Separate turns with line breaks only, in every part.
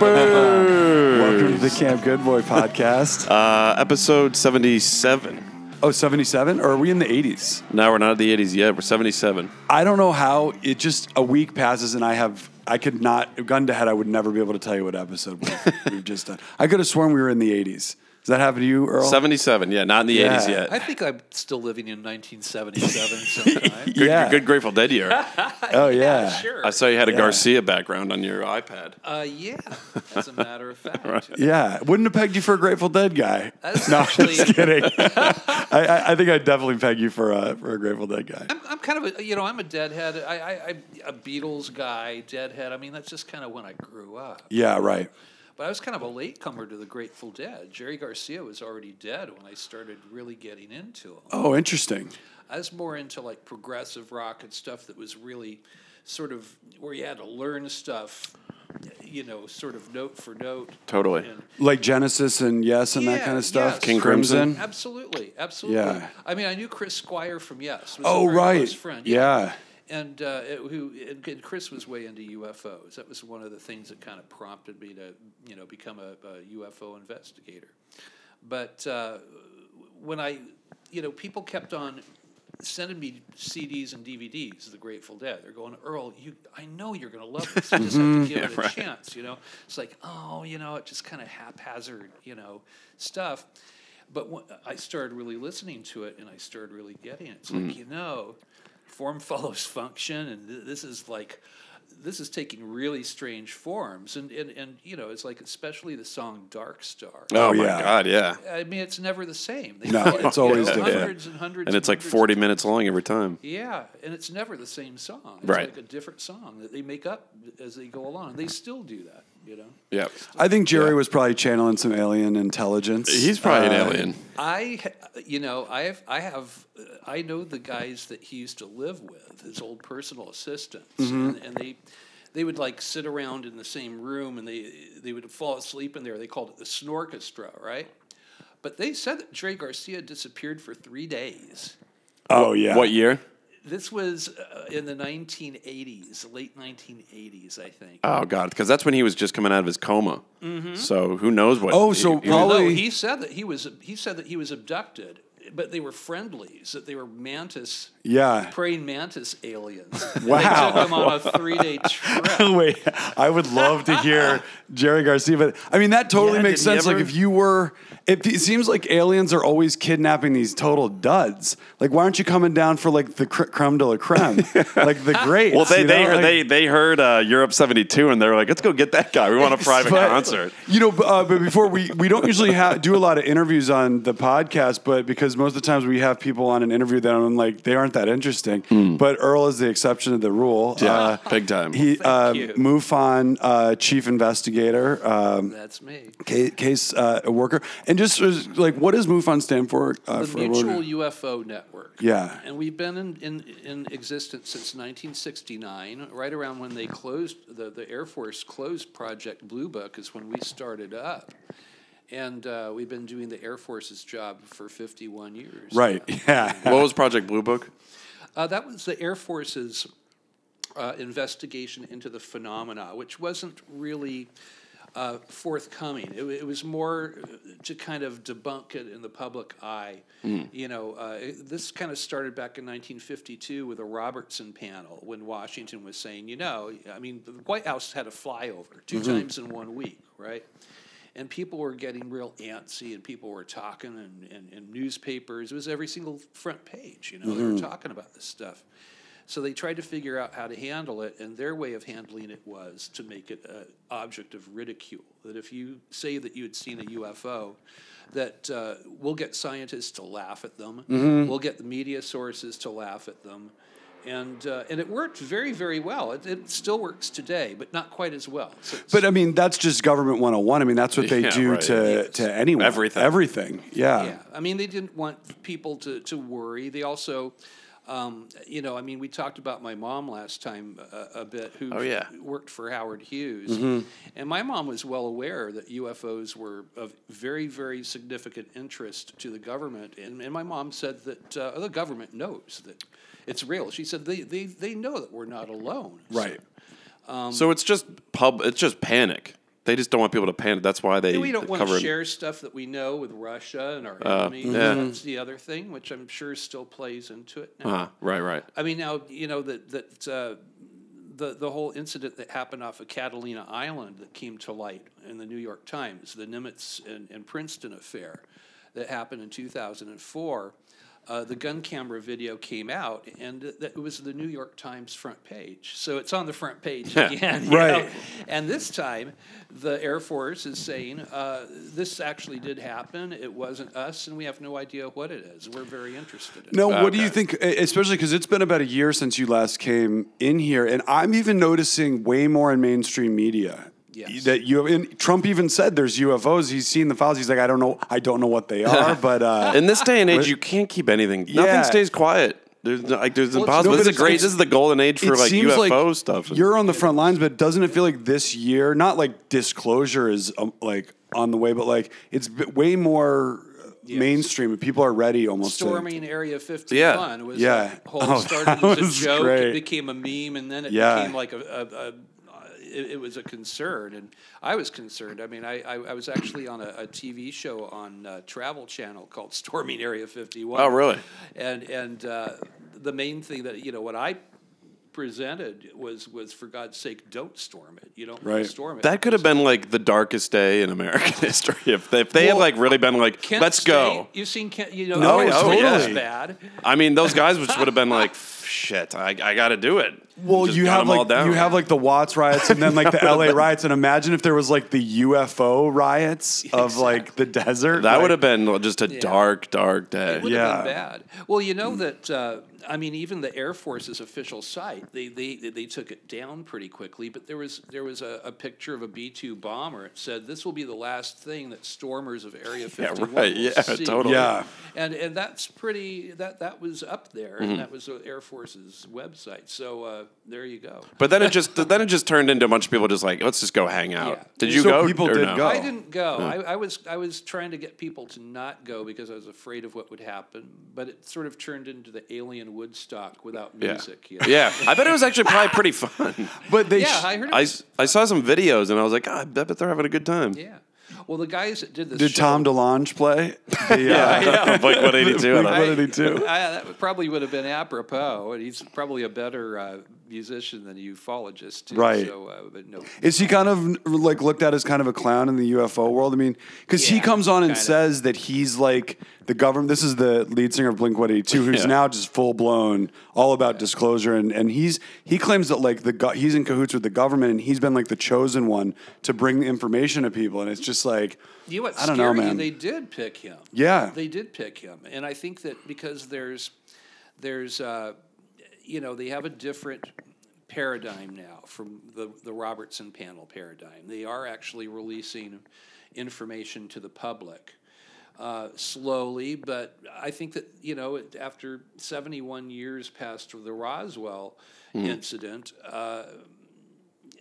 morning, campers.
Welcome to the Camp Good Boy podcast.
Uh, episode 77.
oh, 77? Or are we in the 80s?
Now we're not at the 80s yet. We're 77.
I don't know how. It just, a week passes and I have, I could not, gun to head, I would never be able to tell you what episode we've, we've just done. I could have sworn we were in the 80s. Does that happen to you, Earl?
77. Yeah, not in the
Yeah.
80s yet.
I think I'm still living in 1977 sometime.
Good,
yeah.
good Grateful Dead year.
Oh, yeah.
sure.
I saw you had a
Yeah.
Garcia background on your iPad.
Uh, yeah, as a matter of fact.
Yeah. Wouldn't have pegged you for a Grateful Dead guy.
That's
no, I'm
actually-
just kidding. I, I, I think I'd definitely peg you for a, for a Grateful Dead guy.
I'm, I'm kind of a, you know, I'm a Deadhead. I, I, I'm a Beatles guy, Deadhead. I mean, that's just kind of when I grew up.
Yeah, right.
But I was kind of a latecomer to the Grateful Dead. Jerry Garcia was already dead when I started really getting into him.
Oh, interesting.
I was more into like progressive rock and stuff that was really sort of where you had to learn stuff, you know, sort of note for note.
Totally.
And
Like Genesis and Yes and that kind of stuff.
yes.
King Crimson.
Absolutely, absolutely.
Yeah.
I mean, I knew Chris Squire from Yes. Was
Oh, right.
Close friend.
Yeah.
And uh, who and, Chris was way into UFOs. That was one of the things that kind of prompted me to, you know, become a, a UFO investigator. But uh, when I, you know, people kept on sending me CDs and DVDs of the Grateful Dead. They're going, Earl, you, I know you're going to love this. You just have to give it a chance. You know, it's like, oh, you know, it just kind of haphazard, you know, stuff. But I started really listening to it, and I started really getting it. It's like, you know, form follows function, and th- this is like. This is taking really strange forms, and, and, and you know it's like especially the song "Dark Star."
Oh, oh my
yeah.
God, yeah.
I mean, it's never the same. They
No,
it,
it's always
know,
different.
hundreds and hundreds,
And it's like 40 minutes long every time.
yeah, and it's never the same song. It's
Right.
like a different song that they make up as they go along. They still do that, you know.
Yeah.
I think Jerry was probably channeling some alien intelligence.
He's probably an
Uh,
alien.
I, you know, I have, I have, uh, I know the guys that he used to live with, his old personal assistants,
Mm-hmm.
and, and they, they would like sit around in the same room, and they, they would fall asleep in there. They called it the snorchestra, right? But they said that Jerry Garcia disappeared for three days.
Oh, yeah.
What year?
This was uh, in the 1980s, late 1980s, I think.
Oh, God. Because that's when he was just coming out of his coma. So who knows what.
Oh, so
he- he-
Paul-
No,
Probably-
he said that he was he said that he was abducted, but they were friendlies, that they were mantis
Yeah.
praying mantis aliens.
Wow.
They took him on a three day trip.
Wait, I would love to hear Jerry Garcia, but I mean that totally
Yeah,
makes
didn't he
sense. Like if you were, it, it seems like aliens are always kidnapping these total duds. Like why aren't you coming down for like the cr- creme de la creme, like the greats?
Well, they they
know?
heard,
Like-
they they heard uh, Europe '72, and they were like, "Let's go get that guy. We want a private
But,
concert."
You know, uh, but before we we don't usually ha- do a lot of interviews on the podcast, but because most of the times we have people on an interview that I'm like they aren't that interesting. But Earl is the exception to the rule.
Yeah,
Uh,
big time.
he uh. MUFON uh, chief investigator. Um,
That's me.
case, case uh, worker, and just uh, like, what does MUFON stand for? Uh,
The
for
Mutual UFO Network.
Yeah.
And we've been in, in, in existence since 1969, right around when they closed, the, the Air Force closed Project Blue Book, is when we started up. And uh, we've been doing the Air Force's job for 51 years.
right? Yeah.
What was Project Blue Book?
Uh, that was the Air Force's uh, investigation into the phenomena, which wasn't really uh, forthcoming. It, it was more uh, to kind of debunk it in the public eye. You know, uh, it- this kind of started back in 1952 with a Robertson panel when Washington was saying, you know, I mean, the White House had a flyover 2 times in one week, right? And people were getting real antsy and people were talking and, and, and newspapers. It was every single front page you know they were talking about this stuff. So they tried to figure out how to handle it and their way of handling it was to make it an object of ridicule. That if you say that you had seen a ufo that uh, we'll get scientists to laugh at them. We'll get the media sources to laugh at them and, uh, and it worked very, very well. It, it still works today, but not quite as well. So
But I mean, that's just government 101. I mean, that's what they
Yeah,
do
right.
to,
Yes.
to anyone.
Everything.
Everything. Yeah.
Yeah, I mean, they didn't want people to, to worry. They also, um, you know, I mean, we talked about my mom last time a, a bit, who
Oh, yeah.
worked for Howard Hughes,
Mm-hmm.
and my mom was well aware that UFOs were of very, very significant interest to the government, and, and my mom said that uh, the government knows that it's real. She said they, they, they know that we're not alone. So-
Right.
so it's just pub. It's just panic. They just don't want people to panic. That's why they
we don't want to share stuff that we know with Russia and our
Uh,
enemies.
yeah.
That's the other thing, which I'm sure still plays into it now.
Uh-huh. Right, right.
I mean, now you know that that uh, the the whole incident that happened off of Catalina Island that came to light in the New York Times, the Nimitz and, and Princeton affair that happened in 2004. Uh, the gun camera video came out, and it it was the New York Times front page. So it's on the front page again,
Right.
know? And this time, the Air Force is saying uh, this actually did happen. It wasn't us, and we have no idea what it is. We're very interested in it.
No, what do you think? Especially because it's been about a year since you last came in here, and I'm even noticing way more in mainstream media.
Yes.
That you and Trump even said there's UFOs. He's seen the files. He's like, I don't know, I don't know what they are, but uh,
In this day and age, you can't keep anything.
Yeah.
Nothing stays quiet. There's no- like there's
Well,
impossible.
No,
this is great. This is the golden age for like
seems
UFO
like
stuff.
You're on the front lines, but doesn't it feel like this year, not like disclosure is um, like on the way, but like it's b- way more uh, mainstream. and People are ready almost. to-
Storming Area 51
Yeah.
was
Yeah.
that whole
Oh,
started as a joke,
great.
it became a meme, and then it
Yeah.
became like a, a, a it, it was a concern, and I was concerned. I mean, I, I, I was actually on a, a TV show on uh, Travel Channel called Storming Area 51.
Oh, really?
And and uh, the main thing that you know what I presented was was for God's sake, don't storm it. You don't
Right.
storm it.
That could have been like the darkest day in American history if they, if they had like really been like,
Kent
let's
State,
go.
You've seen Kent, you know,
No,
was
totally.
was bad.
I mean, those guys would have been like, shit, I, I got to do it.
Well,
Just
you
gun
have
them all
like
down.
you have like the Watts riots and then like the LA riots, and imagine if there was like the UFO riots of like the desert.
that
like,
would have been just a
Yeah.
dark, dark day.
would
Yeah.
have been bad. Well, you know that uh, I mean, even the Air Force's official site, they, they they took it down pretty quickly. But there was there was a, a picture of a B two bomber. It said this will be the last thing that stormers of Area
Yeah,
Fifty One
right.
will
Yeah,
see.
totally.
Yeah.
And and that's pretty that that was up there,
Mm-hmm.
and that was the Air Force's website. So uh, there you go.
But then it just then it just turned into a bunch of people just like, let's just go hang out.
Yeah.
Did you
So
go?
people did
no?
go.
I didn't go. I, I was I was trying to get people to not go because I was afraid of what would happen. But it sort of turned into the alien Woodstock without
Yeah.
music. you know?
Yeah, I bet it was actually probably pretty fun.
But they
Yeah,
sh-
I heard. It
I,
was,
I saw some videos and I was like, God, I bet they're having a good time.
yeah. Well, the guys that did this.
did
show,
Tom DeLonge play? The, uh,
Yeah, like 182.
Blink
I-
182.
I, that probably would have been apropos, and he's probably a better uh, musician than a ufologist, too.
Right.
So, uh, but no.
Is he kind of like looked at as kind of a clown in the UFO world? I mean, because he comes on and
kinda.
says that he's like the government. This is the lead singer of Blink One Eighty Two, who's
Yeah.
now just full blown all about disclosure, and and he's he claims that like the go- he's in cahoots with the government, and he's been like the chosen one to bring the information to people, and it's just like
You know what's
I don't know, man.
They did pick him.
Yeah.
they did pick him, and I think that because there's, there's, uh, you know, they have a different paradigm now from the the Robertson panel paradigm. They are actually releasing information to the public. Uh, slowly, but I think that you know, it- after 71 years past the Roswell incident, uh,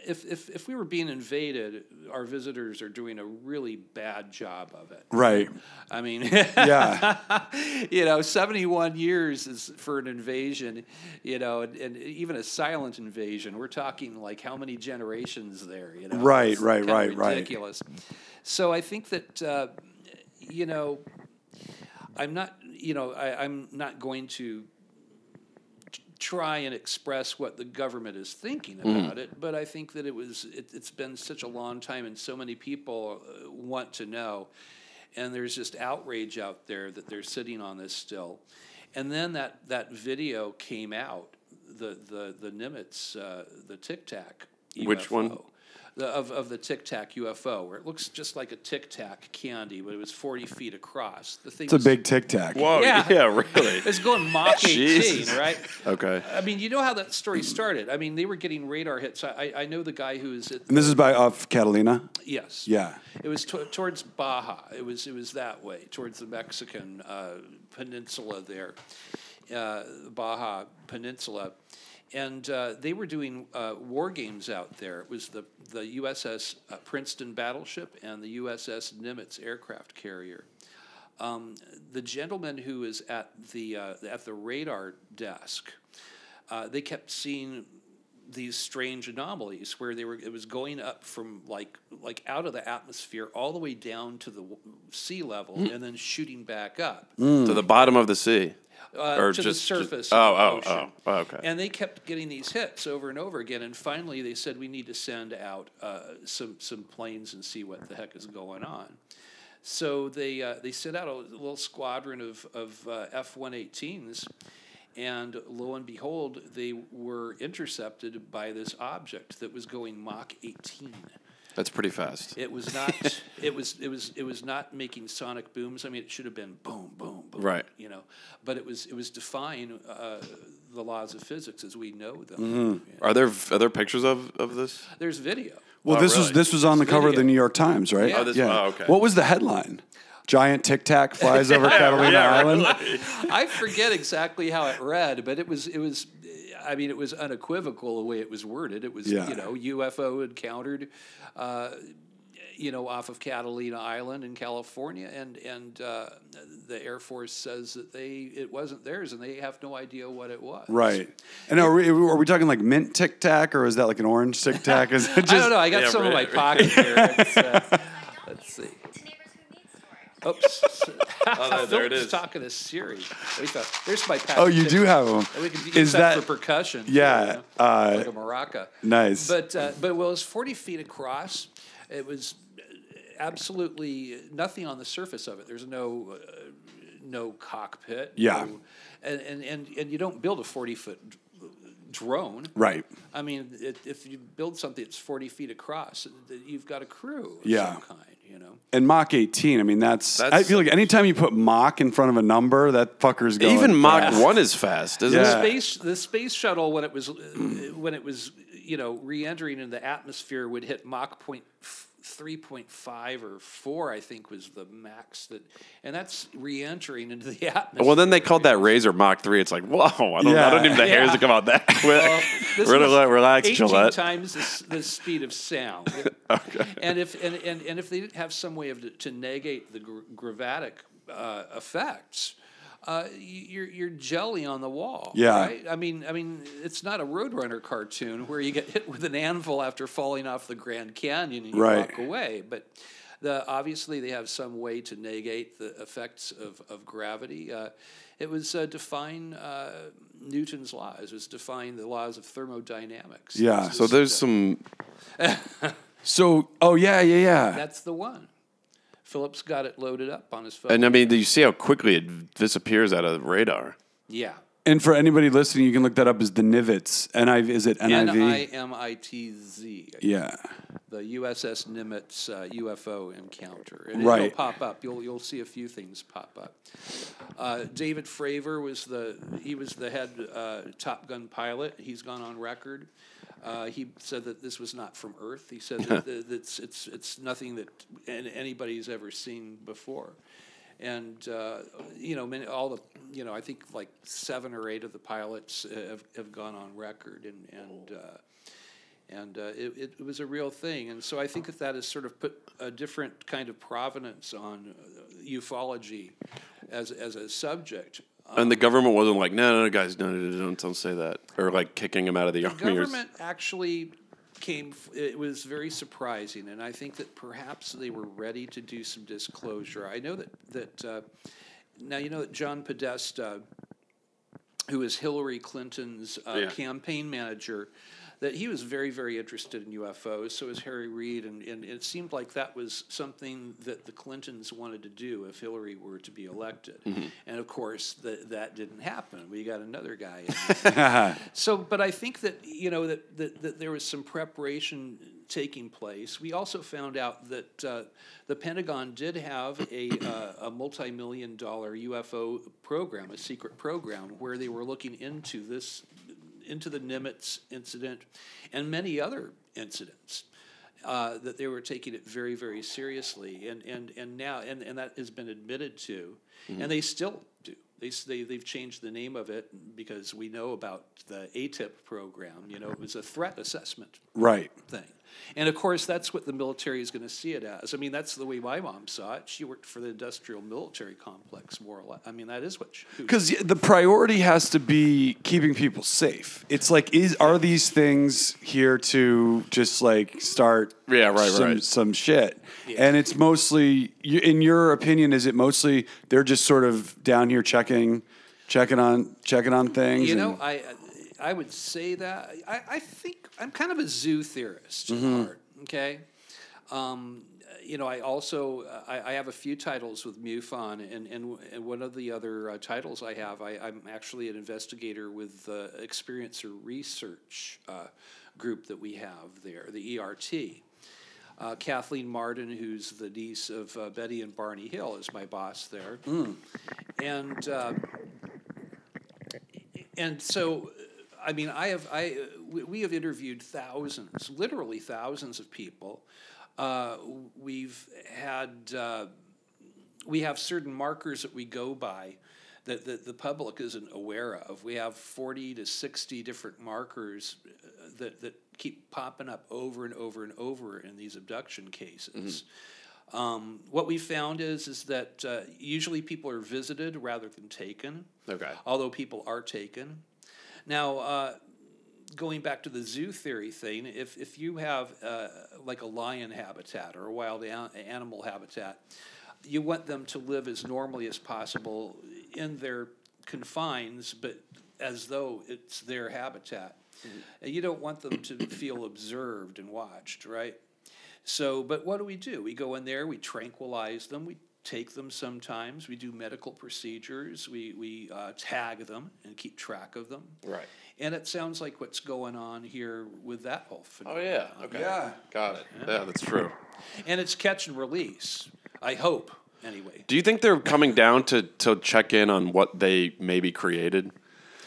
if, if, if we were being invaded, our visitors are doing a really bad job of it.
right,
I mean,
yeah,
you know, 71 years is for an invasion, you know, and, and even a silent invasion. We're talking like how many generations there, you know?
Right,
It's
right, right, right.
Ridiculous. So I think that, uh, you know, I'm not, you know, I, I'm not going to try and express what the government is thinking about it, but I think that it was it, it's been such a long time, and so many people uh, want to know, and there's just outrage out there that they're sitting on this still, and then that that video came out, the the the Nimitz, uh, the Tic Tac.
Which one?
UFO, The, of, of the Tic Tac UFO, where it looks just like a Tic Tac candy, but it was 40 feet across. The thing
it's a big tic tac.
Whoa,
Yeah.
yeah, really.
It's going Mach 18, right?
Okay.
I mean, you know how that story started. I mean, they were getting radar hits. I, I know the guy who is at
And this is by off Catalina.
yes,
Yeah,
It was to, towards Baja. It was it was that way towards the Mexican uh, peninsula there, uh, Baja Peninsula, and uh, they were doing uh, war games out there. It was the the USS uh, Princeton battleship and the USS Nimitz aircraft carrier. Um, the gentleman who was at the uh, at the radar desk, uh, they kept seeing these strange anomalies where they were it was going up from like like out of the atmosphere all the way down to the w- sea level and then shooting back up
to the bottom of the sea.
Uh,
Or
to
just-
the
just-
surface.
oh,
of the
oh,
ocean.
oh, oh, okay.
And they kept getting these hits over and over again. And finally, they said we need to send out uh, some some planes and see what the heck is going on. So they uh, they sent out a little squadron of of uh, F one eighteens. And lo and behold, they were intercepted by this object that was going Mach 18.
That's pretty fast.
It was not. it was. It was. It was not making sonic booms. I mean, it should have been boom, boom, boom.
Right.
You know, but it was. It was defying uh, the laws of physics as we know them.
Mm-hmm. Are there are there pictures of, of this?
There's video.
Well,
Oh,
this was this was on the
It's
cover of the. New York Times, right?
Yeah. Oh,
this- oh, okay.
What was the headline? Giant Tic Tac flies over Catalina Island.
I forget exactly how it read, but it was. It was. I mean, it was unequivocal the way it was worded. It was.
Yeah.
You know, UFO encountered. Uh, you know, off of Catalina Island in California, and and uh, the Air Force says that they it wasn't theirs, and they have no idea what it was.
Right. And are we, are we talking like mint Tic Tac or is that like an orange Tic Tac? Is it just,
I don't know. I got
Yeah,
some in my
right,
pocket here. It's, uh, let's see. Oops.
Oh, there, there it
Philip's
is.
talking to Siri. There's my patent
Oh, you do have them.
And we can use
Is
that,
that
for percussion.
Yeah,
you know,
uh,
like a maraca.
nice.
But uh, but well, it was forty feet across. It was absolutely nothing on the surface of it. There's no uh, no cockpit.
Yeah.
no- and, and and and you don't build a forty foot drone.
right?
I mean, it, if you build something that's forty feet across, th- you've got a crew of
Yeah.
some kind. You know.
And Mach 18. I mean, that's, I feel like anytime you put Mach in front of a number, that fucker's going.
Even Mach
fast.
one is fast, isn't
Yeah.
it?
space the space shuttle when it was uh, when it was you know re-entering in the atmosphere would hit Mach point three point five or four I think was the max that and that's re-entering into the atmosphere.
Well, then they called that Razor Mach three. It's like, whoa, I don't, I don't
Yeah.
need the hairs
Yeah.
to come out that quick.
Well, this
Really
was
let- relax,
18
Gillette.
times the, s- the speed of sound. And if and, and, and if they didn't have some way of to negate the gr- gravatic uh, effects, uh, you're you're jelly on the wall.
Yeah.
Right? I mean, I mean, it's not a Roadrunner cartoon where you get hit with an anvil after falling off the Grand Canyon and you
Right.
walk away, but. The, obviously, they have some way to negate the effects of, of gravity. Uh, it was uh, defying uh, Newton's laws. It was defying the laws of thermodynamics.
Yeah.
So there's some.
So, oh, yeah, yeah, yeah.
That's the one. Phillips got it loaded up on his phone.
And I mean, do you see how quickly it disappears out of the radar.
yeah.
And for anybody listening, you can look that up as the Nivets. NIV, is it
N
NIV?
I M I T Z.
yeah.
The USS Nimitz uh, UFO encounter. And
Right.
It'll pop up. You'll you'll see a few things pop up. Uh, David Fravor was the he was the head uh, Top Gun pilot. He's gone on record. Uh, he said that this was not from Earth. He said that, that it's it's it's nothing that an- anybody's ever seen before. And uh, you know, many, all the you know, I think like seven or eight of the pilots have, have gone on record, and and uh, and uh, it, it was a real thing. And so I think that that has sort of put a different kind of provenance on uh, ufology as as a subject.
And the government wasn't like, no, no, no, guys, no, no, no, don't, don't say that, or like kicking him out of the army. or
government actually came. It was very surprising, and I think that perhaps they were ready to do some disclosure. I know that that uh, now you know that John Podesta, who is Hillary Clinton's uh,
Yeah.
campaign manager, that he was very very interested in UFOs. So was Harry Reid, and, and it seemed like that was something that the Clintons wanted to do if Hillary were to be elected. And of course, that that didn't happen. We got another guy. In. So, but I think that you know that, that, that there was some preparation taking place. We also found out that uh, the Pentagon did have a uh, a multi-million dollar UFO program, a secret program, where they were looking into this, into the Nimitz incident, and many other incidents. Uh, that they were taking it very, very seriously, and and and now, and, and that has been admitted to, and they still do. They, they they've changed the name of it because we know about the ATIP program. You know, it was a threat assessment
Right.
thing. And of course, that's what the military is going to see it as. I mean, that's the way my mom saw it. She worked for the industrial military complex, more or less. I mean, that is what she. who-
Because the priority has to be keeping people safe. It's like, is are these things here to just like start?
Yeah, right,
some,
right.
Some shit, and it's mostly, in your opinion, is it mostly they're just sort of down here checking, checking on, checking on things?
You
and-
know, I I would say that I, I think I'm kind of a zoo theorist at heart. Okay, um, you know, I also I, I have a few titles with MUFON, and and, and one of the other uh, titles I have, I, I'm actually an investigator with the Experiencer Research uh, group that we have there, the ERT. Uh, Kathleen Marden, who's the niece of uh, Betty and Barney Hill, is my boss there, and. Uh, and so i mean i have i we, have interviewed thousands literally thousands of people. Uh, we've had uh, we have certain markers that we go by that, that the public isn't aware of. We have 40 to 60 different markers uh, that, that keep popping up over and over and over in these abduction cases. Um, what we found is is that uh, usually people are visited rather than taken.
Okay.
although people are taken. Now, uh, going back to the zoo theory thing, if, if you have uh, like a lion habitat or a wild an- animal habitat, you want them to live as normally as possible in their confines, but as though it's their habitat. And you don't want them to feel observed and watched, right? So, but what do we do? We go in there, we tranquilize them, we take them sometimes, we do medical procedures, we, we uh, tag them and keep track of them.
Right.
And it sounds like what's going on here with that whole
Oh yeah. Okay.
Yeah.
Got it. Yeah, that's true.
And it's catch and release, I hope, anyway.
Do you think they're coming down to to check in on what they maybe created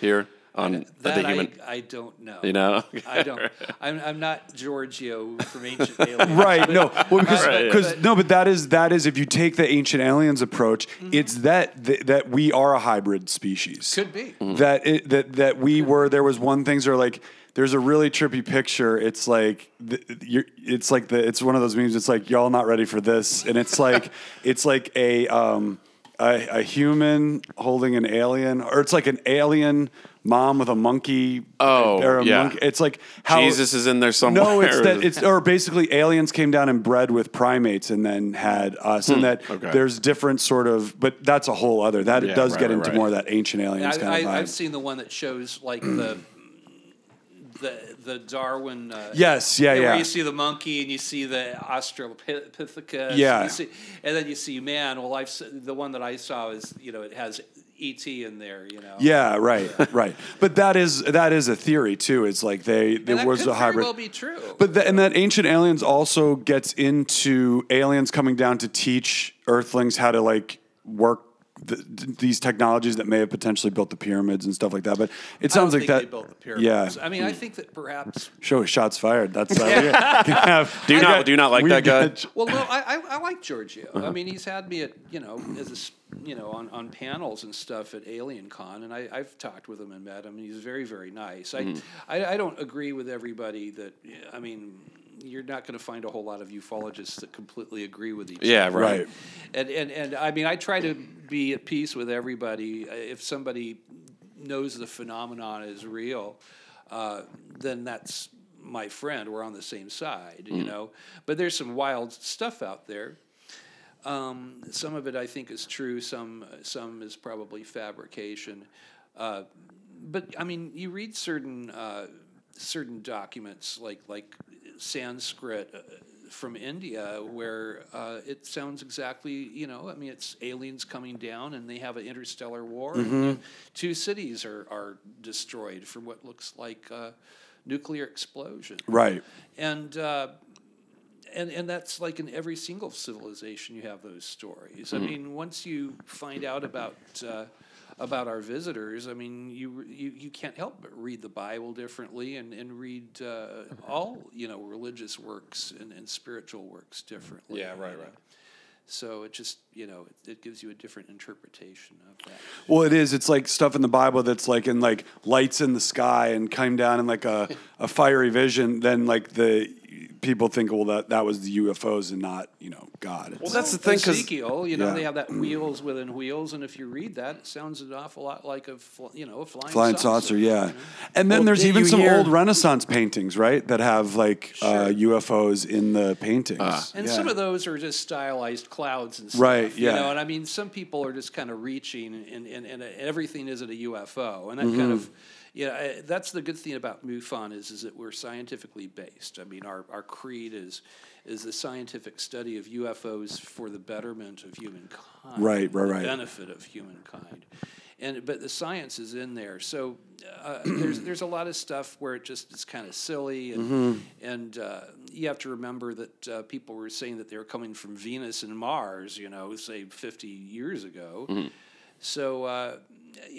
here on
That
the
I,
human?
I don't know.
You know.
I don't. I'm, I'm not Giorgio from Ancient Aliens.
right no well because
Right.
because no but that is that is if you take the ancient aliens approach it's that, that that we are a hybrid species
Could be.
that it, that that we were there was one things are like there's a really trippy picture it's like the, you're, it's like the it's one of those memes it's like y'all not ready for this and it's like it's like a um a, a human holding an alien or it's like an alien mom with a monkey
Oh,
or a
yeah.
monkey. it's like how
Jesus is in there somewhere.
no, it's that it's or basically aliens came down and bred with primates and then had us, and that
Hmm, okay.
there's different sort of, but that's a whole other. That
Yeah,
does
right,
get
right,
into
right.
more of that ancient aliens
I,
kind of vibe.
I, I've seen the one that shows like the the the Darwin. Uh,
Yes, yeah, yeah.
Where you see the monkey and you see the Australopithecus.
Yeah.
And, you see, and then you see man. Well, I've the one that I saw is you know it has ET in there. You know.
yeah, right, right. But that is that is a theory too. It's like they there was a hybrid.
well be true.
But the, and that ancient aliens also gets into aliens coming down to teach Earthlings how to like work the, these technologies that may have potentially built the pyramids and stuff like that. But it
I don't
sounds like
think
that.
They built the pyramids.
Yeah,
I mean, I think that perhaps.
show shots fired. That's uh, we got- can have-
Do you
we
not-
got-
do you not like that guy?
got-
Well, no, I, I, I like Giorgio.
Uh-huh.
I mean, he's had me at you know as a s you know on, on panels and stuff at Alien Con, and I, I've talked with him and met him, and he's very very nice. I, I I don't agree with everybody that I mean. You're not going to find a whole lot of ufologists that completely agree with each
Yeah.
other.
Right.
Right.
And, and, and I mean, I try to be at peace with everybody. Uh, If somebody knows the phenomenon is real, uh, then that's my friend. We're on the same side, you know. But there's some wild stuff out there. Um, some of it I think is true. Some some is probably fabrication. Uh, but I mean, you read certain uh, certain documents like like Sanskrit. Uh, from India, where uh, it sounds exactly, you know, I mean, it's aliens coming down and they have an interstellar war. And two cities are, are destroyed from what looks like a nuclear explosion
right.
and uh, and and that's like in every single civilization you have those stories. I mean, once you find out about uh, about our visitors, I mean, you you you can't help but read the Bible differently and and read uh, all you know religious works and, and spiritual works differently.
Yeah, right, right.
So it just you know it, it gives you a different interpretation of that.
Well, it is. It's like stuff in the Bible that's like in like lights in the sky and came down in like a, a fiery vision. Then like the people think, well, that that was the UFOs and not you know God.
Well, that's the thing because
Ezekiel, you know,
Yeah.
they have that wheels within wheels, and if you read that, it sounds an awful lot like a fl- you know a flying,
Flying saucer, yeah. And then
Well,
there's even some
hear-
old Renaissance paintings, right, that have like uh, UFOs in the paintings.
And
Yeah.
some of those are just stylized clouds and stuff.
Right,
You
yeah.
know, and I mean, some people are just kind of reaching, and, and, and everything isn't a UFO, and that
Mm-hmm.
kind of. Yeah, I- that's the good thing about MUFON is is that we're scientifically based. I mean, our, our creed is is the scientific study of UFOs for the betterment of humankind,
Right, right,
the
right.
benefit of humankind, and but the science is in there. So uh, there's there's a lot of stuff where it just is kind of silly, and
Mm-hmm.
and uh, you have to remember that uh, people were saying that they were coming from Venus and Mars, you know, say 50 years ago. So.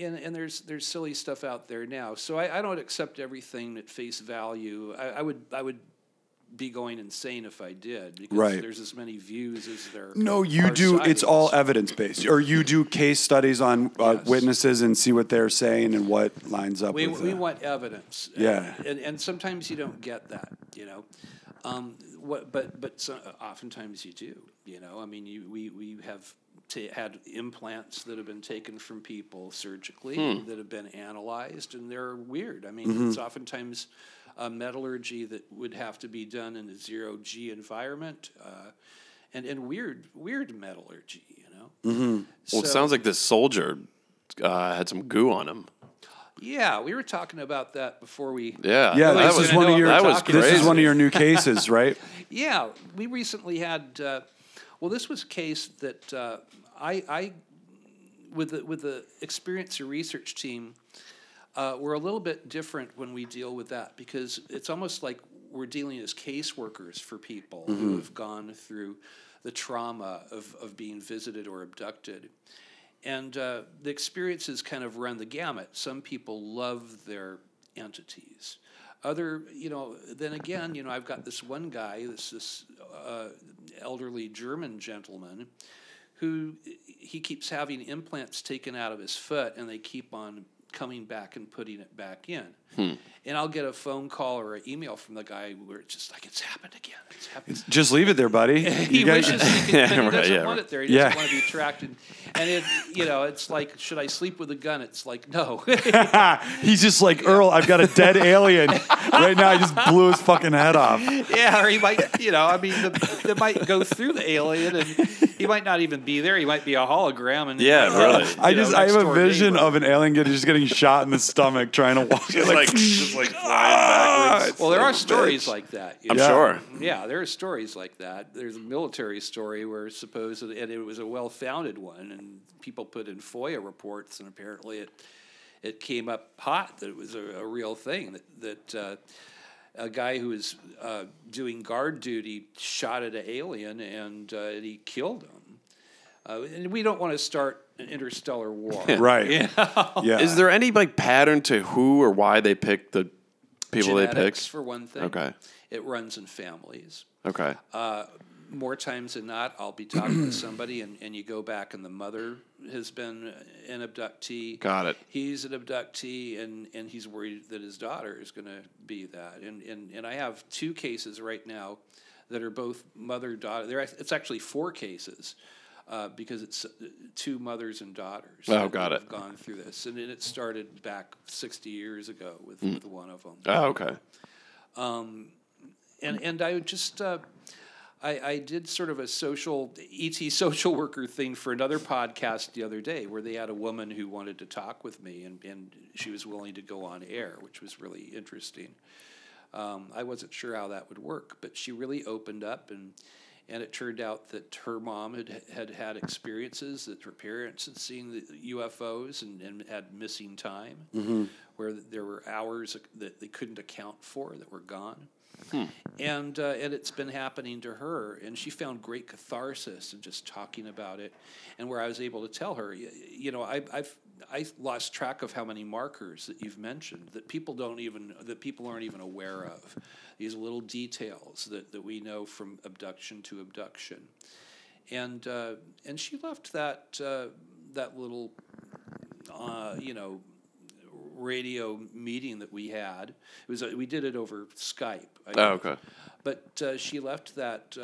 And, and there's there's silly stuff out there now. So I, I don't accept everything at face value. I, I would I would be going insane if I did because
Right.
there's as many views as there.
No, you do. It's all evidence based, or you do case studies on uh,
Yes.
witnesses and see what they're saying and what lines up
We,
with.
we
uh,
want evidence.
Yeah.
And, and sometimes you don't get that, you know. Um, what, but but so, oftentimes you do, you know. I mean, you, we, we have ta had implants that have been taken from people surgically that have been analyzed, and they're weird. I mean,
Mm-hmm.
it's oftentimes a metallurgy that would have to be done in a zero G environment. Uh, and, and weird, weird metallurgy, you know. Mm-hmm.
well, it sounds like this soldier uh, had some goo on him.
Yeah, we were talking about that before we.
Yeah,
yeah,
Nobody's
this is one of your.
that was
This is one of your new cases, right?
Yeah, we recently had. Uh, well, this was a case that uh, I, I, with the with the experiencer research team, uh, we're a little bit different when we deal with that because it's almost like we're dealing as caseworkers for people who have gone through the trauma of, of being visited or abducted. And uh, the experiences kind of run the gamut. Some people love their entities. Other, you know, then again, you know, I've got this one guy, this this uh, elderly German gentleman, who he keeps having implants taken out of his foot, and they keep on coming back and putting it back in. And I'll get a phone call or an email from the guy where it's just like it's happened again. It's happened.
Just leave it there, buddy.
He
You guys-
wishes he could, but he doesn't
yeah,
want
right.
it there. He
Yeah.
doesn't want to be tracked. And, and it, you know, it's like, should I sleep with a gun? It's like, no.
He's just like Earl. I've got a dead alien right now. I just blew his fucking head off.
yeah, or he might, you know, I mean, the, they might go through the alien, and he might not even be there. He might be a hologram. And
Yeah, really.
I
know,
just I have a
next-door
vision
neighbor.
of an alien getting just getting shot in the stomach trying to walk.
Just like, just like flying backwards.
Well, there are stories like that. you
I'm
know.
sure.
Yeah, there are stories like that. There's a military story where supposedly, and it was a well-founded one, and people put in FOIA reports, and apparently it it came up hot that it was a, a real thing that that. Uh, a guy who was uh, doing guard duty shot at an alien and, uh, and he killed him. Uh, and we don't want to start interstellar war.
Right.
Yeah.
Yeah.
Is there any like pattern to who or why they pick the people they
Genetics,
pick?
for one thing.
Okay.
It runs in families.
Okay.
Uh, more times than not, I'll be talking to somebody, and, and you go back, and the mother has been an abductee.
Got it.
He's an abductee, and, and he's worried that his daughter is going to be that. And, and, and I have two cases right now that are both mother daughter. There, it's actually four cases uh, because it's uh, two mothers and daughters.
Oh, got
have
it.
Gone through this, and it started back sixty years ago with,
Hmm.
with one of them
Oh, okay.
and and I just uh, I, I did sort of a social ET social worker thing for another podcast the other day where they had a woman who wanted to talk with me and, and she was willing to go on air, which was really interesting. Um, I wasn't sure how that would work, but she really opened up and and it turned out that her mom had had had experiences that her parents had seen the UFOs and, and had missing time, where there were hours that they couldn't account for that were gone. And uh, and it's been happening to her, and she found great catharsis in just talking about it, and where I was able to tell her, y- you know, I, I've I lost track of how many markers that you've mentioned that people don't even that people aren't even aware of, these little details that, that we know from abduction to abduction, and uh, and she left that uh, that little uh, you know radio meeting that we had. It was we did it over Skype. I
Oh, okay.
But uh, she left that.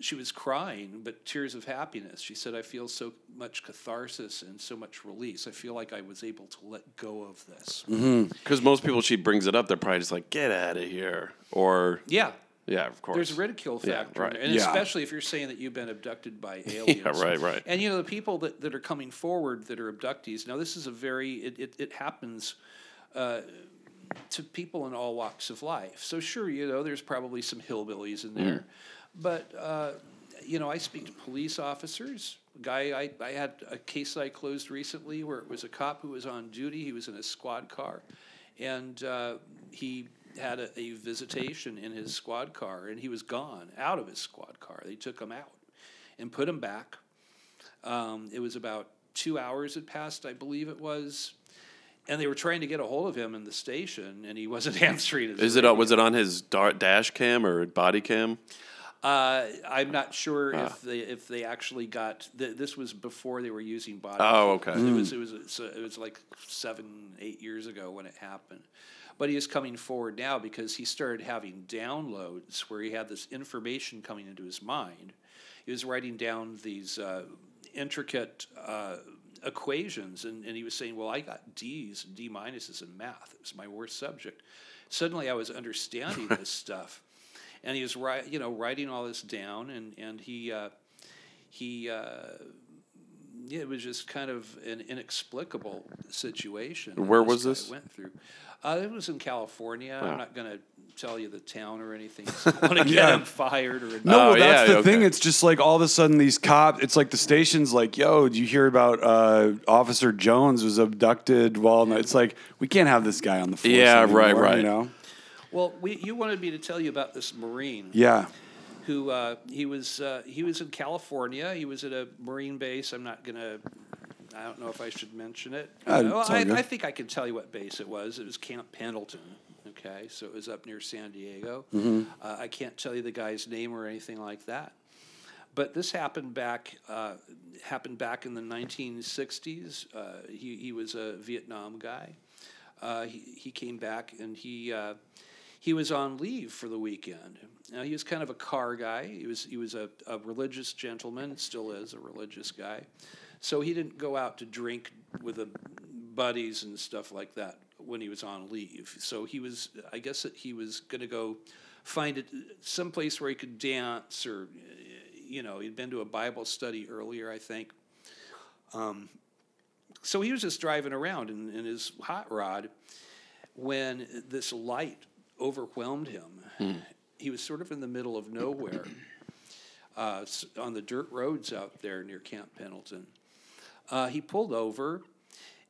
She was crying, but tears of happiness. She said, "I feel so much catharsis and so much release. I feel like I was able to let go of this."
Because most people, she brings it up, they're probably just like, get out of here. Or,
Yeah.
yeah, of course.
There's a ridicule
Yeah,
factor, in
right.
and
Yeah.
especially if you're saying that you've been abducted by aliens.
yeah, right, right.
And you know the people that, that are coming forward that are abductees. Now this is a very it it, it happens uh, to people in all walks of life. So sure, you know there's probably some hillbillies in there, but uh, you know I speak to police officers. A guy I, I had a case I closed recently where it was a cop who was on duty. He was in a squad car, and uh, he had a, a visitation in his squad car, and he was gone out of his squad car. They took him out and put him back. Um, it was about two hours had passed, I believe it was, and they were trying to get a hold of him in the station, and he wasn't answering. His
Is it, was it on his dash cam or body cam?
Uh, I'm not sure
Ah.
if they if they actually got. Th- this was before they were using body.
Oh, okay.
It was it was so it was like seven eight years ago when it happened, but he is coming forward now because he started having downloads where he had this information coming into his mind. He was writing down these uh, intricate. Uh, equations and, and he was saying well i got d's and d minuses in math it was my worst subject suddenly i was understanding this stuff and he was wri- you know writing all this down and and he uh, he uh, yeah, it was just kind of an inexplicable situation. that
Where was
guy
this?
Went through. Uh, it was in California.
Wow.
I'm not going to tell you the town or anything. So I want to get
Yeah.
him fired or
No,
Oh,
well, that's
yeah,
the thing. It's just like all of a sudden these cops. It's like the station's like, "Yo, do you hear about uh, Officer Jones was abducted?" While it's like we can't have this guy on the force.
Yeah, right, right.
You know?
Well, we, you wanted me to tell you about this Marine.
Yeah.
who uh, he was uh, he was in California. He was at a Marine base. I'm not gonna. I don't know if I should mention it.
Uh,
Well, I. I think I can tell you what base it was. It was Camp Pendleton. Okay, so it was up near San Diego.
Mm-hmm.
Uh, I can't tell you the guy's name or anything like that. But this happened back uh, happened back in the 1960s. Uh, he he was a Vietnam guy. Uh, he he came back and he uh, he was on leave for the weekend. Now he was kind of a car guy. He was he was a, a religious gentleman, still is a religious guy. So he didn't go out to drink with the buddies and stuff like that when he was on leave. So he was I guess that he was going to go find it someplace where he could dance or you know he'd been to a Bible study earlier I think. Um, so he was just driving around in, in his hot rod when this light overwhelmed him. He was sort of in the middle of nowhere uh, on the dirt roads out there near Camp Pendleton. Uh, he pulled over,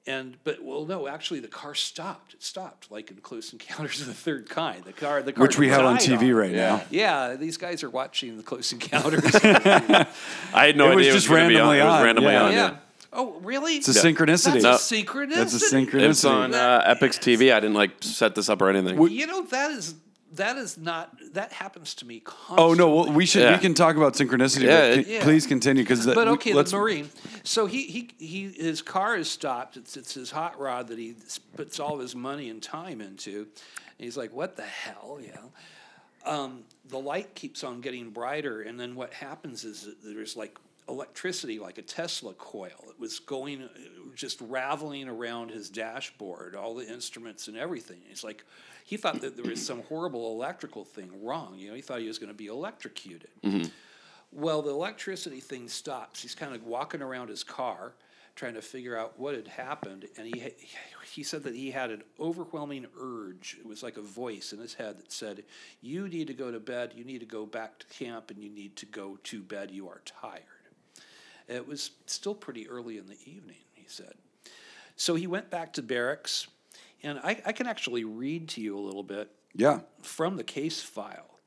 and but well, no, actually, the car stopped. It stopped, like in Close Encounters of the Third Kind. The car, the car,
Which we have on
died
TV right
Yeah.
now.
Yeah, these guys are watching the Close Encounters.
I had no
It
idea
just
it was gonna be
randomly
on. It was randomly
yeah.
on.
yeah.
Yeah.
Oh, really?
It's a synchronicity.
That's a synchronicity.
That's a synchronicity.
It's on uh, Epix TV. I didn't like set this up or anything.
You know that is that is not that happens to me constantly.
Oh no, well, we should
Yeah.
we can talk about synchronicity.
Yeah,
but
it-
c-
Yeah.
please continue because
But okay,
let's
the Marine. So he, he he his car is stopped. It's it's his hot rod that he s- puts all his money and time into. And he's like, "What the hell?" You know. Um, the light keeps on getting brighter, and then what happens is that there's like electricity, like a Tesla coil. It was going, just raveling around his dashboard, all the instruments and everything. He's like, he thought that there was some horrible electrical thing wrong. You know, he thought he was going to be electrocuted. Mm-hmm. Well, the electricity thing stops. He's kind of walking around his car, trying to figure out what had happened, and he he said that he had an overwhelming urge. It was like a voice in his head that said, "You need to go to bed. You need to go back to camp, and you need to go to bed. You are tired." It was still pretty early in the evening. He said. So he went back to barracks, and I, I can actually read to you a little bit
yeah.
from the case file.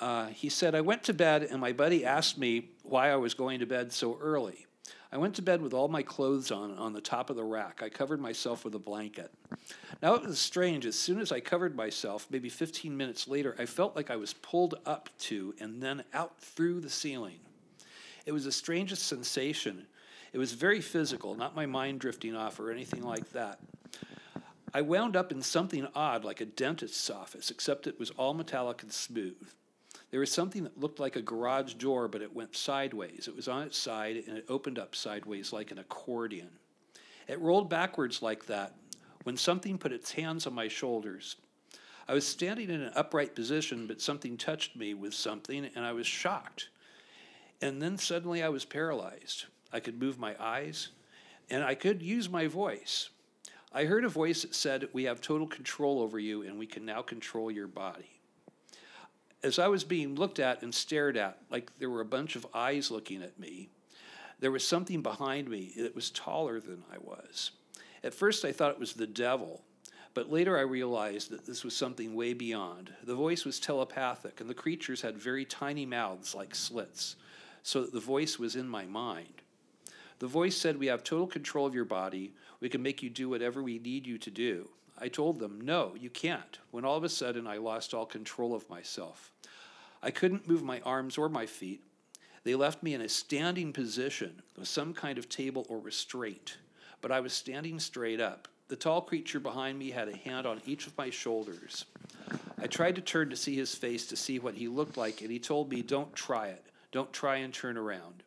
Uh, he said, I went to bed and my buddy asked me why I was going to bed so early. I went to bed with all my clothes on on the top of the rack. I covered myself with a blanket. Now it was strange. As soon as I covered myself, maybe 15 minutes later, I felt like I was pulled up to and then out through the ceiling. It was the strangest sensation. It was very physical, not my mind drifting off or anything like that. I wound up in something odd like a dentist's office, except it was all metallic and smooth. There was something that looked like a garage door, but it went sideways. It was on its side and it opened up sideways like an accordion. It rolled backwards like that when something put its hands on my shoulders. I was standing in an upright position, but something touched me with something, and I was shocked. And then suddenly I was paralyzed. I could move my eyes, and I could use my voice. I heard a voice that said, We have total control over you, and we can now control your body. As I was being looked at and stared at, like there were a bunch of eyes looking at me, there was something behind me that was taller than I was. At first, I thought it was the devil, but later I realized that this was something way beyond. The voice was telepathic, and the creatures had very tiny mouths like slits, so that the voice was in my mind. The voice said, We have total control of your body. We can make you do whatever we need you to do. I told them, No, you can't, when all of a sudden I lost all control of myself. I couldn't move my arms or my feet. They left me in a standing position with some kind of table or restraint, but I was standing straight up. The tall creature behind me had a hand on each of my shoulders. I tried to turn to see his face to see what he looked like, and he told me, Don't try it. Don't try and turn around.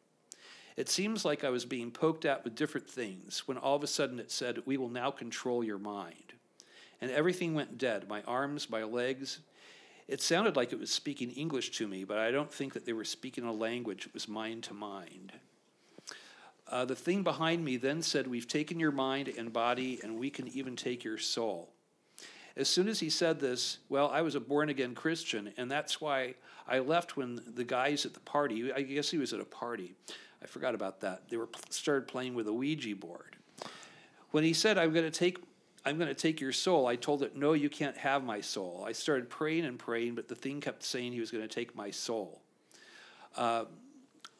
It seems like I was being poked at with different things when all of a sudden it said, We will now control your mind. And everything went dead my arms, my legs. It sounded like it was speaking English to me, but I don't think that they were speaking a language. It was mind to mind. Uh, the thing behind me then said, We've taken your mind and body, and we can even take your soul. As soon as he said this, well, I was a born again Christian, and that's why I left when the guys at the party, I guess he was at a party, I forgot about that. They were started playing with a Ouija board. When he said, "I'm going to take I'm going to take your soul," I told it, "No, you can't have my soul." I started praying and praying, but the thing kept saying he was going to take my soul. Uh,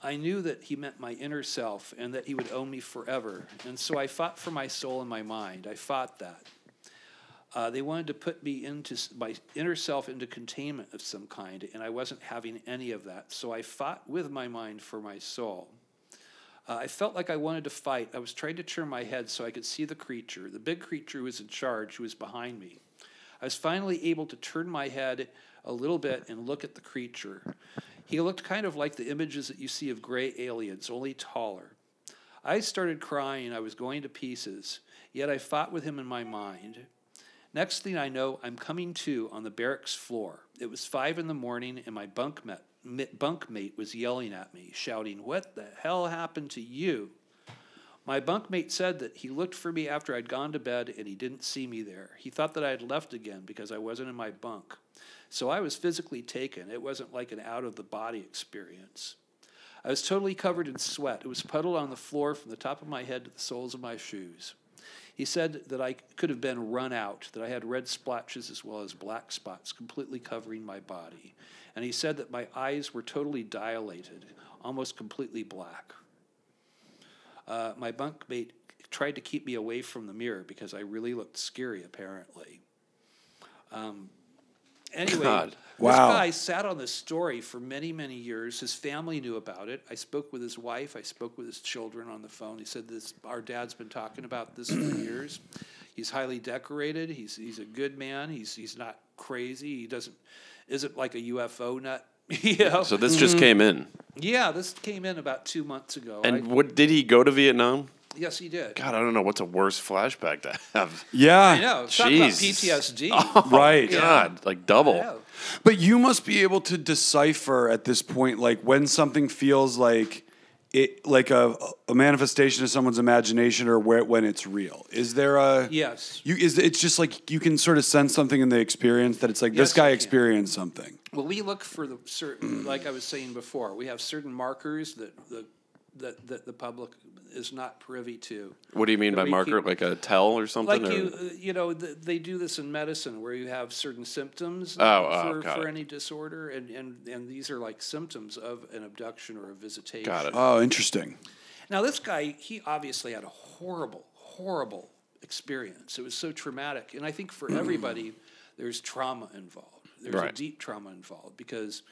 I knew that he meant my inner self and that he would own me forever, and so I fought for my soul and my mind. I fought that. Uh, they wanted to put me into my inner self into containment of some kind, and I wasn't having any of that. So I fought with my mind for my soul. Uh, I felt like I wanted to fight. I was trying to turn my head so I could see the creature, the big creature who was in charge, who was behind me. I was finally able to turn my head a little bit and look at the creature. He looked kind of like the images that you see of gray aliens, only taller. I started crying. I was going to pieces, yet I fought with him in my mind. Next thing I know, I'm coming to on the barracks floor. It was five in the morning, and my bunkmate, bunkmate was yelling at me, shouting, What the hell happened to you? My bunkmate said that he looked for me after I'd gone to bed and he didn't see me there. He thought that I had left again because I wasn't in my bunk. So I was physically taken. It wasn't like an out of the body experience. I was totally covered in sweat. It was puddled on the floor from the top of my head to the soles of my shoes. He said that I could have been run out, that I had red splotches as well as black spots completely covering my body. And he said that my eyes were totally dilated, almost completely black. Uh, my bunkmate tried to keep me away from the mirror because I really looked scary, apparently. Um, anyway,
God.
this
Wow.
guy sat on this story for many, many years. His family knew about it. I spoke with his wife. I spoke with his children on the phone. He said, "This our dad's been talking about this for years. He's highly decorated. He's he's a good man. He's he's not crazy. He doesn't isn't like a UFO nut." you know?
So this just mm-hmm. came in.
yeah, this came in about two months ago.
And
I-
what did he go to Vietnam?
Yes, he did.
God, I don't know what's a worse flashback to have.
Yeah.
I know. Talk about
Jesus.
PTSD.
Oh, right.
God, like double.
But you must be able to decipher at this point, like when something feels like it, like a, a manifestation of someone's imagination, or where when it's real. Is there a
Yes.
You is it's just like you can sort of sense something in the experience that it's like this guy experienced something.
Well, we look for the certain, like I was saying before, we have certain markers that the that, that the public is not privy to.
What do you mean
That
by
we
marker?
keep-
Like a tell or something?
Like
or-
you, uh, you know, th- they do this in medicine where you have certain symptoms
Oh, oh,
for,
got
for
it.
any disorder, and, and, and these are like symptoms of an abduction or a visitation.
Got it.
Oh, interesting.
Now, this guy, he obviously had a horrible, horrible experience. It was so traumatic. And I think for everybody, there's trauma involved. There's a deep trauma involved because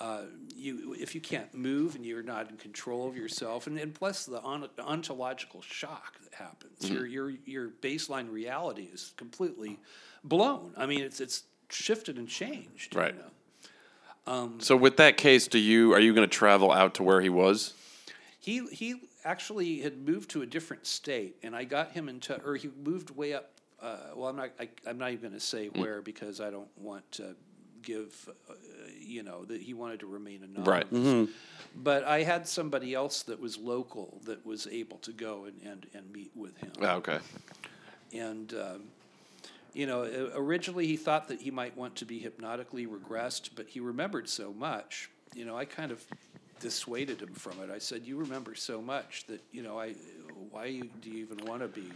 uh, you if you can't move and you're not in control of yourself, and, and plus the on, ontological shock that happens, your your your baseline reality is completely blown. I mean, it's it's shifted and changed. you
Right.
know.
So with that case, do you are you going to travel out to where he was?
He he actually had moved to a different state, and I got him into, or he moved way up. Uh, well, I'm not. I, I'm not even going to say where because I don't want to give. Uh, you know that he wanted to remain anonymous.
Right.
But I had somebody else that was local that was able to go and and, and meet with him.
Oh, okay.
And, um, you know, originally he thought that he might want to be hypnotically regressed, but he remembered so much. You know, I kind of dissuaded him from it. I said, "You remember so much that you know, I why do you even want to be?"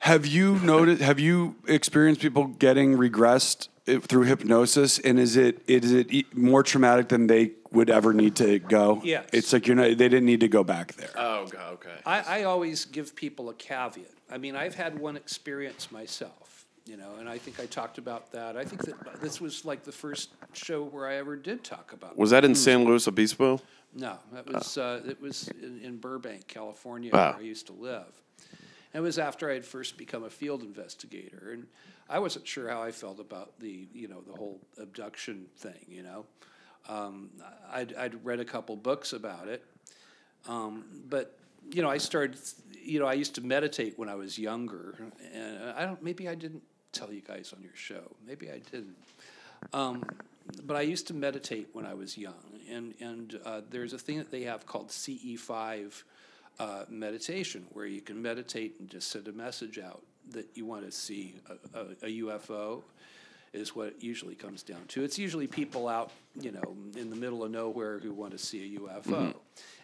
Have you noticed? Have you experienced people getting regressed through hypnosis? And is it is it more traumatic than they would ever need to go?
Yes.
It's like you're not. They didn't need to go back there.
Oh, God, okay.
I, I always give people a caveat. I mean, I've had one experience myself, you know, and I think I talked about that. I think that this was like the first show where I ever did talk about.
Was that in San Luis Obispo?
No, that was uh, it was in, in Burbank, California,
Ah.
where I used to live. It was after I had first become a field investigator, and I wasn't sure how I felt about the you know the whole abduction thing. You know, um, I'd, I'd read a couple books about it, um, but you know I started. You know, I used to meditate when I was younger, and I don't. Maybe I didn't tell you guys on your show. Maybe I didn't. Um, but I used to meditate when I was young, and and uh, there's a thing that they have called CE5 uh, meditation, where you can meditate and just send a message out that you want to see a, a, a UFO, is what it usually comes down to. It's usually people out, you know, in the middle of nowhere who want to see a UFO,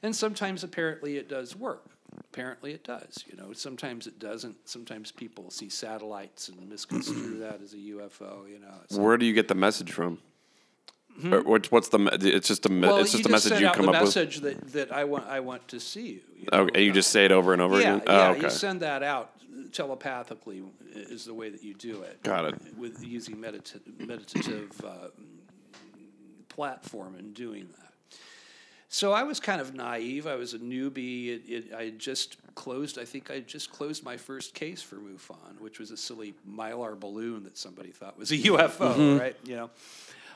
and sometimes apparently it does work. Apparently it does. You know, sometimes it doesn't. Sometimes people see satellites and misconstrue that as a UFO. You know,
Where do you get the message from? Or hmm? what's what's the? It's just a.
Well,
it's just
you
a message you come up with.
message that, that I want I want to see you. you know?
and you uh, just say it over and over
yeah,
again.
yeah.
Oh, okay.
You send that out telepathically is the way that you do it.
Got it.
With using medita- meditative uh, platform and doing that. So I was kind of naive. I was a newbie. It, it, I had just closed. I think I just closed my first case for MUFON, which was a silly mylar balloon that somebody thought was a UFO, mm-hmm. right? You know.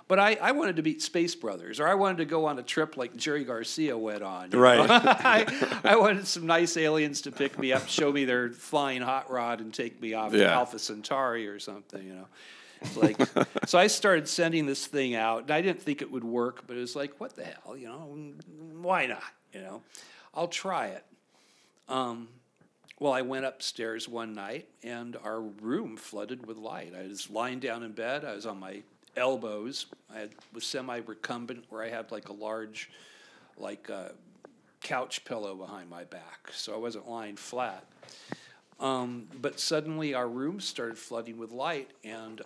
But I, I wanted to meet Space Brothers, or I wanted to go on a trip like Jerry Garcia went on.
Right.
I, I wanted some nice aliens to pick me up, show me their flying hot rod, and take me off to Alpha Centauri or something, you know. It's like, so I started sending this thing out, and I didn't think it would work, but it was like, what the hell, you know? Why not? You know, I'll try it. Um, well, I went upstairs one night, and our room flooded with light. I was lying down in bed. I was on my elbows. I had, was semi recumbent, where I had like a large, like uh, couch pillow behind my back, so I wasn't lying flat. Um, but suddenly, our room started flooding with light, and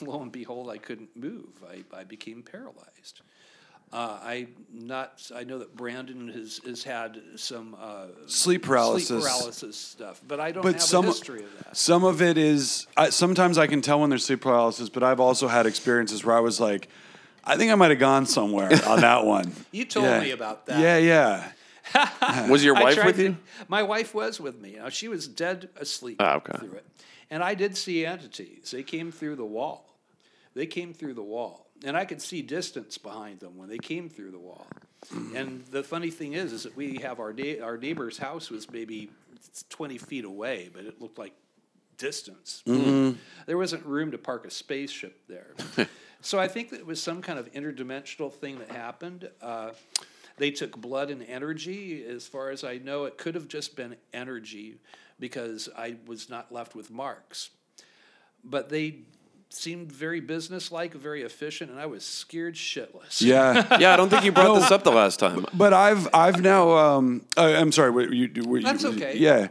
lo and behold, I couldn't move. I, I became paralyzed. Uh, I not. I know that Brandon has has had some uh,
Sleep paralysis.
sleep paralysis stuff, but I don't
But
have
some
a history of that.
some of it is. I, sometimes I can tell when there's sleep paralysis, but I've also had experiences where I was like, I think I might have gone somewhere on that one.
You told
Yeah.
me about that.
Yeah, yeah.
Was your wife
tried
with
to-
you?
My wife was with me. Now, she was dead asleep
Ah, okay.
through it. And I did see entities. They came through the wall. They came through the wall. And I could see distance behind them when they came through the wall. and the funny thing is, is that we have our, our neighbor's house was maybe 20 feet away, but it looked like distance. There wasn't room to park a spaceship there. so I think that it was some kind of interdimensional thing that happened. Uh, they took blood and energy. As far as I know, it could have just been energy because I was not left with marks. But they seemed very businesslike, very efficient, and I was scared shitless.
Yeah.
Yeah, I don't think you brought this up the last time.
But I've I've now um I, I'm sorry what you what
That's
you,
okay.
yeah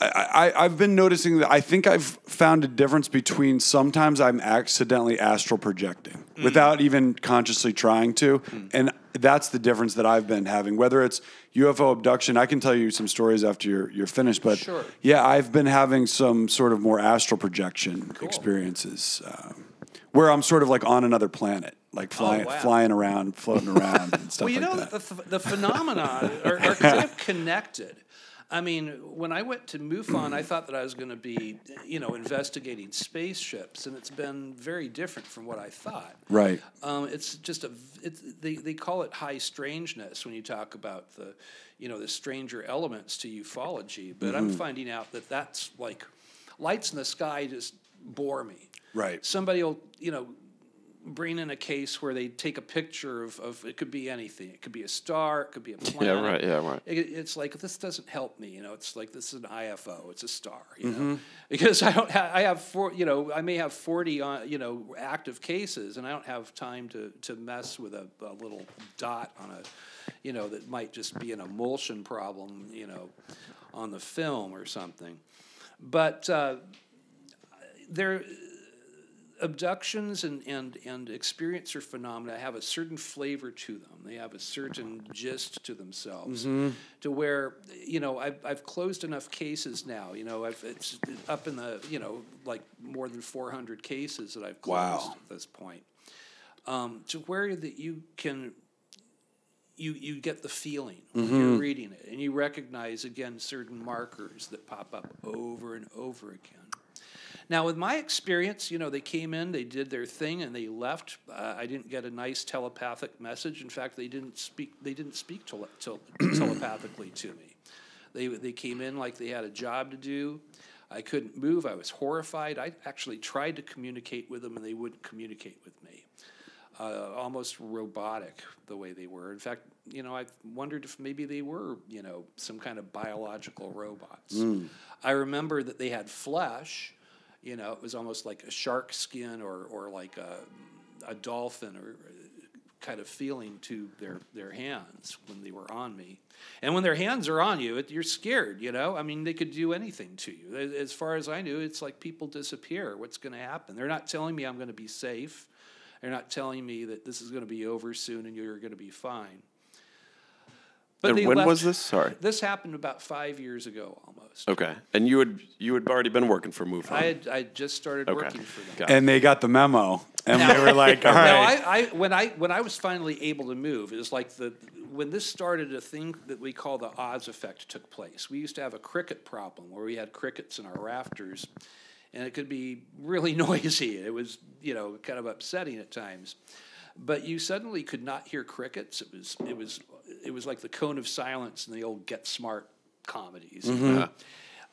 I, I I've been noticing that I think I've found a difference between sometimes I'm accidentally astral projecting
Mm.
without even consciously trying to and that's the difference that I've been having whether it's UFO abduction I can tell you some stories after you're you're finished but
Sure.
yeah I've been having some sort of more astral projection experiences um, where I'm sort of like on another planet like flying,
Oh, wow.
flying around, floating around, and stuff like that.
well, you
like
know,
that.
the, the phenomena are, are kind of connected. I mean, when I went to MUFON, I thought that I was going to be, you know, investigating spaceships, and it's been very different from what I thought.
right.
Um, it's just a, it's, they, they call it high strangeness when you talk about the, you know, the stranger elements to ufology. But I'm finding out that that's like lights in the sky just bore me.
Right.
Somebody will, you know, bring in a case where they take a picture of, of it could be anything. It could be a star. It could be a planet.
right, yeah, right.
It, it's like this doesn't help me. You know, it's like this is an IFO. It's a star. You
Mm-hmm.
know, because I don't. Ha- I have four. You know, I may have forty on. You know, active cases, and I don't have time to to mess with a, a little dot on a. You know, that might just be an emulsion problem. You know, on the film or something. But uh, there abductions and, and, and experiencer phenomena have a certain flavor to them. They have a certain gist to themselves to where, you know, I've, I've closed enough cases now, you know, I've, it's up in the, you know, like more than 400 cases that I've closed
Wow.
at this point. Um, to where that you can you you get the feeling when you're reading it and you recognize again certain markers that pop up over and over again now with my experience you know they came in they did their thing and they left. Uh, i didn't get a nice telepathic message. In fact they didn't speak they didn't speak tele- tel- telepathically to me. They, they came in like they had a job to do. I couldn't move. I was horrified. I actually tried to communicate with them and they wouldn't communicate with me. Uh, almost robotic the way they were. In fact, you know, I wondered if maybe they were, you know, some kind of biological robots. I remember that they had flesh. You know, it was almost like a shark skin or or like a, a dolphin or kind of feeling to their their hands when they were on me. And when their hands are on you, it, you're scared. You know, I mean, they could do anything to you. As far as I knew, it's like people disappear. What's going to happen? They're not telling me I'm going to be safe. They're not telling me that this is going to be over soon and you're going to be fine. But
And when
left-
was this? Sorry.
This happened about five years ago, almost.
Okay. And you had you had already been working for MUFON.
I had I just started
Okay.
working for them.
Got it.
And they got the memo, and they were like, "All
Now. I, I when I when I was finally able to move, it was like the when this started, a thing that we call the Oz effect took place. We used to have a cricket problem where we had crickets in our rafters, and it could be really noisy. It was you know kind of upsetting at times, but you suddenly could not hear crickets. It was it was it was like the cone of silence in the old Get Smart comedies. you know?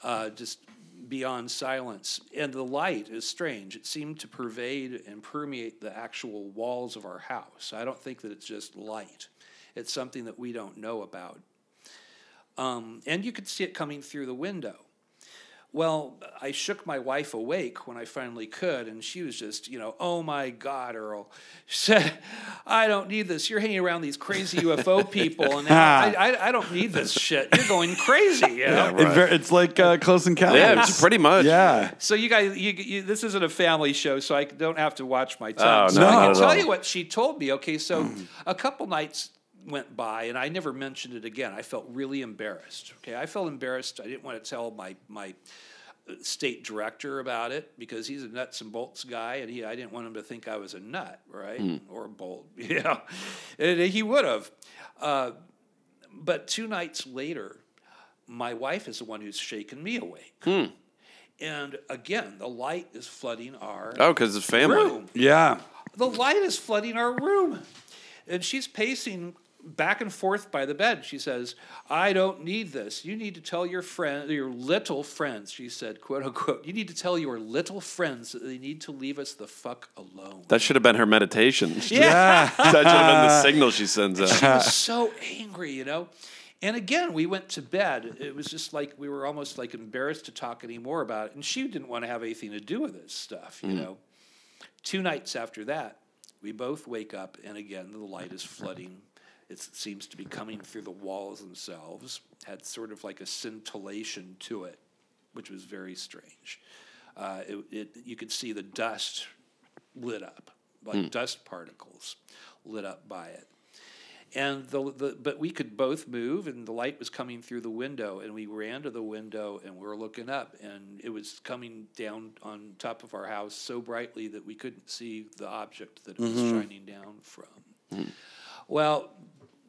uh, just beyond silence. And the light is strange. It seemed to pervade and permeate the actual walls of our house. I don't think that it's just light, it's something that we don't know about. Um, and you could see it coming through the window. Well, I shook my wife awake when I finally could, and she was just, you know, oh my God, Earl. She said, I don't need this. You're hanging around these crazy UFO people, and I, I, I don't need this shit. You're going crazy, you know?
It ver- it's like uh, Close Encounters.
yeah, it's pretty much.
Yeah.
So you guys, you, you, this isn't a family show, so I don't have to watch my tongue.
Oh,
so
no,
I can tell
all.
you what she told me. Okay, so a couple nights went by, and I never mentioned it again. I felt really embarrassed. Okay, I felt embarrassed. I didn't want to tell my my uh, state director about it because he's a nuts and bolts guy, and he I didn't want him to think I was a nut, right, or a bolt. Yeah, and he would have. Uh, but two nights later, my wife is the one who's shaken me awake. And again, the light is flooding our
Oh, because it's family.
room.
Yeah.
The light is flooding our room. And she's pacing back and forth by the bed. She says, I don't need this. You need to tell your friend, your little friends, she said, quote unquote, you need to tell your little friends that they need to leave us the fuck alone.
That should have been her meditation.
Yeah.
that should have been the signal she sends out.
She was so angry, you know. And again, we went to bed. It was just like we were almost like embarrassed to talk anymore about it. And she didn't want to have anything to do with this stuff, you mm. know. Two nights after that, we both wake up, and again, the light is flooding. It seems to be coming through the walls themselves. Had sort of like a scintillation to it, which was very strange. Uh, it, it, you could see the dust lit up, like hmm. dust particles lit up by it. and the, the but we could both move, and the light was coming through the window, and we ran to the window, and we were looking up, and it was coming down on top of our house so brightly that we couldn't see the object that it was mm-hmm. shining down from. Hmm. Well,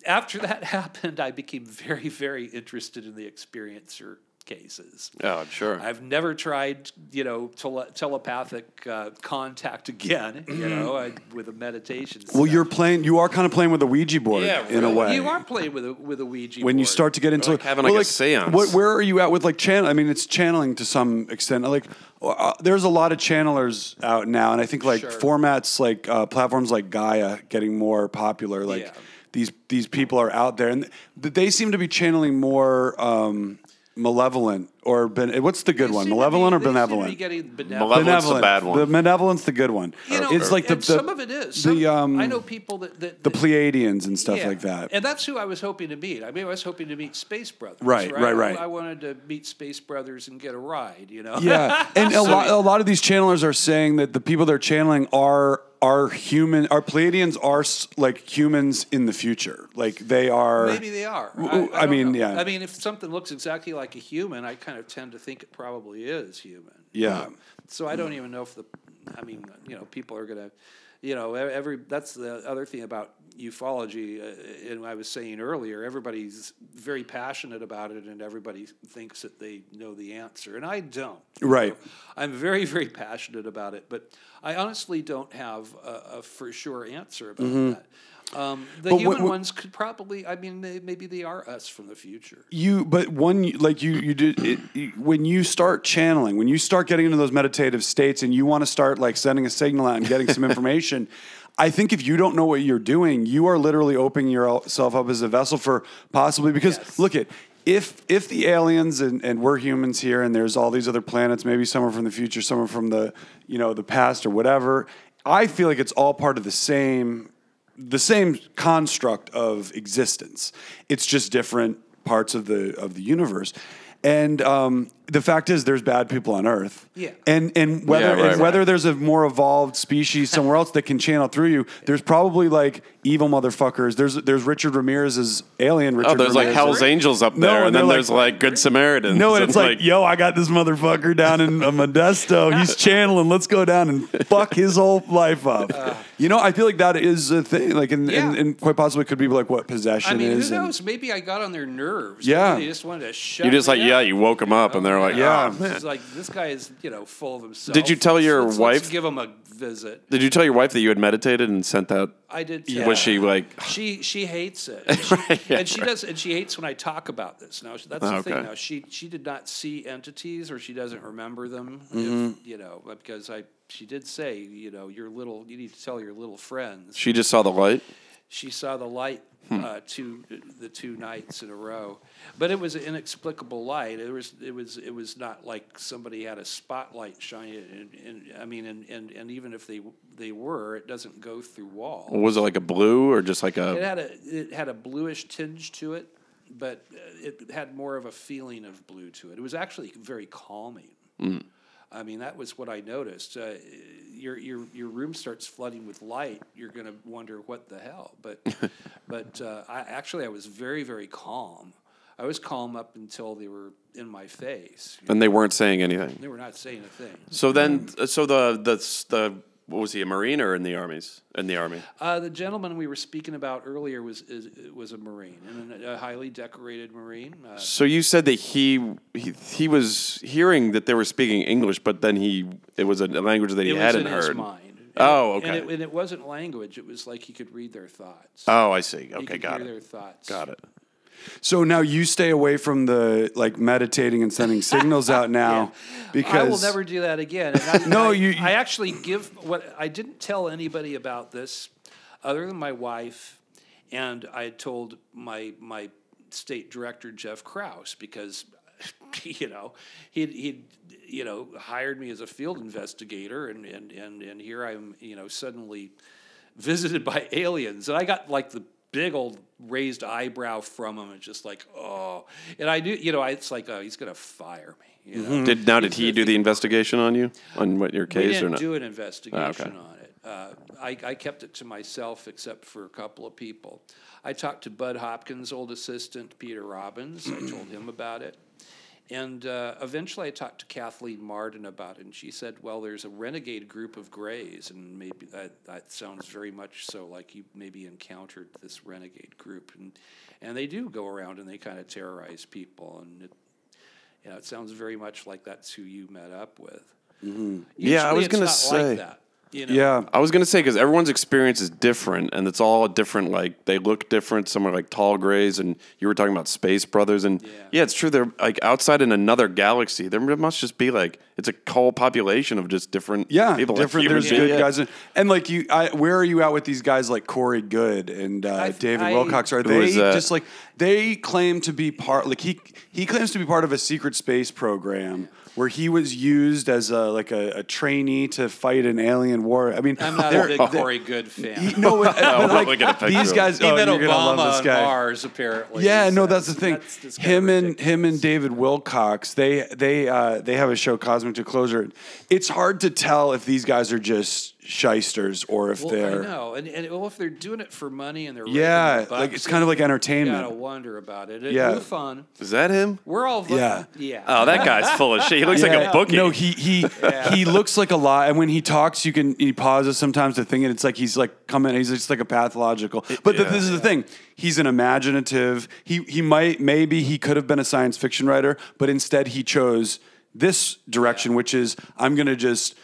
after that happened, I became very, very interested in the experiencer cases.
Oh, sure.
I've never tried, you know, tele- telepathic uh, contact again, you know, I, with a meditation.
Well,
stuff.
you're playing. You are kind of playing with a Ouija board
yeah,
in a way.
You are playing with a with a Ouija
when you start to get into
like having, like, a seance.
What, where are you at with like channel? I mean, it's channeling to some extent. Like, uh, there's a lot of channelers out now, and I think like
Sure.
formats like uh, platforms like Gaia getting more popular. Like
Yeah.
These these people are out there, and th- they seem to be channeling more um, malevolent or ben- what's the good
They
one?
seem to
Malevolent
be-
or
they seem to be
benevolent?
getting benevolent.
Malevolent's the bad one.
The benevolent's the good one.
You know,
it's like the,
and
the
some of it is. Some,
the um
I know people that, that
the
that-
Pleiadians and stuff
Yeah.
like that.
And that's who I was hoping to meet. I mean, I was hoping to meet Space Brothers.
Right, right, right.
I, I wanted to meet Space Brothers and get a ride. You know.
Yeah, and a lot, a lot of these channelers are saying that the people they're channeling are are human. Our Pleiadians are s- like humans in the future. Like they are.
Maybe they are. I,
W- I
don't
mean,
know.
yeah.
I mean, if something looks exactly like a human, I kind of tend to think it probably is human.
Yeah.
Um, so I don't even know if the, I mean, you know, people are gonna, you know, every that's the other thing about ufology. Uh, and I was saying earlier, everybody's very passionate about it, and everybody thinks that they know the answer, and I don't.
Right.
know. I'm very, very passionate about it, but I honestly don't have a, a for sure answer about that. Um, the.
But what-
human
what-
ones could probably. I mean, they, maybe they are us from the future.
you but one like you you did it, you- when you start channeling when you start getting into those meditative states and you want to start like sending a signal out and getting some information i think if you don't know what you're doing you are literally opening yourself up as a vessel for possibly because
Yes.
look at if if the aliens and, and we're humans here and there's all these other planets maybe some are from the future some are from the you know the past or whatever i feel like it's all part of the same the same construct of existence. It's just different parts of the of the universe. And um, the fact is, there's bad people on Earth.
Yeah.
And and whether
Yeah, right,
and whether there's a more evolved species somewhere else that can channel through you, there's probably like evil motherfuckers. There's there's Richard Ramirez's alien. Richard
Oh, there's like Hell's Angels up
No,
there,
and
and then
they're
there's
like-
like Good Samaritans.
No, and it's like, yo, I got this motherfucker down in uh, Modesto. He's channeling. Let's go down and fuck his whole life up. you know, I feel like that is a thing. Like, and, and,
Uh. Yeah.
and quite possibly could be like what possession
I mean,
is.
who
and-
knows? Maybe I got on their nerves.
Yeah.
Maybe they just wanted to shut.
you just
me
like, yeah,
up.
you woke him up, and they're like,
Yeah.
oh, man.
It's like this guy is, you know, full of himself.
Did you tell your
Let's- let's
wife-
give him a visit.
Did you tell your wife that you had meditated and sent that?
I did.
Yeah.
tell
Was she like,
She she hates it, and she,
yeah,
and she does, and she hates when I talk about this. Now that's the
Okay.
thing. Now she she did not see entities, or she doesn't remember them.
Mm-hmm.
If, you know, but because I she did say, you know, your little, you need to tell your little friends.
she just saw the light?
She saw the light
Hmm.
uh, two the two nights in a row, but it was an inexplicable light. It was it was it was not like somebody had a spotlight shining. And, and I mean, and, and, and even if they they were, it doesn't go through walls.
Was it like a blue or just like a?
It had a it had a bluish tinge to it, but uh, it had more of a feeling of blue to it. It was actually very calming. I mean, that was what I noticed. Uh, your your your room starts flooding with light. You're going to wonder what the hell. But but uh, I actually I was very very calm. I was calm up until they were in my face.
And they weren't saying anything.
They were not saying a thing.
So then, so the the the what was he a marine or in the armies? In the army.
Uh, the gentleman we were speaking about earlier was is, was a marine and a highly decorated marine. Uh,
So you said that he, he he was hearing that they were speaking English, but then he it was a language that he
it
hadn't
in
heard.
his mind. And
Oh,
it- And
okay.
it, and it wasn't language. It was like he could read their thoughts.
Oh, I see.
He
Okay,
could
got
hear
it.
their thoughts.
Got it.
so now you stay away from the like meditating and sending signals out now because
I will never do that again. I,
No,
I,
you-
I actually give what I didn't tell anybody about this, other than my wife, and I told my my state director Jeff Kraus because, you know, he'd he'd you know hired me as a field investigator, and and and and here I'm you know suddenly visited by aliens, and I got like the big old raised eyebrow from him, and just like oh, and I knew you know I, it's like oh he's gonna fire me, you know.
Did now did he do the investigation on you on what your case or
didn't
not?
do an investigation
okay.
on it. Uh, I, I kept it to myself, except for a couple of people. I talked to Bud Hopkins' old assistant, Peter Robbins. I told him about it. And uh, eventually I talked to Kathleen Marden about it, and she said, Well, there's a renegade group of Greys, and maybe that, that sounds very much so like you maybe encountered this renegade group. And, and they do go around and they kind of terrorize people, and it, you know, it sounds very much like that's who you met up with. Mm-hmm.
Yeah, I was gonna say.
Like that, you know?
Yeah.
I was gonna say because everyone's experience is different, and it's all different. Like they look different. Some are like tall grays, and you were talking about Space Brothers, and yeah,
Yeah.
it's true. They're like outside in another galaxy. There must just be like it's a whole population of just different.
Yeah,
people,
different.
human
there's
beings.
good
Yeah.
guys, in, and like you, I, where are you at with these guys like Corey Goode and uh,
I've-
David
I-
Wilcox? Are they just like they claim to be part? Like he he claims to be part of a secret space program where he was used as a like a, a trainee to fight an alien war. I mean,
I'm not a big Corey Goode fan.
he- no, but, but, like,
look at a picture
these guys.
he
oh,
met
you're gonna love
Obama
this
on
guy.
Mars, apparently.
Yeah,
so
no, that's the thing.
that's just kinda
him and him and David Wilcox, they they uh, they have a show Cosmic Disclosure. It's hard to tell if these guys are just shysters or if
Well,
they're
I know, and, and well, if they're doing it for money and they're
yeah,
the
like it's kind of like
You
entertainment.
gotta wonder about it. At
Yeah.
MUFON,
Is that him?
we're all looking,
Yeah.
yeah.
Oh, that guy's full of shit. He looks like a bookie.
No, he he he looks like a lot, and when he talks, you can he pauses sometimes to think, and it's like he's like coming. He's just like a pathological. But the, this is the thing: he's an imaginative. He he might maybe he could have been a science fiction writer, but instead he chose this direction, which is I'm going to just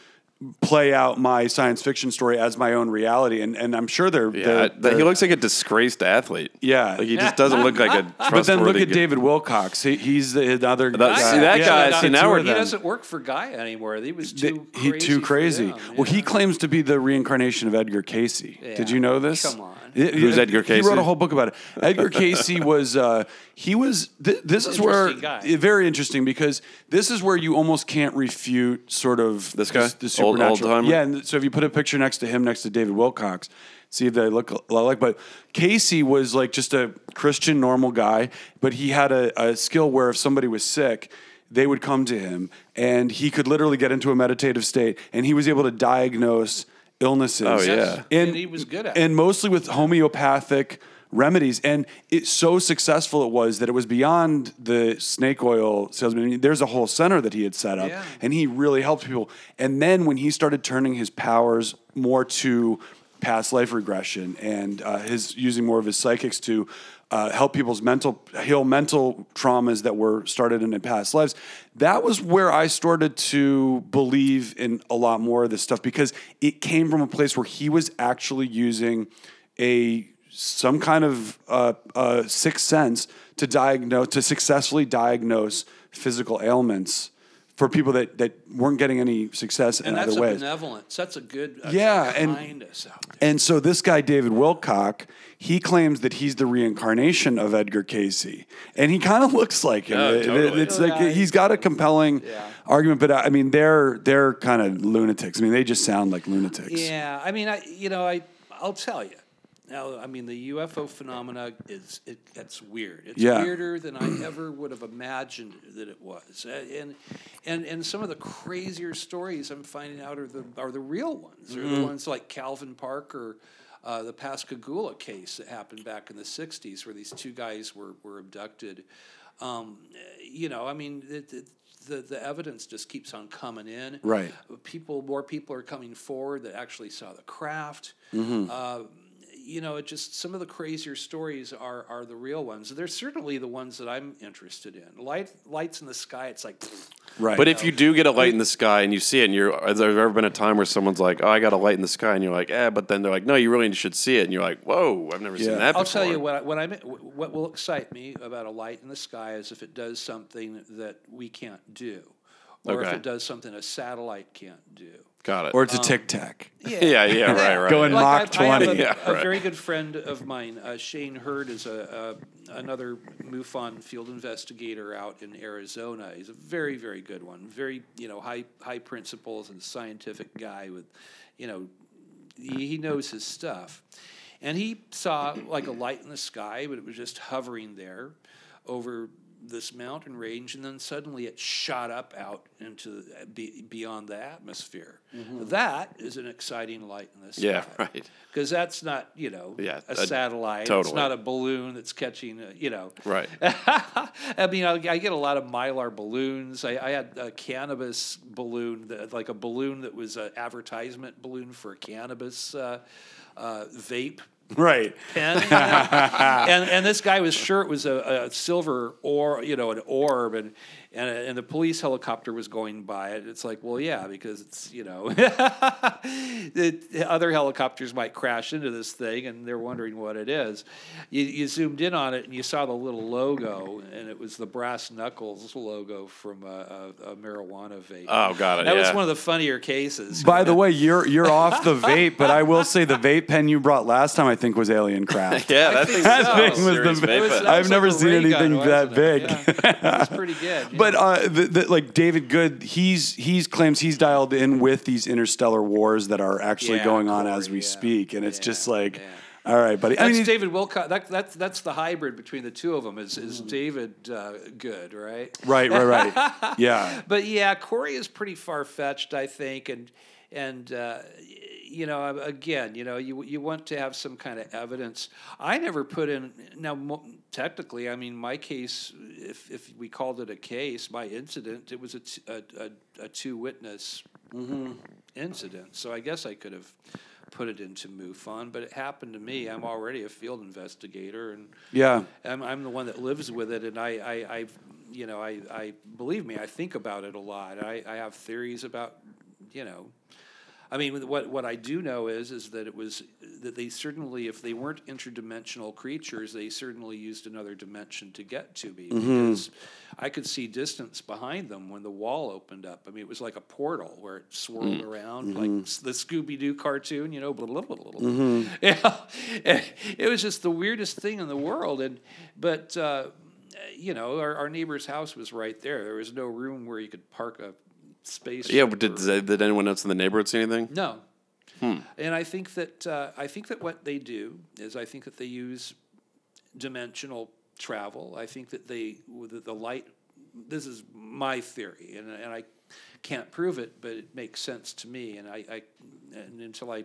play out my science fiction story as my own reality, and and I'm sure they're
yeah,
they're-
he
they're-
looks like a disgraced athlete.
Yeah.
like he just doesn't look like a.
But then look at
guy.
David Wilcox. He, he's the another
That-
guy.
see, that
Yeah,
guy-
the
see, now we're-
He
them.
doesn't work for Guy anymore. He was
Th-
too
he
crazy.
too crazy.
them,
Well, he claims to be the reincarnation of Edgar Cayce. Did you know this?
Come on.
Y-
Who's
y-
Edgar
He wrote a whole book about it. Edgar Cayce was uh, he was. Th- this is where
guy.
eh, very interesting because this is where you almost can't refute sort of
This guy?
the, the
Old-
supernatural.
old-timer?
yeah, and so if you put a picture next to him next to David Wilcox. See if they look a lot like, but Cayce was like just a Christian, normal guy. But he had a, a skill where if somebody was sick, they would come to him and he could literally get into a meditative state and he was able to diagnose illnesses.
Oh, yeah.
And,
and he was good at it.
and mostly with homeopathic remedies. And it's so successful it was that it was beyond the snake oil salesman. I mean, there's a whole center that he had set up
Yeah.
and he really helped people. And then when he started turning his powers more to past life regression and uh, his using more of his psychics to uh, help people's mental heal mental traumas that were started in their past lives. That was where I started to believe in a lot more of this stuff because it came from a place where he was actually using a some kind of uh, uh, sixth sense to diagnose to successfully diagnose physical ailments for people that, that weren't getting any success in
and that's
other
a
ways.
benevolence. That's a good, that's
Yeah,
a
and-. And so this guy David Wilcock, he claims that he's the reincarnation of Edgar Cayce, and he kind of looks like him.
Oh,
It- it-
totally.
It's like
Yeah.
he's got a compelling
Yeah.
argument, but I mean they're they're kind of lunatics. I mean they just sound like lunatics.
Yeah, I mean, I you know, I I'll tell you. Now, I mean, the UFO phenomena is it, it's weird. It's
Yeah.
weirder than I ever would have imagined that it was, Uh, and and and some of the crazier stories I'm finding out are the are the real ones. They're the ones like Calvin Parker. Uh, the Pascagoula case that happened back in the '60s, where these two guys were were abducted. Um, you know, I mean, it, it, the the evidence just keeps on coming in
Right.
people more people are coming forward that actually saw the craft
Mm-hmm.
uh, you know it just some of the crazier stories are are the real ones they're certainly the ones that i'm interested in light lights in the sky it's like
Right.
But if you do get a light in the sky and you see it, and you're, has there ever been a time where someone's like, "Oh, I got a light in the sky," and you're like, "Eh," but then they're like, "No, you really should see it," and you're like, "Whoa, I've never
Yeah.
seen that."
I'll
before.
tell you what I, what I what will excite me about a light in the sky is if it does something that we can't do, or if
Okay.
it does something a satellite can't do.
Got it.
or it's a tic tac.
yeah, yeah, right, right.
Going Mach
I, I have
20.
a,
Yeah,
a
right.
very good friend of mine, uh, Shane Hurd, is a, a another MUFON field investigator out in Arizona. He's a very, very good one. Very, you know, high high principles and scientific guy with, you know, he, he knows his stuff. And he saw like a light in the sky, but it was just hovering there over this mountain range, and then suddenly it shot up out into be, beyond the atmosphere. That is an exciting light in the sky.
Yeah, right.
Because that's not, you know,
Yeah,
a
uh,
satellite. It's not a balloon that's catching, uh, you know.
Right.
I mean, I, I get a lot of mylar balloons. I, I had a cannabis balloon, that, like a balloon that was an advertisement balloon for a cannabis uh, uh, vape
Right.
pen. and and this guy was sure it was a, a silver or you know an orb, and and uh, and the police helicopter was going by it. It's like, well, yeah, because it's you know, the other helicopters might crash into this thing, and they're wondering what it is. You, you zoomed in on it, and you saw the little logo, and it was the brass knuckles logo from a, a, a marijuana vape.
Oh, got it,
That was one of the funnier cases.
By the way, you're you're off the vape, but I will say the vape pen you brought last time I think was Alien Craft.
Yeah, that
think
thing's
so.
thing was
serious
the-
vape
was-
I've
was
never
like
seen anything
gun,
that
wasn't it?
big.
Yeah. It was pretty good. yeah.
But uh, the, the, like David Good, he's he's claims he's dialed in with these interstellar wars that are actually
Yeah,
going on
Corey,
as we
yeah,
speak, and it's
yeah,
just like, all right, buddy. I mean,
David Wilcox. That, that's that's the hybrid between the two of them. Is is David uh, good, right?
right, right, right. Yeah,
But yeah, Corey is pretty far fetched, I think, and and uh, you know, again, you know, you you want to have some kind of evidence. I never put in now. mo- Technically, I mean, my case, if if we called it a case, my incident, it was a t- a, a, a two witness mm-hmm. incident. So I guess I could have put it into MUFON, but it happened to me. I'm already a field investigator, and
yeah.
I'm, I'm the one that lives with it, and I, I, I you know, I, I believe me, I think about it a lot. I, I have theories about, you know, I mean, what what I do know is is that it was that they certainly, if they weren't interdimensional creatures, they certainly used another dimension to get to me mm-hmm. because I could see distance behind them when the wall opened up. I mean, it was like a portal where it swirled mm. around mm-hmm. like the Scooby Doo cartoon, you know. Blah, blah, blah, blah, blah. Mm-hmm. Yeah, it was just the weirdest thing in the world, and but. Uh, you know, our, our neighbor's house was right there. There was no room where you could park a space.
Yeah, but did, did anyone else in the neighborhood see anything?
No. And I think that uh, I think that what they do is I think that they use dimensional travel. I think that they the, the light. This is my theory, and and I can't prove it, but it makes sense to me. And I, I and until I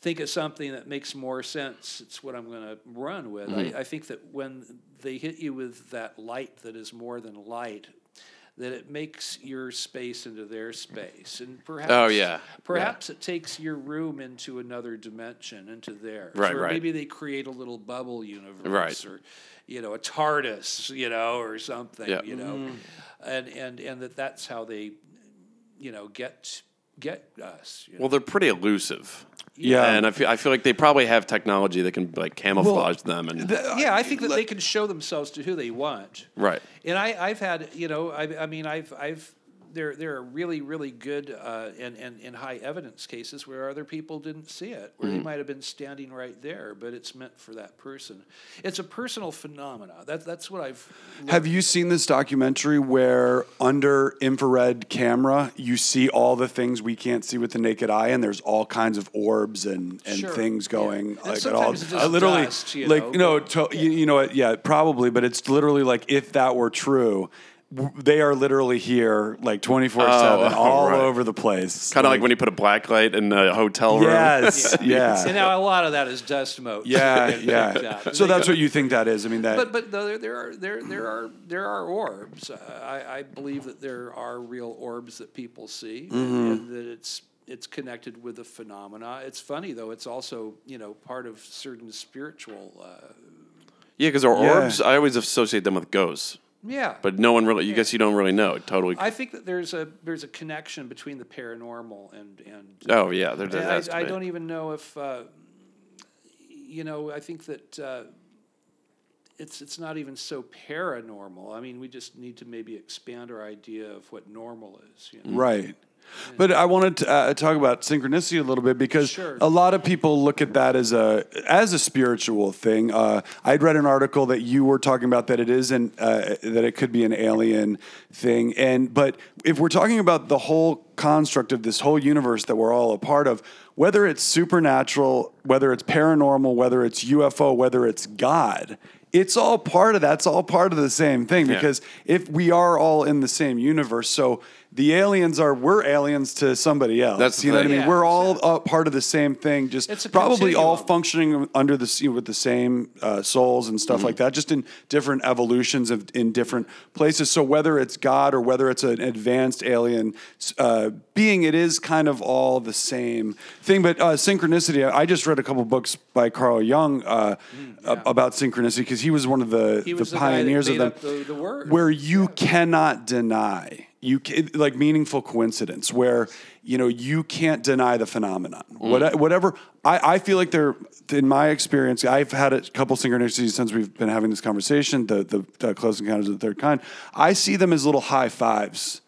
think of something that makes more sense, it's what I'm going to run with. I, I think that when they hit you with that light that is more than light, that it makes your space into their space, and perhaps
Oh, yeah.
perhaps it takes your room into another dimension, into theirs.
Right,
or
right.
Maybe they create a little bubble universe,
Right.
or you know, a TARDIS, you know, or something,
Yeah.
you know, mm. and and and that that's how they, you know, get get us. You know?
Well, they're pretty elusive.
Yeah.
and I feel I feel like they probably have technology that can like camouflage them and uh,
yeah, I think that they can show themselves to who they want.
right.
And I, I've had, you know, I, I mean, I've, I've, there, there are really, really good uh, and, and, and high evidence cases where other people didn't see it, where they might have been standing right there, but it's meant for that person. It's a personal phenomena. That, that's what I've.
Have you seen this documentary where under infrared camera you see all the things we can't see with the naked eye, and there's all kinds of orbs and, and
Sure,
things going
And
like at all.
it's just
I literally
dust, you
like
know,
no, to, you, you know what? Yeah, probably, but it's literally like if that were true. W- They are literally here, like twenty four seven,
Oh,
all
right.
over the place.
Kind of like when you put a black light in a hotel room.
yes,
And
yeah,
now a lot of that is dust motes.
yeah,
that get picked
yeah. So that's
go-
what you think that is. I mean that.
But but no, there, there are there there are there are orbs. Uh, I, I believe that there are real orbs that people see, and, and that it's it's connected with the phenomena. It's funny though; it's also you know part of certain spiritual. Uh,
Yeah, because our
Yeah.
orbs, I always associate them with ghosts,
yeah,
but no one really. You guess you don't really know. Totally.
I think that there's a there's a connection between the paranormal and and.
oh yeah, there, there
and
has
I,
to
I don't even know if. Uh, you know, I think that. Uh, it's it's not even so paranormal. I mean, we just need to maybe expand our idea of what normal is. You know?
Right. But I wanted to uh, talk about synchronicity a little bit because
Sure.
a lot of people look at that as a as a spiritual thing. Uh, I'd read an article that you were talking about that it isn't uh, that it could be an alien thing, and but if we're talking about the whole construct of this whole universe that we're all a part of, whether it's supernatural, whether it's paranormal, whether it's UFO, whether it's God, it's all part of that's all part of the same thing
Yeah.
because if we are all in the same universe, so the aliens are we're aliens to somebody else.
That's the
you know what I mean.
Yeah,
we're all uh, part of the same thing, just
It's a
probably all functioning under the you know, with the same uh, souls and
Mm-hmm.
stuff like that, just in different evolutions of in different places. So whether it's God or whether it's an advanced alien uh, being, it is kind of all the same thing. But uh, synchronicity, I just read a couple books by Carl Jung uh, a- about synchronicity because he was one of the,
Mm,
the
was the
pioneers of them,
the- the word.
where you cannot deny you like meaningful coincidence where you know you can't deny the phenomenon
Mm.
What, whatever I, I feel like there in my experience i've had a couple synchronicities since we've been having this conversation the, the, the close encounters of the third kind i see them as little high fives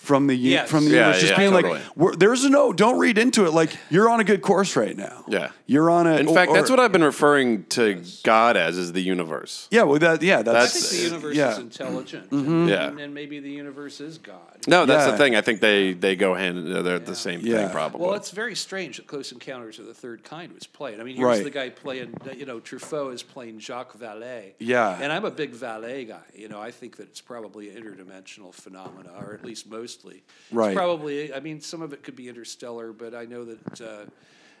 from the
Yes.
from the
Yeah,
universe, just
yeah,
being
totally.
like we're, there's no don't read into it like you're on a good course right now
Yeah.
you're on a
In fact,
or-
that's what I've been referring to God as is the universe.
yeah well that yeah
I
that's,
think the universe
yeah.
is intelligent,
Mm-hmm.
and,
Yeah.
and, and maybe the universe is God.
No, that's
Yeah.
the thing. I think they they go hand in they're the same
Yeah.
thing probably.
Well, it's very strange that Close Encounters of the Third Kind was played. I mean, here's
Right.
the guy playing, you know, Truffaut is playing Jacques Vallée.
Yeah.
And I'm a big Vallée guy. You know, I think that it's probably an interdimensional phenomena, or at least mostly.
Right.
It's probably, I mean, some of it could be interstellar, but I know that, uh,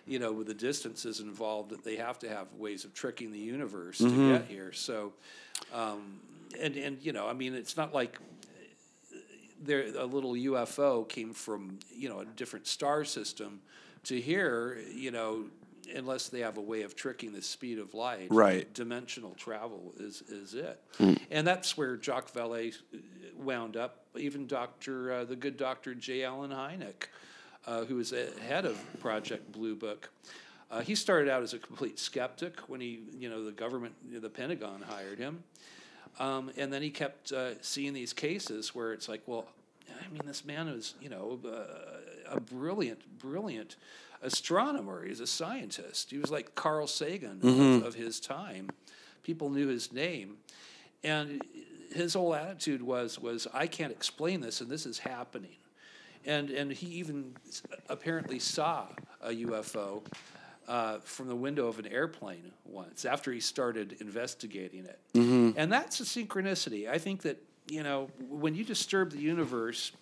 you know, with the distances involved, that they have to have ways of tricking the universe
Mm-hmm.
to get here. So, um, and, and, you know, I mean, it's not like there a little UFO came from you know a different star system to here you know unless they have a way of tricking the speed of light
Right.
dimensional travel is is it and that's where Jacques Vallée wound up even Dr. Uh, the good Dr. J. Allen Hynek uh, who was head of Project Blue Book uh, he started out as a complete skeptic when he you know the government the Pentagon hired him um, and then he kept uh, seeing these cases where it's like, well, I mean, this man was, you know, uh, a brilliant, brilliant astronomer. He's a scientist. He was like Carl Sagan of, of his time. People knew his name, and his whole attitude was, was I can't explain this, and this is happening. And and he even apparently saw a UFO uh, from the window of an airplane once after he started investigating it. And that's a synchronicity. I think that, you know, when you disturb the universe,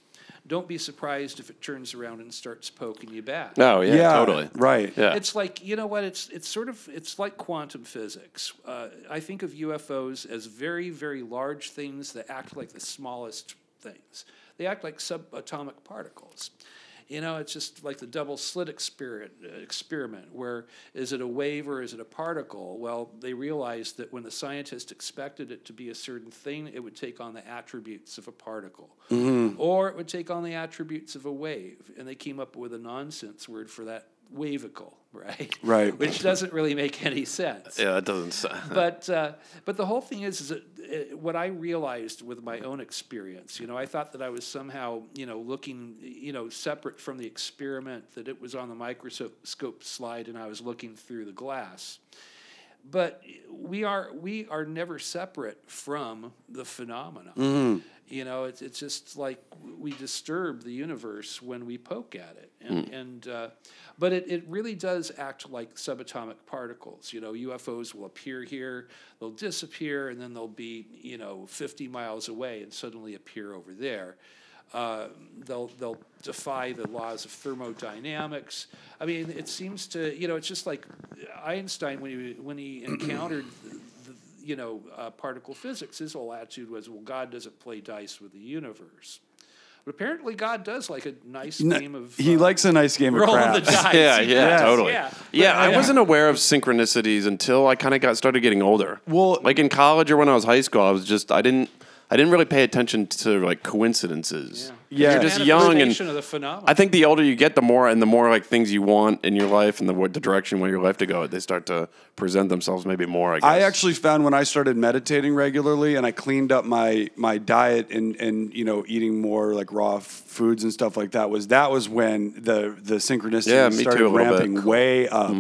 don't be surprised if it turns around and starts poking you back.
no, yeah,
yeah
totally.
right
Yeah.
It's like you know what? It's it's sort of it's like quantum physics. Uh, I think of UFOs as very very large things that act like the smallest things. They act like subatomic particles. You know, it's just like the double slit experiment. Experiment, where is it a wave or is it a particle? Well, they realized that when the scientists expected it to be a certain thing, it would take on the attributes of a particle, mm-hmm. or it would take on the attributes of a wave, and they came up with a nonsense word for that wavicle, right?
Right.
Which doesn't really make any sense.
yeah, it doesn't s-
But uh, but the whole thing is, is that, uh, what I realized with my own experience. You know, I thought that I was somehow you know looking you know separate from the experiment that it was on the microscope slide and I was looking through the glass. But we are we are never separate from the phenomena. You know, it's it's just like we disturb the universe when we poke at it, and and uh, but it, it really does act like subatomic particles. You know, UFOs will appear here, they'll disappear, and then they'll be you know 50 miles away and suddenly appear over there. Uh, they'll they'll defy the laws of thermodynamics. I mean, it seems to you know it's just like Einstein when he when he encountered you know uh, particle physics. His whole attitude was, well, God doesn't play dice with the universe. But apparently, God does like a nice
No,
game of.
he
uh,
likes a nice game of
rolling the
craps.
dice.
yeah, yeah,
does,
totally.
Yeah,
Yeah,
But,
I
uh,
wasn't aware of synchronicities until I kind of got started getting older.
Well-
like in college or when I was high school, I was just I didn't I didn't really pay attention to like coincidences.
Yeah.
you're just young and
of the phenomenon.
I think the older you get, the more and the more like things you want in your life and the what the direction you want your life to go, they start to present themselves maybe more. I guess.
I actually found when I started meditating regularly and I cleaned up my my diet and and you know eating more like raw f- foods and stuff like that was that was when the the synchronicity
Yeah, me
started
too, a little bit.
ramping way up.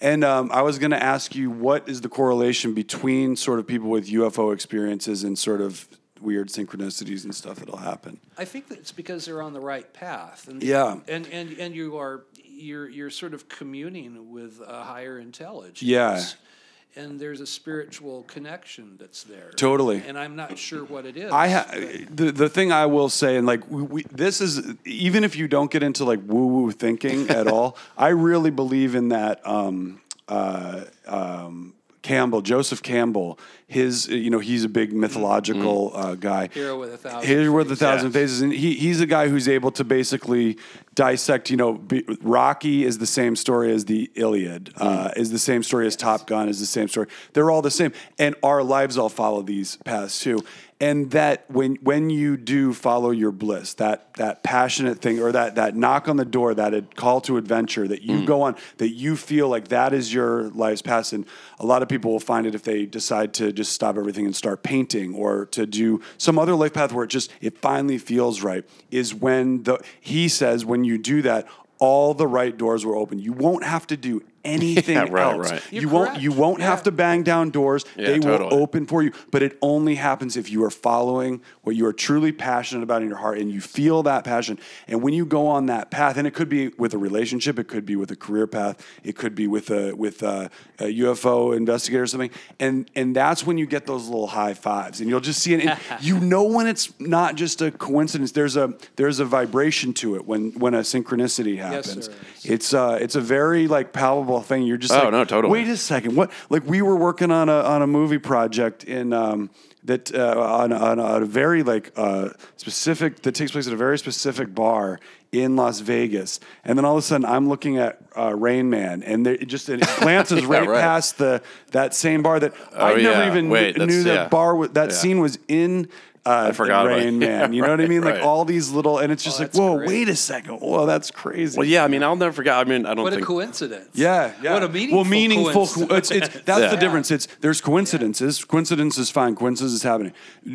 And um, I was going to ask you what is the correlation between sort of people with UFO experiences and sort of weird synchronicities and stuff that'll happen.
I think that it's because they're on the right path. And,
Yeah.
And and and you are you're you're sort of communing with a higher intelligence.
Yeah.
and there's a spiritual connection that's there.
Totally.
And I'm not sure what it is.
I ha-
but-
the the thing I will say, and like we, we, this is even if you don't get into like woo woo thinking at all, I really believe in that. Um, uh, um, Campbell, Joseph Campbell, his you know he's a big mythological uh, guy.
Hero with a thousand
Hero with a
faces.
thousand
Yes.
faces, and he, he's a guy who's able to basically dissect. You know, be, Rocky is the same story as the Iliad, uh, is the same story as Top Gun, is the same story. They're all the same, and our lives all follow these paths too. And that when when you do follow your bliss, that that passionate thing, or that that knock on the door, that call to adventure, that you mm. go on, that you feel like that is your life's path. And a lot of people will find it if they decide to just stop everything and start painting, or to do some other life path where it just it finally feels right. Is when the he says when you do that, all the right doors will open. You won't have to do anything
Yeah, right,
else.
right.
You
You're
won't you won't
Yeah.
have to bang down doors.
Yeah,
they
totally.
will open for you. But it only happens if you are following what you are truly passionate about in your heart and you feel that passion. And when you go on that path, and it could be with a relationship, it could be with a career path, it could be with a with a, a UFO investigator or something. And and that's when you get those little high fives. And you'll just see it. And you know when it's not just a coincidence. There's a there's a vibration to it when when a synchronicity happens.
sir.
It's uh it's a very like palpable thing. You're just
Oh,
like,
no, totally.
Wait a second. What? Like we were working on a on a movie project in um, that uh, on, on, on a very like uh, specific that takes place at a very specific bar in Las Vegas, and then all of a sudden I'm looking at uh, Rain Man, and there, it just it glances
Yeah,
right,
right.
past the that same bar that I
Oh,
never
yeah.
even
Wait,
knew
that's-
that
yeah.
bar was, that scene was in. Uh,
I forgot
Rain
it.
Man. You know what I mean? Like
Right.
all these little, and it's just
Oh,
like,
that's
whoa,
great.
wait a second, whoa, that's crazy.
Well, yeah, I mean, I'll never forget. I mean, I don't think.
what a coincidence.
Yeah, yeah.
What a meaningful
well, meaningful.
coincidence.
It's, it's that's
Yeah.
the difference. It's there's coincidences. Coincidence is fine. Coincidence is happening.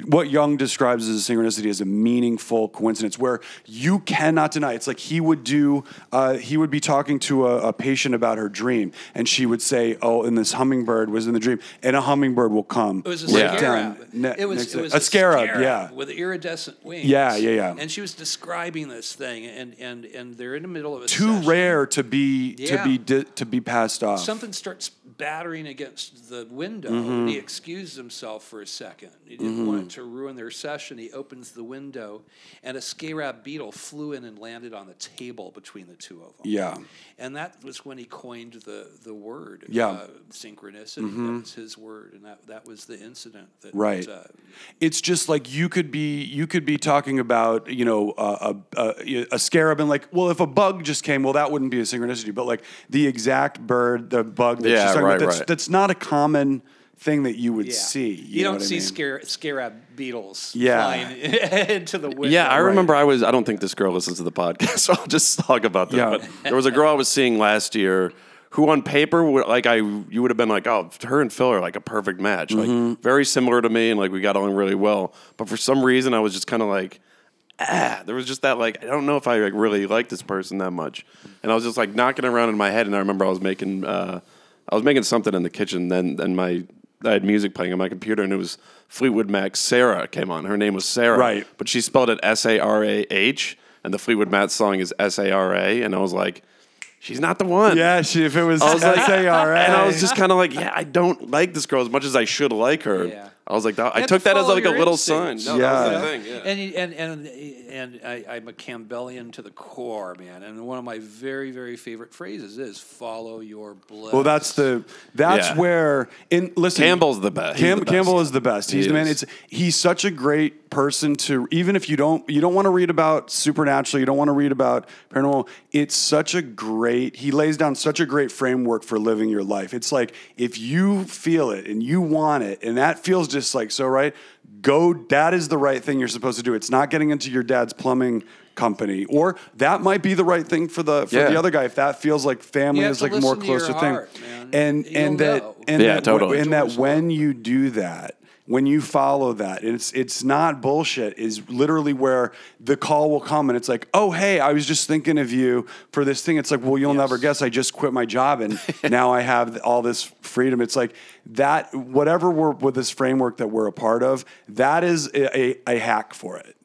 What Jung describes as a synchronicity is a meaningful coincidence where you cannot deny. It's like he would do. Uh, he would be talking to a, a patient about her dream, and she would say, "Oh, and this hummingbird was in the dream," and a hummingbird will come.
It was a
Yeah.
scarab.
ne-
it was, it was
a scarab, yeah.
with iridescent wings.
Yeah, yeah, yeah.
And she was describing this thing, and and and they're in the middle of a
Too
session.
rare to be to be di- to be passed off.
Something starts battering against the window,
Mm-hmm.
and he excused himself for a second. He didn't want it to ruin their session. He opens the window, and a scarab beetle flew in and landed on the table between the two of them.
Yeah.
and that was when he coined the the word.
Yeah. Mm-hmm.
uh, synchronicity. That was his word, and that that was the incident that.
Right.
Uh,
it's just like you could be you could be talking about you know uh, a, a a scarab and like well if a bug just came well that wouldn't be a synchronicity but like the exact bird the bug that
Yeah,
she's talking
right,
about that's,
right.
that's not a common thing that you would
yeah.
see
You,
know
don't
what I
see
mean?
scare, scarab beetles
Yeah.
flying into the window.
Yeah, I remember I was. I don't think this girl listens to the podcast, so I'll just talk about that.
Yeah.
But there was a girl I was seeing last year who, on paper, would, like I, you would have been like, oh, her and Phil are like a perfect match,
Mm-hmm.
like very similar to me, and like we got along really well. But for some reason, I was just kind of like, ah, there was just that like I don't know if I like, really like this person that much, and I was just like knocking around in my head, and I remember I was making, uh, I was making something in the kitchen, then and my. I had music playing on my computer, and it was Fleetwood Mac. Sarah came on. Her name was Sarah,
Right.
But she spelled it S A R A H, and the Fleetwood Mac song is S A R A, and I was like, she's not the one.
yeah she, if it was,
I was like,
S-A-R-A.
and I was just kind of like, yeah, I don't like this girl as much as I should like her.
Yeah.
I was like, that, I
have
took
to
that as
follow
like a
your
little sign.
instincts.
No, that was
Yeah.
the thing. Yeah.
And, and and and I, I'm a Campbellian to the core, man. And one of my very very favorite phrases is "Follow your bliss."
well that's the that's
Yeah.
where in listen
Campbell's the best.
Cam,
the best.
Campbell is the best. He's
He
the man. It's he's such a great person to even if you don't you don't want to read about supernatural, you don't want to read about paranormal. It's such a great. He lays down such a great framework for living your life. It's like if you feel it and you want it, and that feels just like so right. Go. That is the right thing you're supposed to do. It's not getting into your dad's plumbing company, or that might be the right thing for the for
Yeah.
the other guy if that feels like family is like a more
listen to
closer thing.
heart, man.
And
You'll
and that
know.
and
Yeah,
that
totally.
and that when you do that when you follow that it's it's not bullshit is literally where the call will come and it's like oh hey i was just thinking of you for this thing. It's like well you'll never guess i just quit my job and now i have all this freedom. It's like that whatever we're with this framework that we're a part of that is a, a, a hack for it.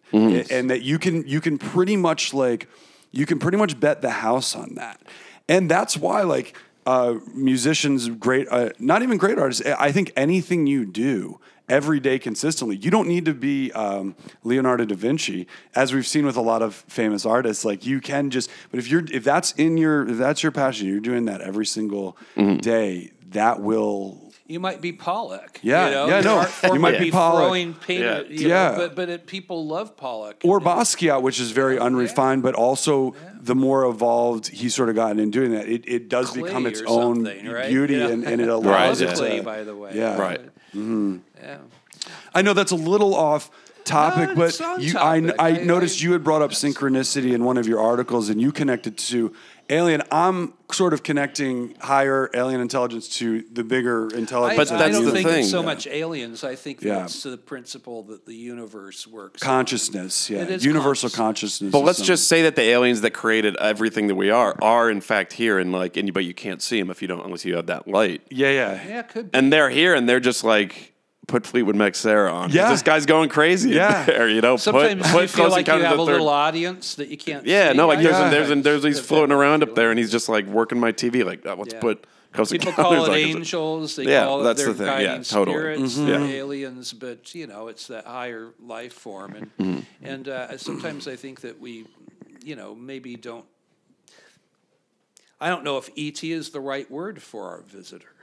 And that you can you can pretty much like you can pretty much bet the house on that. And that's why like uh, musicians, great, uh, not even great artists. I think anything you do every day consistently, you don't need to be um, Leonardo da Vinci, as we've seen with a lot of famous artists. Like you can just, but if you're if that's in your if that's your passion, you're doing that every single
Mm-hmm.
day. That will
You might be Pollock.
Yeah,
you know?
yeah, no, you might be Pollock.
throwing paint.
Yeah.
at- you know, but but it, people love Pollock.
or
And-
Basquiat, which is very unrefined, but also the more evolved he's sort of gotten in doing that, it, it does
clay
become its own
right?
beauty
Yeah.
and, and it allows
love
it
clay,
to.
by the way.
Yeah.
Right.
Yeah.
I know that's a little off topic,
No,
but you, I. I,
I-
noticed
I-
you had brought up synchronicity in one of your articles, and you connected to alien. I'm sort of connecting higher alien intelligence to the bigger intelligence.
But
I
that's
don't
the
think
thing.
it's so
Yeah.
much aliens. I think
Yeah.
that's the principle that the universe works. on.
consciousness, yeah, universal
conscious.
consciousness.
But let's
something.
just say that the aliens that created everything that we are are in fact here, and like, and but you can't see them if you don't unless you have that light.
yeah, yeah,
Yeah, it could be.
And they're here, and they're just like. Put Fleetwood Mac Sarah on.
Yeah.
This guy's going crazy.
Yeah.
there, you know.
Sometimes
put, put
you feel
Close
like you have a
Third-
little audience that you can't.
Yeah,
see.
no, like
I
there's
know
and there's
that-
and there's he's
that
floating around up there, and he's just like working my TV. Like, oh, let's
Yeah.
put Close
People call it
like,
angels. They
Yeah,
call it
that's
their
the thing. Yeah, totally.
spirits,
Mhm.
they're
Yeah.
aliens, but you know, it's that higher life form, and
Mm-hmm.
and uh, sometimes I think that we, you know, maybe don't. I don't know if ET is the right word for our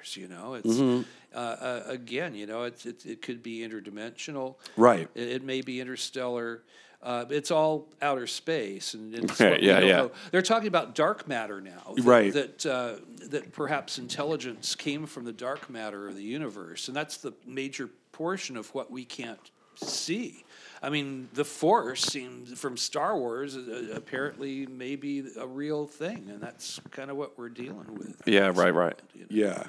visitors. You know, it's
Mm-hmm.
uh, uh, again, you know, it's, it it could be interdimensional.
Right.
It, it may be interstellar. Uh, it's all outer space, and it's
yeah, yeah.
know. They're talking about dark matter now. that-
Right.
That uh, that perhaps intelligence came from the dark matter of the universe, and that's the major portion of what we can't see. I mean, the Force seems from Star Wars uh, apparently maybe a real thing, and that's kind of what we're dealing with.
Yeah, right, right.
You know?
Yeah,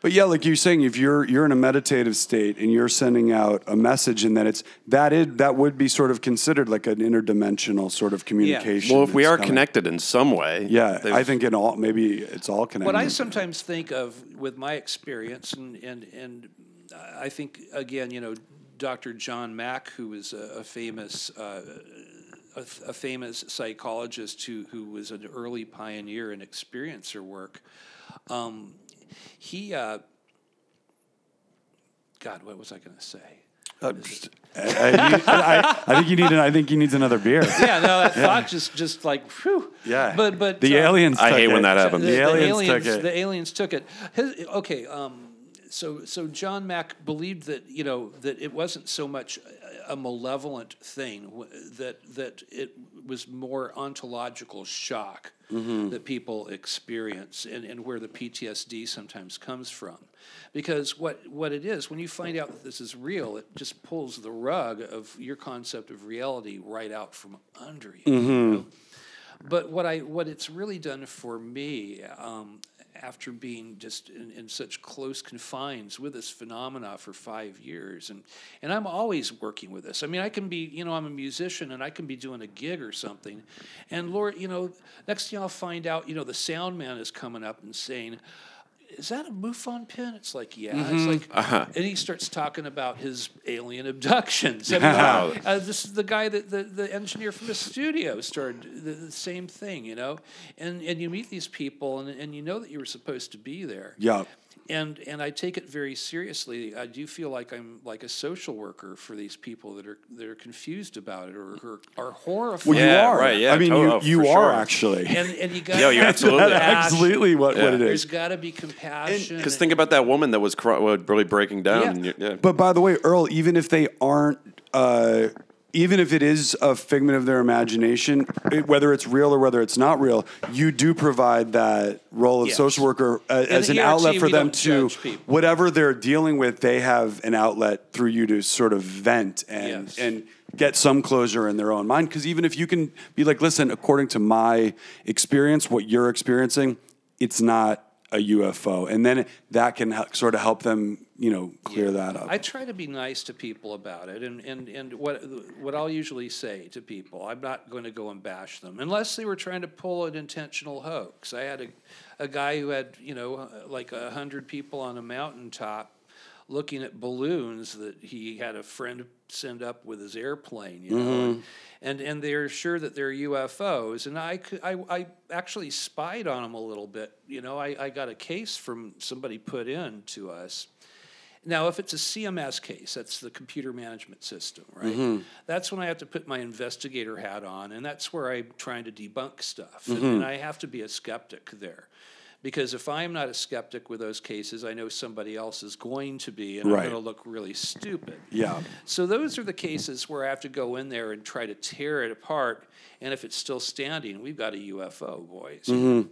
but yeah, like you're saying, if you're you're in a meditative state and you're sending out a message, and then it's that is that would be sort of considered like an interdimensional sort of communication.
Well, if we are
coming.
connected in some way,
yeah, I think in all maybe it's all connected.
What I sometimes think of with my experience, and and and I think again, you know, Dr. John Mack, who was a, a famous. Uh, a, a famous psychologist who, who was an early pioneer in experiencer work. Um, he, uh, God, what was I going to say?
Uh, just- I, I, I- I think you need. an- I think he needs another beer.
Yeah, no, that thought just just like, whew.
Yeah,
But but
the
uh,
aliens.
I
took
hate when
it.
that happens.
The, aliens,
aliens,
took it.
The aliens took it. His, okay, um, so so John Mack believed that you know that it wasn't so much a, malevolent thing that that it was more ontological shock
Mm-hmm.
that people experience and, and where the PTSD sometimes comes from. Because what, what it is, when you find out that this is real, it just pulls the rug of your concept of reality right out from under you. you
Mm-hmm.
know? But what I what it's really done for me, um, after being just in, in such close confines with this phenomena for five years, and and I'm always working with this. I mean, I can be, you know, I'm a musician and I can be doing a gig or something, and Lord, you know, next thing I'll find out, you know, the sound man is coming up and saying. Is that a MUFON pin? It's like, yeah. It's mm-hmm. like, uh-huh. and he starts talking about his alien abductions. I mean,
Wow.
uh, this is the guy that the, the engineer from the studio started the, the same thing, you know. And and you meet these people, and, and you know that you were supposed to be there.
Yeah.
And and I take it very seriously. I do feel like I'm like a social worker for these people that are that are confused about it or or are horrified.
Well, you
Yeah,
are.
right, yeah,
I mean,
totally,
you
for
you are
sure.
actually.
and and you got
Yo, you're absolutely-
absolutely what, what it
There's
is.
got to be compassion.
Because think about that woman that was cry- well, really breaking down.
Yeah.
and yeah.
But by the way, Earl, even if they aren't, uh, even if it is a figment of their imagination, it, whether it's real or whether it's not real, you do provide that role of
Yes.
social worker uh, as an outlet for them to whatever they're dealing with. They have an outlet through you to sort of vent and
Yes.
and get some closure in their own mind. Because even if you can be like, listen, according to my experience, what you're experiencing, it's not a UFO, and then that can sort of help them, you know, clear that up.
I try to be nice to people about it, and, and, and what what I'll usually say to people, I'm not going to go and bash them unless they were trying to pull an intentional hoax. I had a, a guy who had you know like a hundred people on a mountaintop looking at balloons that he had a friend send up with his airplane, you know, and, and and they're sure that they're UFOs. And I, could, I I actually spied on them a little bit. You know, I, I got a case from somebody put in to us. Now, if it's a CMS case, that's the computer management system, right? Mm-hmm. That's when I have to put my investigator hat on, and that's where I'm trying to debunk stuff. And, mm-hmm. and I have to be a skeptic there. Because if I'm not a skeptic with those cases, I know somebody else is going to be, and
Right.
I'm going to look really stupid.
Yeah.
So those are the cases where I have to go in there and try to tear it apart. And if it's still standing, we've got a UFO, boys. Mm-hmm.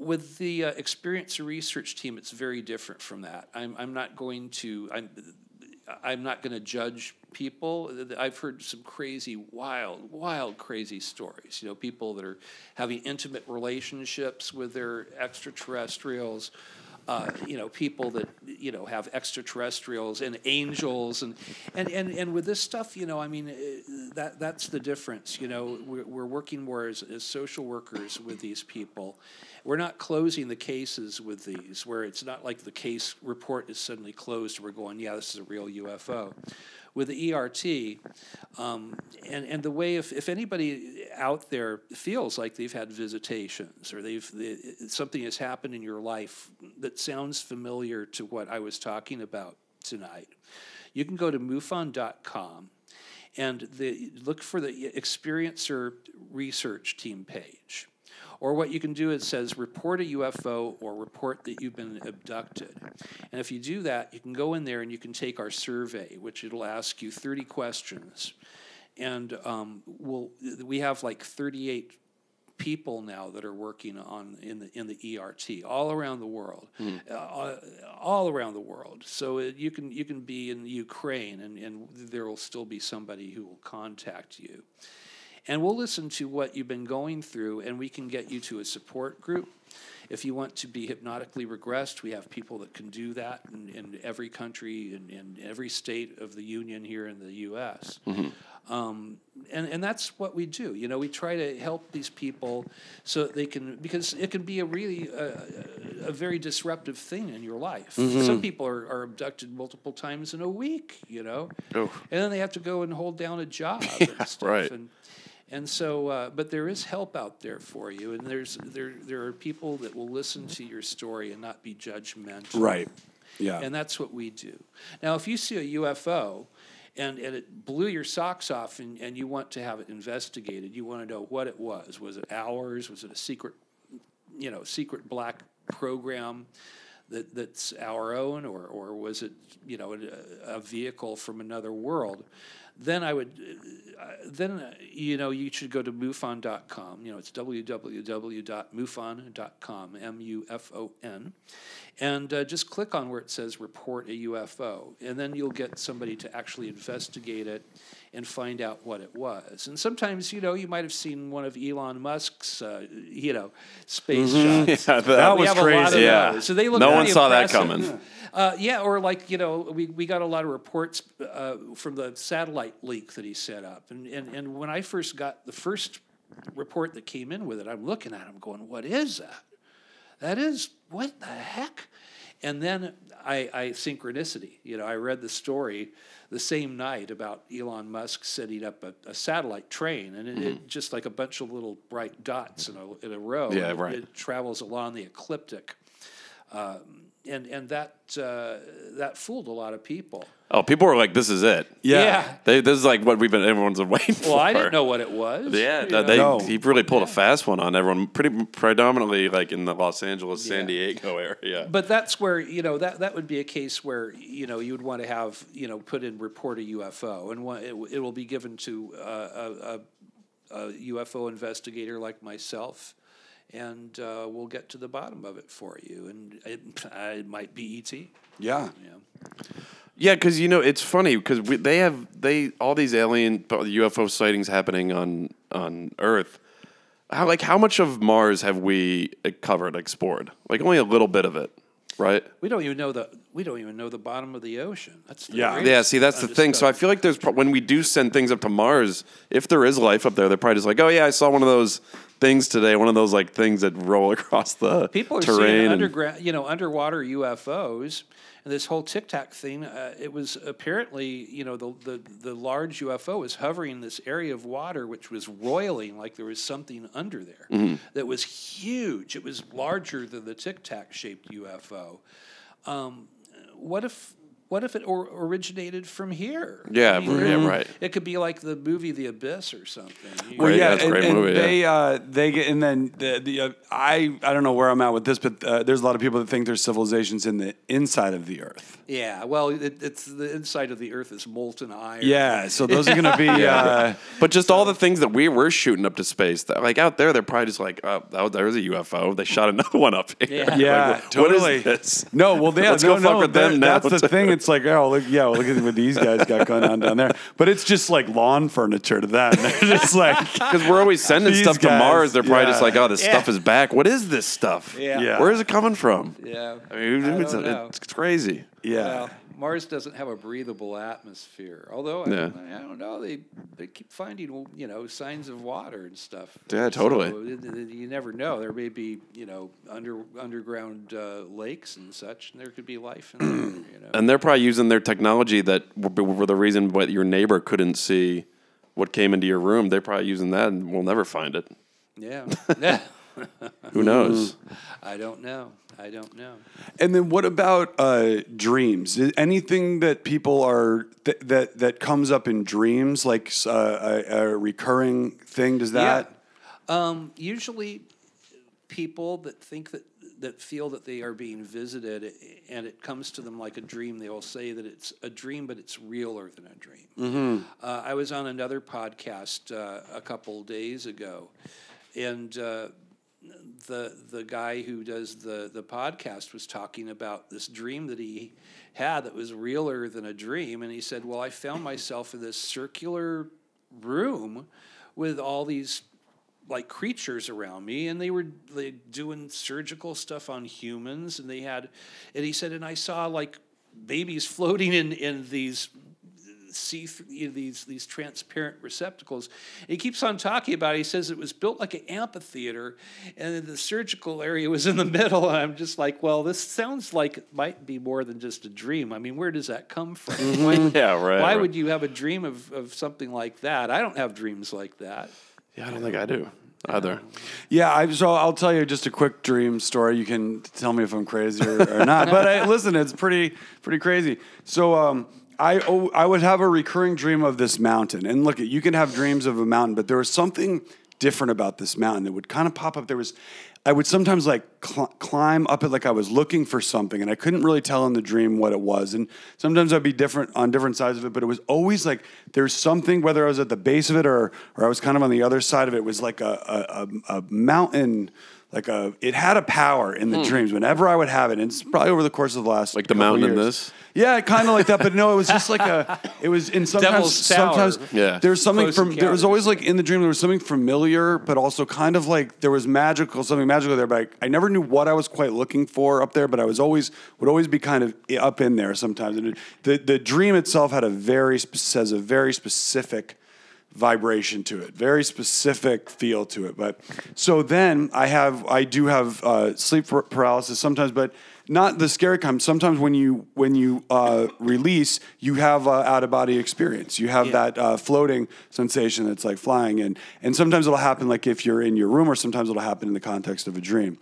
With the uh, experience research team, it's very different from that. I'm, I'm not going to I'm I'm not going to judge people. I've heard some crazy, wild, wild, crazy stories. You know, people that are having intimate relationships with their extraterrestrials. Uh, you know, people that you know have extraterrestrials and angels, and and and and with this stuff, you know, I mean, uh, that that's the difference. You know, we're, we're working more as, as social workers with these people. We're not closing the cases with these, where it's not like the case report is suddenly closed. We're going, yeah, this is a real UFO. With the ERT, um, and and the way if, if anybody out there feels like they've had visitations or they've they, something has happened in your life that sounds familiar to what I was talking about tonight, you can go to MUFON.com and the, look for the experiencer research team page. Or what you can do is says report a UFO or report that you've been abducted. And if you do that, you can go in there and you can take our survey, which it'll ask you 30 questions. And um, we'll, we have like 38 people now that are working on in the in the ERT all around the world, uh, all around the world. So it, you can you can be in Ukraine and, and there will still be somebody who will contact you, and we'll listen to what you've been going through, and we can get you to a support group. If you want to be hypnotically regressed, we have people that can do that in, in every country and in, every state of the union here in the U.S. Um, and, and that's what we do. You know, we try to help these people so that they can, because it can be a really, uh, a very disruptive thing in your life. Some people are, are abducted multiple times in a week, you know,
Oh.
and then they have to go and hold down a job and stuff.
right.
And, and so, uh, but there is help out there for you, and there's there there are people that will listen to your story and not be judgmental.
Right. Yeah.
And that's what we do. Now, if you see a UFO and, and it blew your socks off and, and you want to have it investigated, you want to know what it was. Was it ours? Was it a secret, you know, secret black program that, that's our own? Or, or was it, you know, a, a vehicle from another world? Then I would, uh, then, uh, you know, you should go to MUFON.com. You know, it's www.mufon.com, M U F O N. And uh, just click on where it says report a UFO. And then you'll get somebody to actually investigate it and find out what it was. And sometimes, you know, you might have seen one of Elon Musk's, uh, you know, space shots.
Yeah,
That
We
was
have a lot of
crazy.
Yeah.
those. So they look
No one saw that
impressive.
coming.
Uh, yeah, or like you know, we, we got a lot of reports uh, from the satellite leak that he set up, and, and and when I first got the first report that came in with it, I'm looking at him going, "What is that? That is what the heck?" And then I, I synchronicity. You know, I read the story the same night about Elon Musk setting up a, a satellite train, and it, it just like a bunch of little bright dots in a in a row.
Mm-hmm. Yeah,
and it-
right.
It travels along the ecliptic um, and and that uh, that fooled a lot of people.
Oh, people were like, "This is it."
yeah.
Yeah.
They, this is like what we've been everyone's been waiting for.
Well, I didn't know what it was.
Yeah,
you
no, they,
No.
he really pulled a fast one on everyone, pretty predominantly like in the Los Angeles, San
Yeah.
Diego area.
But that's where you know that that would be a case where you know you would want to have you know put in report a UFO, and one, it, it will be given to uh, a, a, a UFO investigator like myself, and uh, we'll get to the bottom of it for you. And it, it might be ET.
Yeah.
Yeah.
Yeah, because you know it's funny because they have they all these alien UFO sightings happening on on Earth. How like how much of Mars have we uh, covered, explored? Like only a little bit of it, right?
We don't even know the we don't even know the bottom of the ocean. That's the
Yeah.
Yeah, see that's the thing. So I feel like there's pro- when we do send things up to Mars, if there is life up there, they're probably just like, oh yeah, I saw one of those things today, one of those like things that roll across the
People are
terrain.
seeing
and-
underground, you know, underwater UFOs, And this whole Tic Tac thing, uh, it was apparently, you know, the, the, the large UFO was hovering in this area of water which was roiling like there was something under there that was huge. It was larger than the Tic Tac shaped UFO. Um, what if what if it or, originated from here?
Yeah, yeah, right.
It could be like the movie The Abyss or something. You
Well,
Great,
yeah,
that's a
and,
great
and
movie, yeah.
they uh, they get and then the, the uh, I I don't know where I'm at with this, but uh, there's a lot of people that think there's civilizations in the inside of the Earth.
Yeah, well, it, it's the inside of the Earth is molten iron.
Yeah, so those are going to be. uh,
But just all the things that we were shooting up to space, that, like out there, they're probably just like, oh, that was, there's a UFO. They shot another one up here.
Yeah.
Yeah,
Like, what-
totally.
What is this?
No, well, yeah,
Let's
no,
go fuck
no,
with them now,
That's the thing. It's like, oh, look, yeah, well, look at what these guys got going on down there. But it's just like lawn furniture to them. They're just like,
Because we're always sending
These
stuff to Mars. They're probably just like, oh, this
Yeah.
stuff is back. What is this stuff?
Yeah.
Yeah.
Where is it coming from?
Yeah.
I mean,
I
it's,
don't know.
it's crazy.
yeah.
Well, Mars doesn't have a breathable atmosphere. Although I,
Yeah.
I don't know, they they keep finding you know signs of water and stuff.
Yeah, totally.
So it- you never know. There may be you know under underground uh, lakes and such, and there could be life in there. You know.
And they're probably using their technology that were, the reason what your neighbor couldn't see what came into your room. They're probably using that, and we'll never find it.
Yeah.
Who knows?
I don't know. I don't know.
And then what about uh, dreams? Anything that people are th- that that comes up in dreams, like uh, a, a recurring thing? Does that?
Um, usually, people that think that that feel that they are being visited, and it comes to them like a dream, they will say that it's a dream, but it's realer than a dream. Uh, I was on another podcast uh, a couple days ago, and. The the guy who does the the podcast was talking about this dream that he had that was realer than a dream. And he said well i found myself in this circular room with all these like creatures around me and they were doing surgical stuff on humans and they had and he said and i saw like babies floating in in these see through you know, these these transparent receptacles. And he keeps on talking about. It. He says it was built like an amphitheater, and the surgical area was in the middle. And I'm just like, well, this sounds like it might be more than just a dream. I mean, where does that come from? Why,
Yeah, right.
why
right.
would you have a dream of, of something like that? I don't have dreams like that.
Yeah, I don't think I do either.
Yeah, I, so I'll tell you just a quick dream story. You can tell me if I'm crazy or, or not. But I, listen, it's pretty pretty crazy. So um, I oh, I would have a recurring dream of this mountain, and look, you can have dreams of a mountain, but there was something different about this mountain that would kind of pop up. There was. I would sometimes like cl- climb up it like I was looking for something, and I couldn't really tell in the dream what it was. And sometimes I'd be different on different sides of it, but it was always like there's something, whether I was at the base of it or or I was kind of on the other side of it. It was like a a, a, a mountain, like a it had a power in the hmm. dreams. Whenever I would have it, and it's probably over the course of the last
Like the
couple
mountain in this?
Yeah, kind of like that, but no, it was just like a. It was in sometimes
Devil's
sometimes
Yeah.
there's something
Close
from there was always like in the dream there was something familiar, but also kind of like there was magical something magical there. But I, I never knew what I was quite looking for up there. But I was always would always be kind of up in there sometimes. And it, the the dream itself had a very says a very specific vibration to it, very specific feel to it. But so then I have, I do have uh, sleep paralysis sometimes, but not the scary kind. Sometimes when you when you uh, release, you have uh, out of body experience. You have
Yeah.
that uh, floating sensation that's like flying, and and sometimes it'll happen like if you're in your room, or sometimes it'll happen in the context of a dream.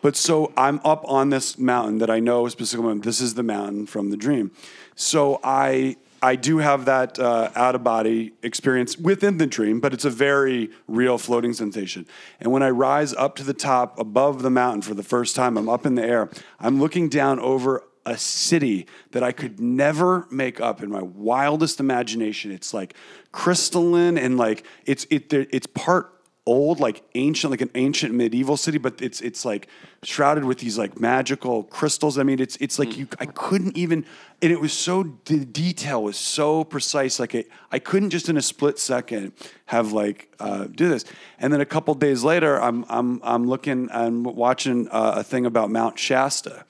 But so I'm up on this mountain that I know specifically. This is the mountain from the dream. So I I do have that uh, out of body experience within the dream, but it's a very real floating sensation. And when I rise up to the top above the mountain for the first time, I'm up in the air. I'm looking down over a city that I could never make up in my wildest imagination. It's like crystalline and like it's it it's part old, like ancient, like an ancient medieval city, but it's it's like shrouded with these like magical crystals. I mean, it's it's like you I couldn't even, and it was so the detail was so precise. Like it, I couldn't just in a split second have like uh, do this. And then a couple days later, I'm I'm I'm looking I'm watching uh, a thing about Mount Shasta.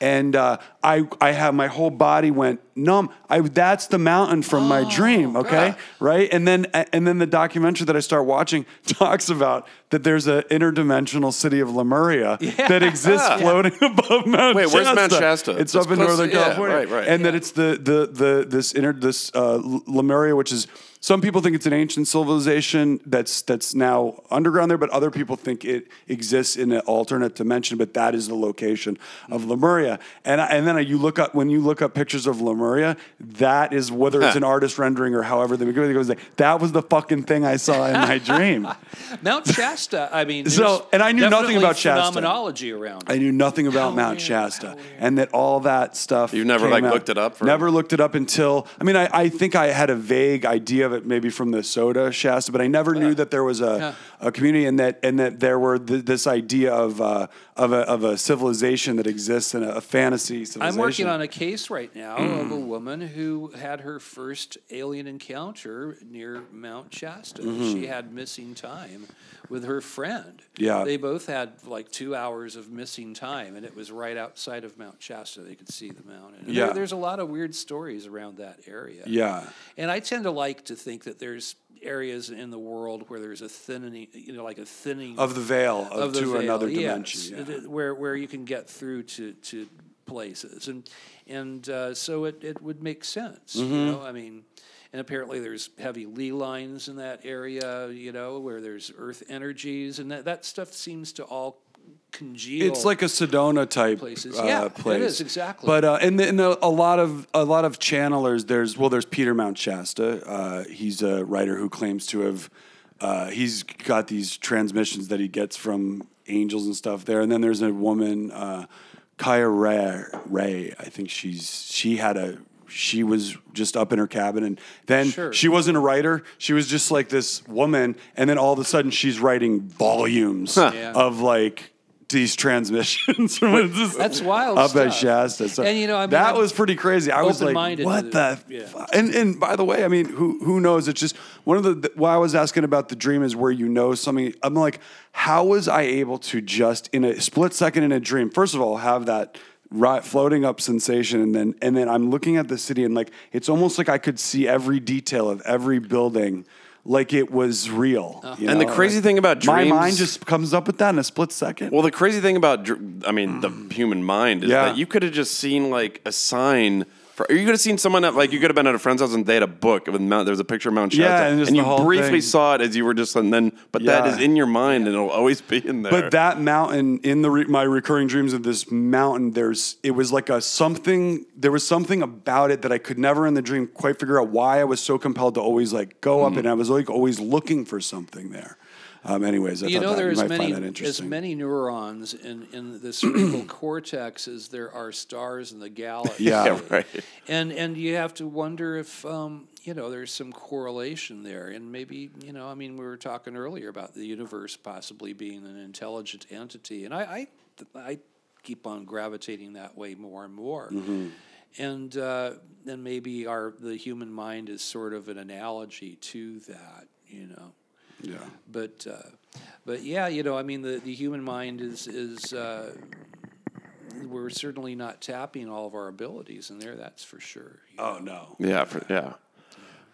And uh, I I have my whole body went numb. I that's the mountain from my dream. Okay,
yeah.
right, and then and then the documentary that I start watching talks about that there's an interdimensional city of Lemuria that exists floating above Mount
Wait,
Shasta.
where's Mount Shasta?
It's
That's
up in Northern
yeah,
California,
right, right.
and that it's the the the this inter this uh, Lemuria, which is some people think it's an ancient civilization that's that's now underground there, but other people think it exists in an alternate dimension. But that is the location of Lemuria, and and then you look up when you look up pictures of Lemuria, that is whether it's an artist rendering or however they go. Like that was the fucking thing I saw in my dream.
Mount Shasta. I mean,
So, and I knew nothing about Shasta.
Phenomenology around.
I knew nothing about
How
Mount
weird,
Shasta, and that all that stuff.
You've never, like,
out.
looked it up for-
never looked it up until. I mean, I, I think I had a vague idea of it, maybe from the soda Shasta, but I never knew that there was a, a community and that and that there were th- this idea of uh, of a of a civilization that exists in a, a fantasy civilization.
I'm working on a case right now of a mm. woman who had her first alien encounter near Mount Shasta. Mm-hmm. She had missing time with her friend.
Yeah.
They both had like two hours of missing time, and it was right outside of Mount Shasta. They could see the mountain. And
Yeah.
There, there's a lot of weird stories around that area.
Yeah.
And I tend to like to think that there's areas in the world where there's a thinning, you know, like a thinning
Of the veil of,
the
to
veil,
another dimension. yeah.
where where you can get through to to places, and and uh, so it, it would make sense.
Mm-hmm.
You know, I mean, and apparently there's heavy ley lines in that area. You know, where there's earth energies, and that that stuff seems to all congeal.
It's like a Sedona type
Places.
Uh,
Yeah, it
place.
is, exactly.
But uh, and, and a, lot of a lot of channelers. There's well, there's Peter Mount Shasta. Uh, he's a writer who claims to have. Uh, he's got these transmissions that he gets from angels and stuff there. And then there's a woman, uh, Kaya Ray. Ray, I think she's she had a. She was just up in her cabin, and then
Sure.
she wasn't a writer. She was just like this woman, and then all of a sudden she's writing volumes
Yeah.
of like these transmissions.
That's wild
up at
stuff.
Shasta. So
And, you know, I mean,
that
I'm
was pretty crazy. I was like, what the?
yeah.
fu-" And and by the way, I mean, who who knows? It's just one of the. the why I was asking about the dream is where you know something. I'm like, how was I able to just in a split second in a dream? First of all, have that. Right, floating up sensation, and then and then I'm looking at the city, and like it's almost like I could see every detail of every building, like it was real. you uh-huh.
And the crazy
Like,
thing about
my mind just comes up with that in a split second.
Well, the crazy thing about, I mean, the mm. human mind is
Yeah.
that you could have just seen like a sign. Or you could have seen someone at like you could have been at a friend's house and they had a book with Mount. There was a picture of Mount Shasta,
Yeah, and just
you briefly
thing.
saw it as you were just and then. But that
Yeah.
is in your mind and it'll always be in there.
But that mountain in the re- my recurring dreams of this mountain, there's it was like a something. There was something about it that I could never in the dream quite figure out why I was so compelled to always like go
Mm-hmm.
up, and I was like always looking for something there. Um, anyways, I
you
thought
know,
that,
there
you
many as many neurons in, in the cerebral cortex as there are stars in the galaxy.
Yeah.
yeah, right.
and and you have to wonder if um, you know there's some correlation there, and maybe you know, I mean, we were talking earlier about the universe possibly being an intelligent entity, and I I, I keep on gravitating that way more and more.
Mm-hmm.
And uh, then maybe our the human mind is sort of an analogy to that, you know
yeah.
but uh, but yeah, you know, I mean, the, the human mind is is uh, we're certainly not tapping all of our abilities in there. That's for sure.
Oh
know.
no.
Yeah, for, yeah.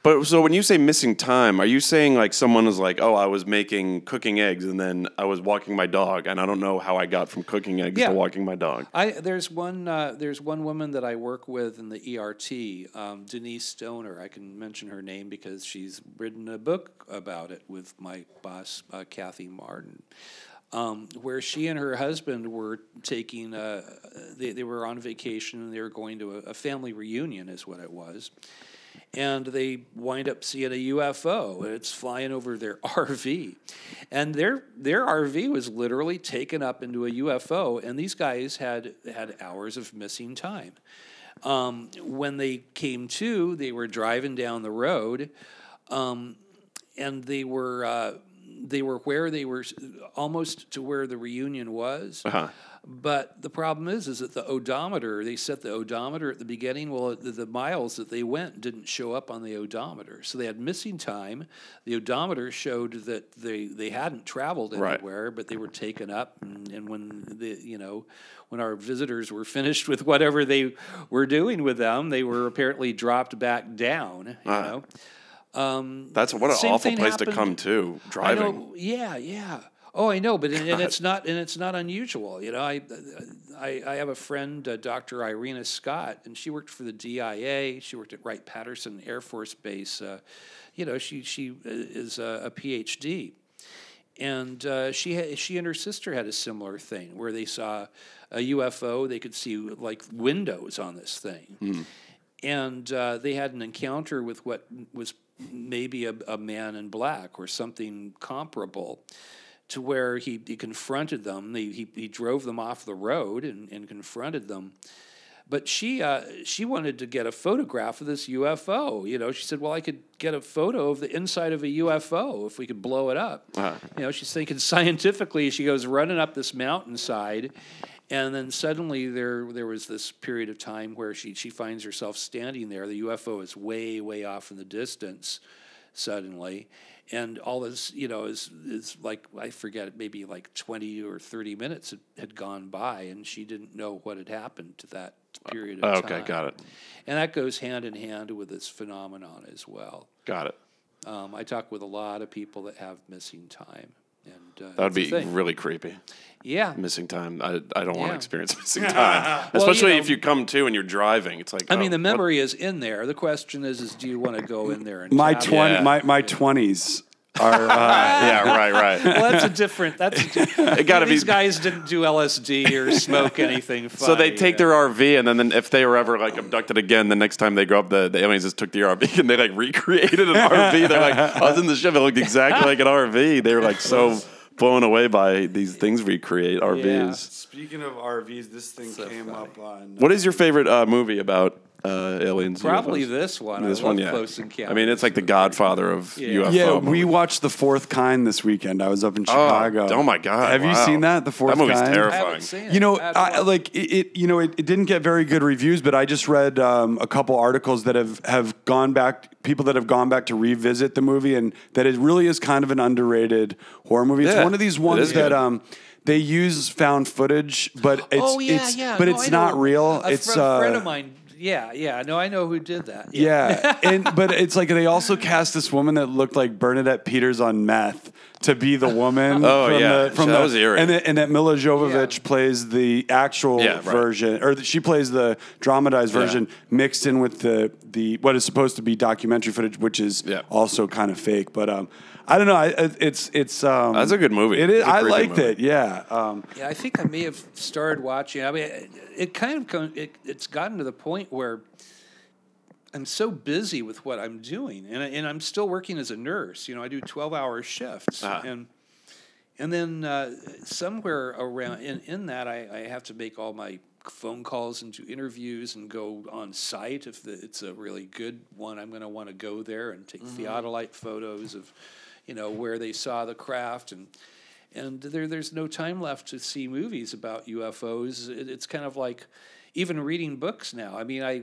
But so when you say missing time, are you saying like someone was like, "Oh, I was making cooking eggs and then I was walking my dog and I don't know how I got from cooking eggs
Yeah.
to walking my dog."
I there's one uh, there's one woman that I work with in the ERT, um, Denise Stoner. I can mention her name because she's written a book about it with my boss uh, Kathy Marden. Um, where she and her husband were taking, uh, they, they were on vacation and they were going to a, a family reunion, is what it was. And they wind up seeing a UFO, it's flying over their RV. And their, their RV was literally taken up into a UFO, and these guys had, had hours of missing time. Um, when they came to, they were driving down the road, um, and they were uh, they were where they were, almost to where the reunion was.
Uh-huh.
But the problem is, is that the odometer, they set the odometer at the beginning. Well, the, the miles that they went didn't show up on the odometer. So they had missing time. The odometer showed that they, they hadn't traveled
Right.
anywhere, but they were taken up. And, and when the, you know, when our visitors were finished with whatever they were doing with them, they were apparently dropped back down, you
Ah.
know. Um,
That's what an awful place to come to. Driving.
know, yeah, yeah. Oh, I know, but and, and it's not and it's not unusual. You know, I I, I have a friend, uh, Dr. Irena Scott, and she worked for the DIA. She worked at Wright Patterson Air Force Base. Uh, you know, she she uh, is a, a PhD, and uh, she had, she and her sister had a similar thing where they saw a UFO. They could see like windows on this thing and uh, they had an encounter with what was maybe a, a man in black or something comparable to where he, he confronted them he, he, he drove them off the road and, and confronted them but she uh, she wanted to get a photograph of this UFO. You know, she said, "Well, I could get a photo of the inside of a UFO if we could blow it up."
Uh-huh.
You know, she's thinking scientifically. She goes running up this mountainside, and then suddenly there there was this period of time where she she finds herself standing there. The UFO is way way off in the distance, suddenly. And all this, you know, is is like I forget, maybe like twenty or thirty minutes had, had gone by, and she didn't know what had happened to that period of time.
Oh, okay, got it.
And that goes hand in hand with this phenomenon as well.
Got it.
Um, I talk with a lot of people that have missing time, and uh,
That would be really creepy.
yeah.
Missing time. I, I don't want
Yeah.
to experience missing time,
Well, you
especially
know-
if you come to and you're driving. It's like
I
oh,
mean, the
what-
memory is in there. The question is, is do you want to go in there and
My twenty,
Yeah.
my my twenties are. Uh,
yeah, right, right.
Well, that's a different. That's a di-
It gotta be.
These guys didn't do LSD or smoke anything.
So they
funny,
take
yeah.
their RV, and then, then if they were ever like abducted again, the next time they go up, the, the aliens just took the RV and they like recreated an RV. They're like, I was in the ship, it looked exactly like an RV. They were like so blown away by these things recreate RVs.
Speaking of RVs, this thing
So
came
funny.
up on.
What is your favorite uh, movie about uh, aliens?
Probably
UFOs?
this one.
This
I
one, yeah.
Close Encounters.
I mean, it's like the Godfather of
Yeah.
UFO.
Yeah, we watched The Fourth Kind this weekend. I was up in
Oh,
Chicago.
oh my god!
Have you seen that? The Fourth
That movie's
Kind.
Terrifying.
haven't seen.
You know,
it
I, like it, it. You know, it, it didn't get very good reviews, but I just read um, a couple articles that have have gone back. People that have gone back to revisit the movie, and that it really is kind of an underrated horror movie. It's one of these ones that
good.
um, they use found footage, but it's
oh yeah,
it's
yeah.
but
No,
it's
I know.
not real.
A
it's
fr-
uh,
friend of mine. Yeah, yeah. No, I know who did that.
Yeah, and but it's like they also cast this woman that looked like Bernadette Peters on meth to be the woman.
Oh,
from
yeah.
the, from
That
the,
was eerie.
And, that- and that Milla Jovovich
Yeah.
plays the actual
Yeah, right.
version, or she plays the dramatized version mixed in with the the what is supposed to be documentary footage, which is
Yeah.
also kind of fake. But um, I don't know. I, it's it's um,
That's a good movie.
It is.
It's a
I
creepy
liked
movie.
it. Yeah. Um,
Yeah, I think I may have started watching. I mean, it, it kind of come, it, it's gotten to the point where I'm so busy with what I'm doing, and I- and I'm still working as a nurse. You know, I do 12 hour shifts,
Ah.
and and then uh, somewhere around in in that I, I have to make all my phone calls and do interviews and go on site if the, it's a really good one. I'm going to want to go there and take theodolite photos of, you know, where they saw the craft and and there there's no time left to see movies about UFOs. It, it's kind of like even reading books now. I mean, I,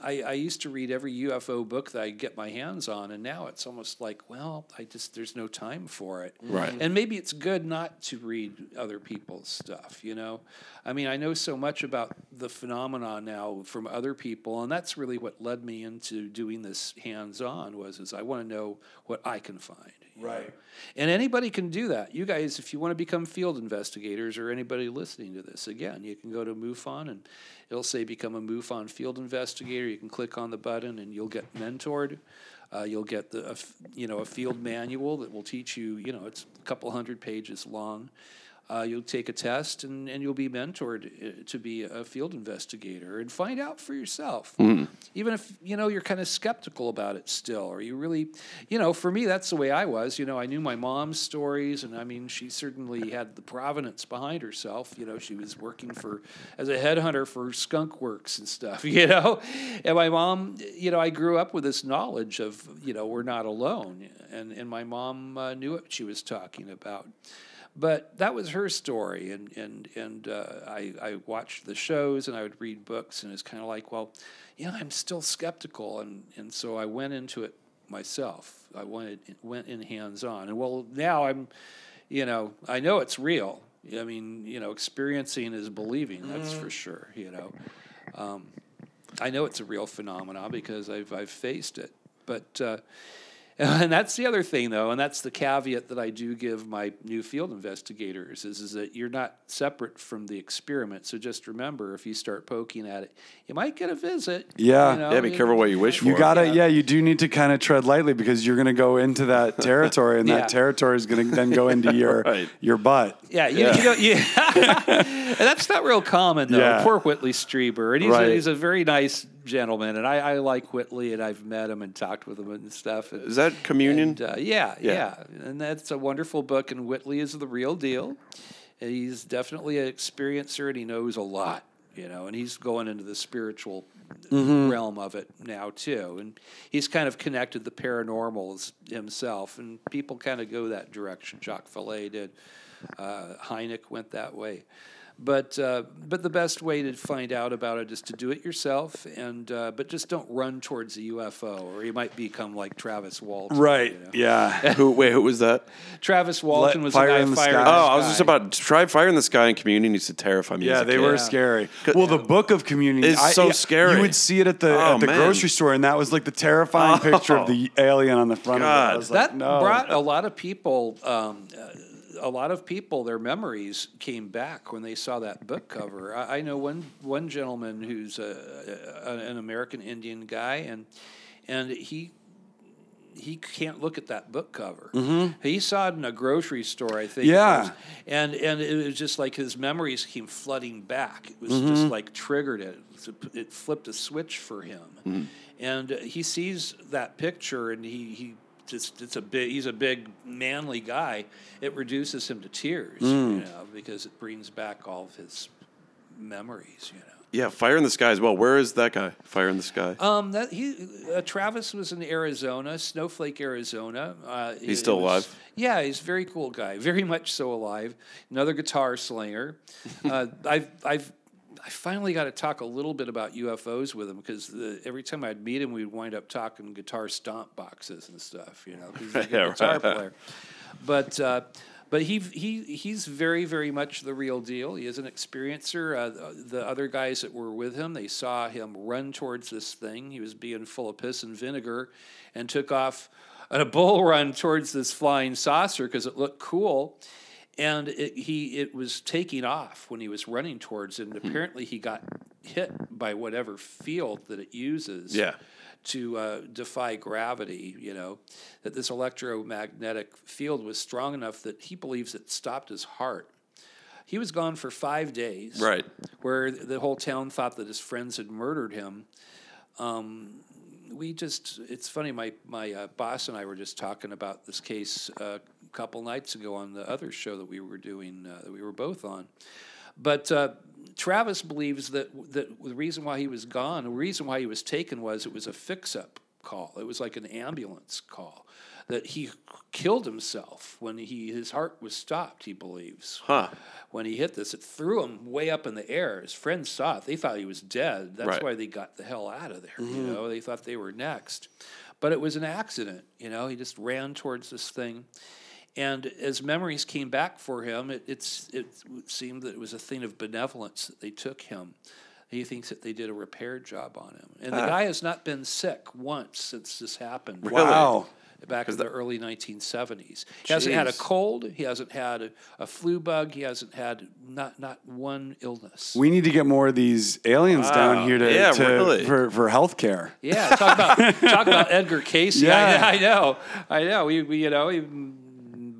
I I used to read every UFO book that I get my hands on, and now it's almost like, well, I just there's no time for it.
Right.
And maybe it's good not to read other people's stuff. You know, I mean, I know so much about the phenomenon now from other people, and that's really what led me into doing this hands-on. Was is I want to know what I can find. You know?
Right.
And anybody can do that. You guys, if you want to become field investigators or anybody listening to this, again, you can go to MUFON and it'll say become a MUFON field investigator. You can click on the button and you'll get mentored. Uh, you'll get the a you know a field manual that will teach you. You know, it's a couple hundred pages long. Uh, you'll take a test and, and you'll be mentored uh, to be a field investigator and find out for yourself. Even if you know you're kind of skeptical about it still, or you really, you know, for me that's the way I was. You know, I knew my mom's stories, and I mean, she certainly had the provenance behind herself. You know, she was working for as a headhunter for Skunk Works and stuff. You know, and my mom, you know, I grew up with this knowledge of you know we're not alone, and and my mom uh, knew what she was talking about. But that was her story, and and and uh, I I watched the shows and I would read books, and it's kind of like, well, yeah, I'm still skeptical, and and so I went into it myself. I wanted went in hands on, and well, now I'm, you know, I know it's real. I mean, you know, experiencing is believing. That's for sure. You know, um, I know it's a real phenomenon because I've I've faced it, but. Uh, and that's the other thing, though, and that's the caveat that I do give my new field investigators is, is that you're not separate from the experiment. So just remember, if you start poking at it, you might get a visit.
Yeah.
you know,
Yeah, be careful what you wish for.
You gotta,
Yeah.
yeah. you do need to kind of tread lightly because you're gonna go into that territory, and
Yeah.
that territory is gonna then go into your
Right.
your butt.
Yeah, you, you know, yeah. and that's not real common though.
Yeah.
Poor Whitley Strieber, and he's
Right.
a, he's a very nice gentleman, and I, I like Whitley, and I've met him and talked with him and stuff.
Is that communion?
And, uh, yeah,
Yeah.
yeah, and that's a wonderful book. And Whitley is the real deal. And he's definitely an experiencer, and he knows a lot. You know, and he's going into the spiritual realm of it now too. And he's kind of connected the paranormals himself, and people kind of go that direction. Jacques Vallée did. Uh, Hynek went that way. But uh, but the best way to find out about it is to do it yourself, and uh, but just don't run towards a UFO, or you might become like Travis Walton.
Right.
you know?
Yeah.
who? Wait, who was that?
Travis Walton
Let-
was
Fire
the guy
in the
Fire
Sky.
in the
Oh, I was just about to try Fire in the Sky and Communion used to terrify me.
Yeah,
as a
they
kid.
were
Yeah.
scary. Well, the book of community
is so
yeah,
scary.
You would see it at the
Oh,
at the
man.
grocery store, and that was like the terrifying picture of the alien on the front of it.
God.
I was like,
that
no.
brought a lot of people um, uh, a lot of people their memories came back when they saw that book cover i, I know one one gentleman who's a, a, an american indian guy and and he he can't look at that book cover. He saw it in a grocery store, I think.
Mm-hmm. Yeah.
and and it was just like his memories came flooding back. It was
Mm-hmm.
just like triggered it. It was a- It flipped a switch for him,
Mm-hmm.
and he sees that picture, and he he just it's a big. He's a big manly guy. It reduces him to tears,
Mm.
you know, because it brings back all of his memories, you know.
Yeah, Fire in the Sky as well. Where is that guy? Fire in the Sky.
Um, that he uh, Travis was in Arizona, Snowflake, Arizona. Uh,
He's still
was-
alive?
Yeah, he's a very cool guy, very much so alive. Another guitar slinger. uh, I've I've I finally got to talk a little bit about UFOs with him because every time I'd meet him, we'd wind up talking guitar stomp boxes and stuff. You know, he's a good
Yeah,
guitar
right.
player. But uh, but he he he's very very much the real deal. He is an experiencer. Uh, the- the other guys that were with him, they saw him run towards this thing. He was being full of piss and vinegar, and took off on a bull run towards this flying saucer because it looked cool. And it, he it was taking off when he was running towards it, and apparently he got hit by whatever field that it uses
Yeah.
to uh, defy gravity, you know, that this electromagnetic field was strong enough that he believes it stopped his heart. He was gone for five days.
Right.
Where the whole town thought that his friends had murdered him. Um, we just, it's funny, my, my uh, boss and I were just talking about this case uh, couple nights ago on the other show that we were doing, uh, that we were both on. But uh, Travis believes that that the reason why he was gone, the reason why he was taken was it was a fix-up call. It was like an ambulance call. That he killed himself when he his heart was stopped. He believes.
Huh.
When he hit this, it threw him way up in the air. His friends saw it. They thought he was dead. That's
Right.
why they got the hell out of there. You know, they thought they were next. But it was an accident. You know, he just ran towards this thing. And as memories came back for him, it, it's, it seemed that it was a thing of benevolence that they took him. He thinks that they did a repair job on him. And the
Ah.
guy has not been sick once since this happened.
Really?
Wow.
Back in the early 1970s. He hasn't had a cold. He hasn't had a, a flu bug. He hasn't had not, not one illness.
We need to get more of these aliens
Wow.
down here to,
Yeah,
to
really.
for for healthcare.
Yeah, talk about talk about Edgar Cayce.
Yeah.
I, I know, I know. We, we you know, we,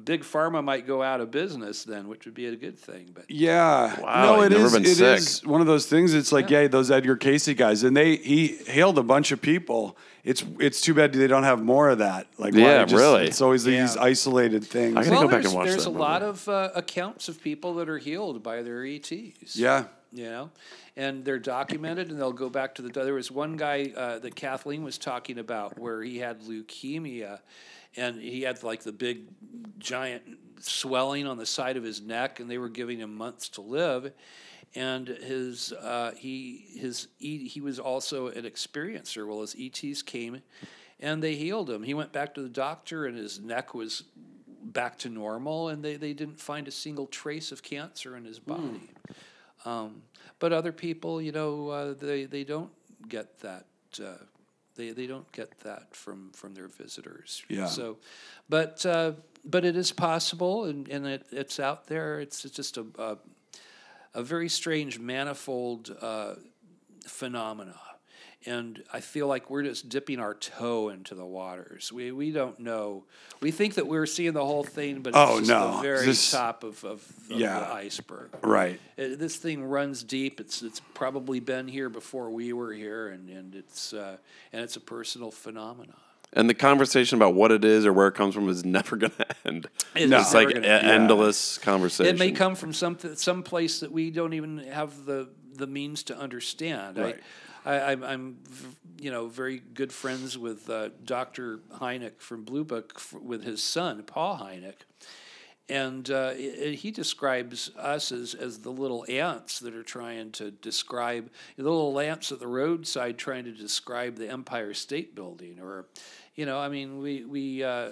big pharma might go out of business then, which would be a good thing. But
Yeah.
Wow,
no,
he's
it
never
is.
been
It
sick.
is one of those things. It's like, yeah. those Edgar Cayce guys, and they he hailed a bunch of people. It's it's too bad they don't have more of that. Like,
Yeah,
just-
really.
It's always these isolated things.
I gotta
well,
go back and watch
there's
that
a
movie.
lot of uh, accounts of people that are healed by their ETs.
yeah.
you know, and they're documented, and they'll go back to the. There was one guy uh, that Kathleen was talking about where he had leukemia, and he had like the big, giant swelling on the side of his neck, and they were giving him months to live. And his uh, he his E- he was also an experiencer. Well, his ETs came, and they healed him. He went back to the doctor, and his neck was back to normal, and they, they didn't find a single trace of cancer in his body. Um, but other people, you know, uh, they they don't get that. Uh, they they don't get that from from their visitors.
Yeah.
So, but uh, but it is possible, and, and it, it's out there. It's, it's just a, a a very strange, manifold uh, phenomena. And I feel like we're just dipping our toe into the waters. We we don't know. We think that we're seeing the whole thing, but it's
Oh,
just
no.
the very
This-
top of, of, of
Yeah.
the iceberg.
Right.
Uh, this thing runs deep. It's it's probably been here before we were here, and and it's uh, and it's a personal phenomenon.
And the conversation about what it is or where it comes from is never going to end.
It
No.
It's like an
gonna end.
endless conversation.
It may come from some some place that we don't even have the the means to understand.
Right.
I, I, I'm, I'm, you know, very good friends with uh, Dr. Hynek from Blue Book with his son Paul Hynek, and uh, i- i- he describes us as, as the little ants that are trying to describe the little ants at the roadside trying to describe the Empire State Building, or, you know, I mean, we we. Uh,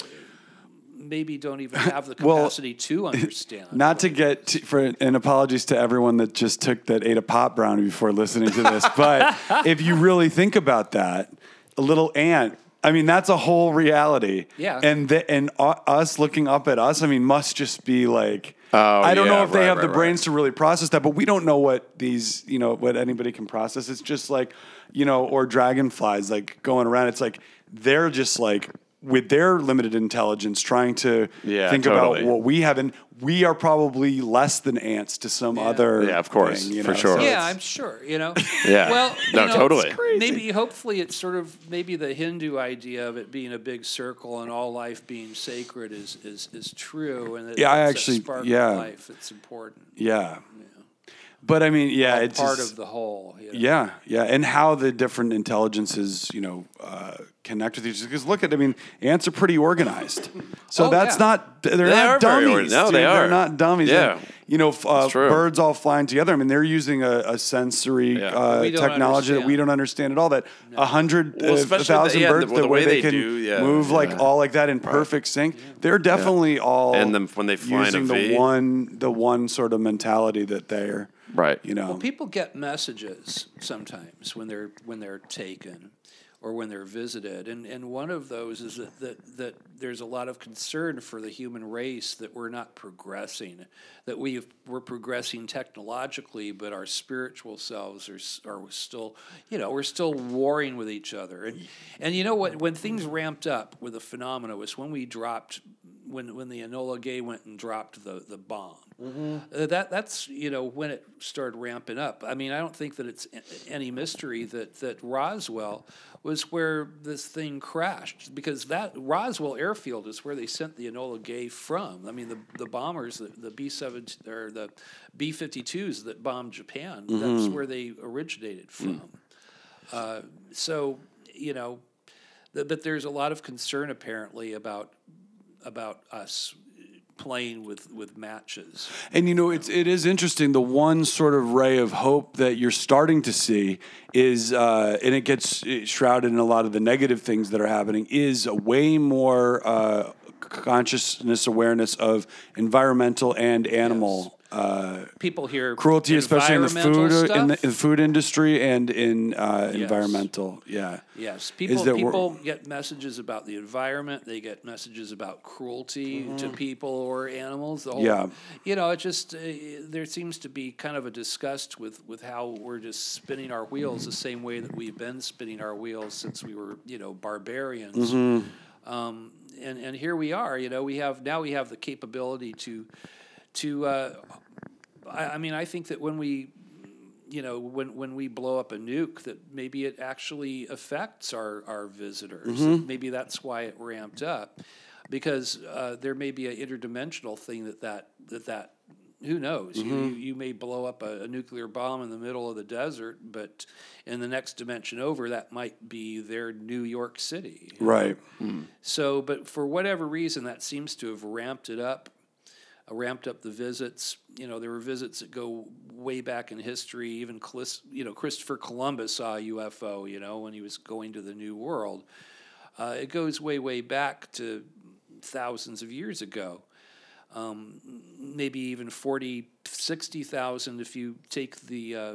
Maybe don't even have the
Well,
capacity to understand.
Not to get to, for and apologies to everyone that just took that ate a pop brownie before listening to this, but if you really think about that, a little ant. I mean, that's a whole reality.
Yeah.
And the, and u- us looking up at us, I mean, must just be like.
Oh,
I don't know
yeah,
if they
right,
have the
right,
brains to really process that, but we don't know what these, you know, what anybody can process. It's just like, you know, or dragonflies like going around. It's like they're just like with their limited intelligence trying to
Yeah,
think
totally.
about what we have, and we are probably less than ants to some other.
Yeah, of course,
thing, you
for
know?
sure.
So
yeah, I'm sure. You know.
Yeah.
Well,
No,
you know,
totally.
it's crazy. Maybe, hopefully, it's sort of maybe the Hindu idea of it being a big circle and all life being sacred is is, is true, and that
Yeah, I actually-
that spark
yeah.
of life. It's important.
yeah. But I mean, yeah, it's
part
just,
of the whole. you know.
Yeah, yeah, and how the different intelligences, you know, uh, connect with each other. Because look at, I mean, ants are pretty organized. So
Oh,
that's
yeah.
not they're
They
not dummies.
organized. No,
dude.
they are.
They're not dummies.
Yeah.
And, you know, uh, birds all flying together. I mean, they're using a, a sensory
Yeah.
uh,
We don't
technology that we don't understand at all. That a hundred,
Well,
uh, a
especially the-
thousand
yeah, the-
birds,
the
the,
way
way they,
they
can
do, yeah,
move like all like that in perfect sync. They're definitely all
And then when they fly in a
using
V.
the one the one sort of mentality that they're
Right.
You know,
Well, people get messages sometimes when they're when they're taken or when they're visited, and and one of those is that that, that there's a lot of concern for the human race that we're not progressing, that we we're progressing technologically, but our spiritual selves are s- are still, you know, we're still warring with each other, and and you know what? When things ramped up with the phenomena was when we dropped. When, when the Enola Gay went and dropped the, the bomb, uh, that that's you know when it started ramping up. I mean, I don't think that it's any mystery that that Roswell was where this thing crashed because that Roswell airfield is where they sent the Enola Gay from. I mean, the the bombers, the, the B seven or the B fifty twos that bombed Japan, that's where they originated from. Uh, so you know, but there's a lot of concern apparently about about us playing with with matches.
And you know, it's it is interesting. The one sort of ray of hope that you're starting to see is, uh, and it gets shrouded in a lot of the negative things that are happening, is a way more uh, consciousness awareness of environmental and animal. Uh,
People hear
cruelty, especially in the food in the, in the food industry and in uh, environmental. Yeah,
Yes, people people get messages about the environment. They get messages about cruelty to people or animals. The whole,
Yeah.
you know, it just uh, there seems to be kind of a disgust with with how we're just spinning our wheels the same way that we've been spinning our wheels since we were you know barbarians. Um, and and here we are. You know, we have now we have the capability to to. Uh, I, I mean, I think that when we you know, when, when we blow up a nuke, that maybe it actually affects our, our visitors. Maybe that's why it ramped up, because uh, there may be an interdimensional thing that that that, that who knows? You, you you may blow up a, a nuclear bomb in the middle of the desert, but in the next dimension over, that might be their New York City.
Right.
So, but for whatever reason, that seems to have ramped it up, ramped up the visits. You know, there were visits that go way back in history. Even you know Christopher Columbus saw a UFO. You know, when he was going to the New World. Uh, it goes way, way back to thousands of years ago. Um, maybe even 40, 60,000 if you take the uh,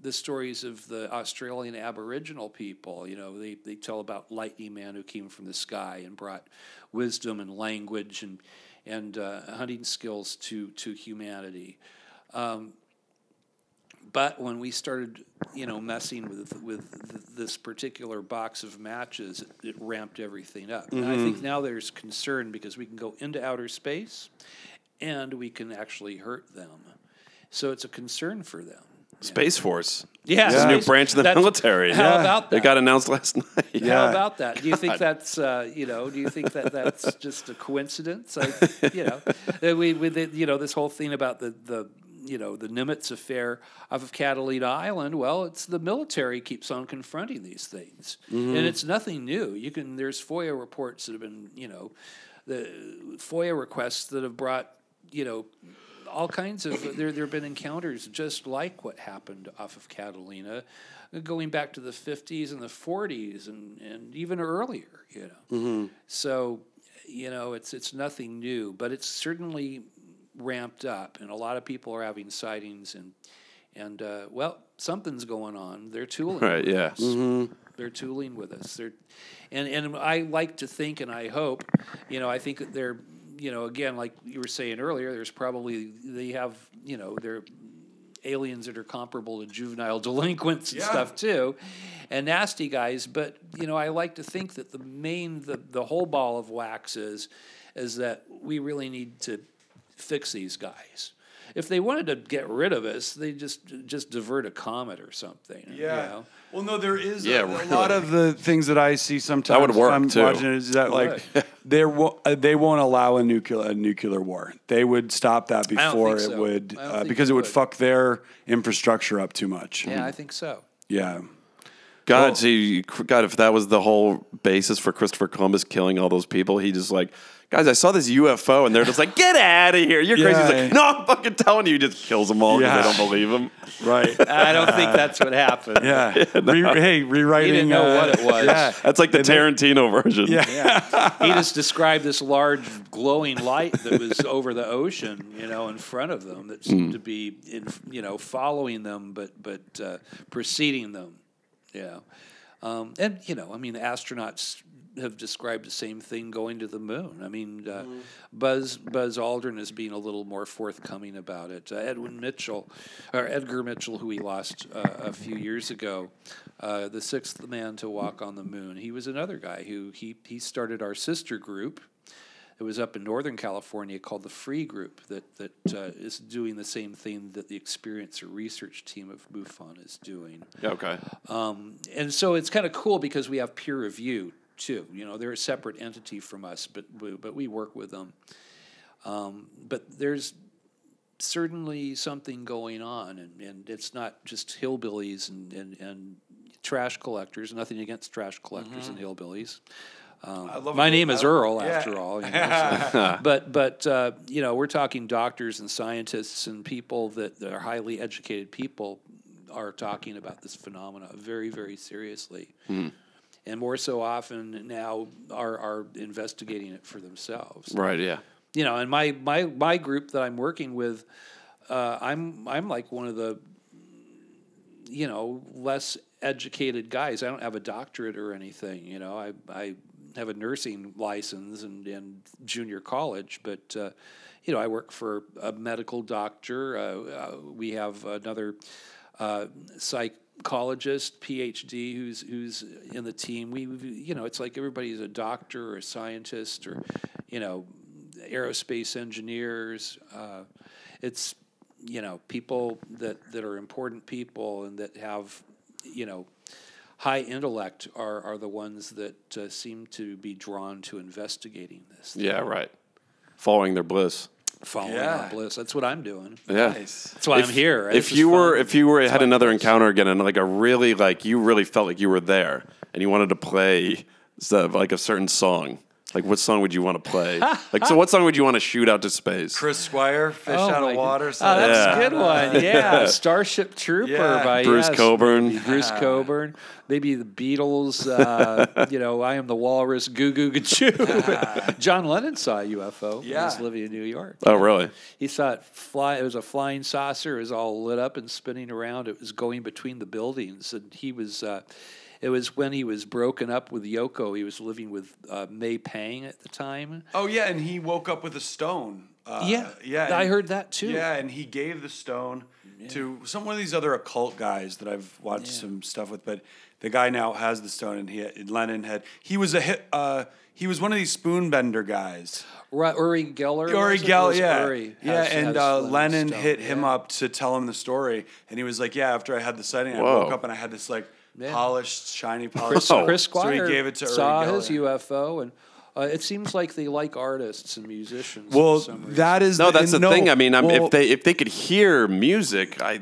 the stories of the Australian Aboriginal people. You know, they, they tell about Lightning Man who came from the sky and brought wisdom and language and and uh, hunting skills to to humanity. Um, but when we started, you know, messing with with th- this particular box of matches, it, it ramped everything up. And I think now there's concern because we can go into outer space, and we can actually hurt them. So it's a concern for them.
Space Force.
Yeah,
It's a new
space-
branch of the
that's-
military.
How
Yeah.
about that?
It got announced last night.
How
Yeah.
about that? Do you think that's uh, you know? Do you think that that's just a coincidence? I, you know, that we with the, you know this whole thing about the the you know the Nimitz affair off of Catalina Island. Well, it's the military keeps on confronting these things, and it's nothing new. You can there's FOIA reports that have been you know the FOIA requests that have brought you know all kinds of there there have been encounters just like what happened off of Catalina going back to the 50s and the 40s and, and even earlier you know. So you know it's it's nothing new but it's certainly ramped up and a lot of people are having sightings and and uh, well something's going on. They're tooling
Right, yeah.
us. they're tooling with us. They're and and I like to think and I hope you know I think that they're you know again like you were saying earlier there's probably they have you know they're aliens that are comparable to juvenile delinquents and
Yeah.
stuff too and nasty guys but you know i like to think that the main the, the whole ball of wax is is that we really need to fix these guys if they wanted to get rid of us they just just divert a comet or something you know?
Well, no, there is
Yeah,
a, a lot of the things that I see sometimes.
would work,
I'm
too.
watching it is that like there wo- uh, they won't allow a nuclear a nuclear war. They would stop that before
think
it
so.
would uh, because it would
would.
fuck their infrastructure up too much.
yeah i think so
Yeah.
God, see, God, if that was the whole basis for Christopher Columbus killing all those people, he just like, guys, I saw this UFO, and they're just like, get out of here, you're crazy. He's like, no, I'm fucking telling you, he just kills them all because
Yeah.
they don't believe him.
Right.
i don't think that's what happened
Yeah. Re- hey, rewriting.
he didn't know
uh,
what it was
Yeah.
That's like the Tarantino version.
Yeah.
he just described this large glowing light that was over the ocean, you know, in front of them that seemed to be, in, you know, following them, but but uh, preceding them, Yeah. Um, and you know, I mean, astronauts have described the same thing going to the moon. I mean, uh, Buzz Buzz Aldrin is being a little more forthcoming about it. Uh, Edwin Mitchell, or Edgar Mitchell, who we lost uh, a few years ago, uh, the sixth man to walk on the moon. He was another guy who he he started our sister group. It was up in Northern California called the Free Group that that uh, is doing the same thing that the Experiencer research team of MUFON is doing.
Okay.
Um, and so it's kind of cool because we have peer review too. You know, they're a separate entity from us, but we, but we work with them. Um, but there's certainly something going on, and, and it's not just hillbillies and, and, and trash collectors. Nothing against trash collectors and hillbillies. Um,
love
my name is. Earl, after all. You know, so- but but uh, you know, we're talking doctors and scientists and people that, that are highly educated people are talking about this phenomena very very seriously, and more so often now are are investigating it for themselves
Right, yeah.
you know, and my my my group that I'm working with, uh, I'm I'm like one of the, you know, less educated guys. I don't have a doctorate or anything. You know, I I have a nursing license and, and junior college, but uh, you know, I work for a medical doctor. Uh, uh, we have another uh, psych psychologist, PhD, who's who's in the team. We, you know, it's like everybody's a doctor or a scientist or you know, aerospace engineers. Uh, it's you know people that that are important people and that have you know high intellect are are the ones that uh, seem to be drawn to investigating this.
Yeah, right. Following their bliss.
Following
Yeah.
our bliss. That's what I'm doing.
Yeah.
Nice.
That's why
if,
I'm here. right?
If
This is
you were,
fun.
if you were had another
I'm
encounter again, and like a really like you really felt like you were there, and you wanted to play so, uh, like a certain song, like what song would you want to play? like, so what song would you want to shoot out to space?
Chris Squire, Fish
Oh
Out of Water.
Oh, that's
Yeah.
a good one. Yeah, Starship Trooper
Yeah.
by
Bruce
yes,
Cockburn.
maybe Bruce Cockburn. Maybe the Beatles. Uh, you know, I am the Walrus. Goo Goo Gachoo. John Lennon saw a UFO. when he was living in New York.
Oh, really?
He saw it fly. It was a flying saucer. It was all lit up and spinning around. It was going between the buildings, and he was. Uh, it was when he was broken up with Yoko. He was living with uh, May Pang at the time.
Oh yeah, and he woke up with a stone. Uh,
yeah,
yeah.
I
and-
heard that too.
Yeah, and he gave the stone to some one of these other occult guys that I've watched
Yeah.
some stuff with. But the guy now has the stone, and he Lennon had he was a hit. Uh, he was one of these spoon bender guys.
Ru- Uri Geller.
Uri
was it? It
Geller, yeah,
Uri
yeah,
has-
and
has
uh,
Lennon
Lennon
Stone,
hit him
yeah.
up to tell him the story, and he was like, "Yeah, after I had the sighting, I woke up and I had this like
Yeah.
polished, shiny, polished."
Whoa.
stone."
Chris
So
Squire
he gave it to Uri
saw
Geller.
his UFO, and uh, it seems like they like artists and musicians.
Well,
for some reason.
that is
No, that's the
no,
thing. I mean, I'm,
well,
if they if they could hear music, I,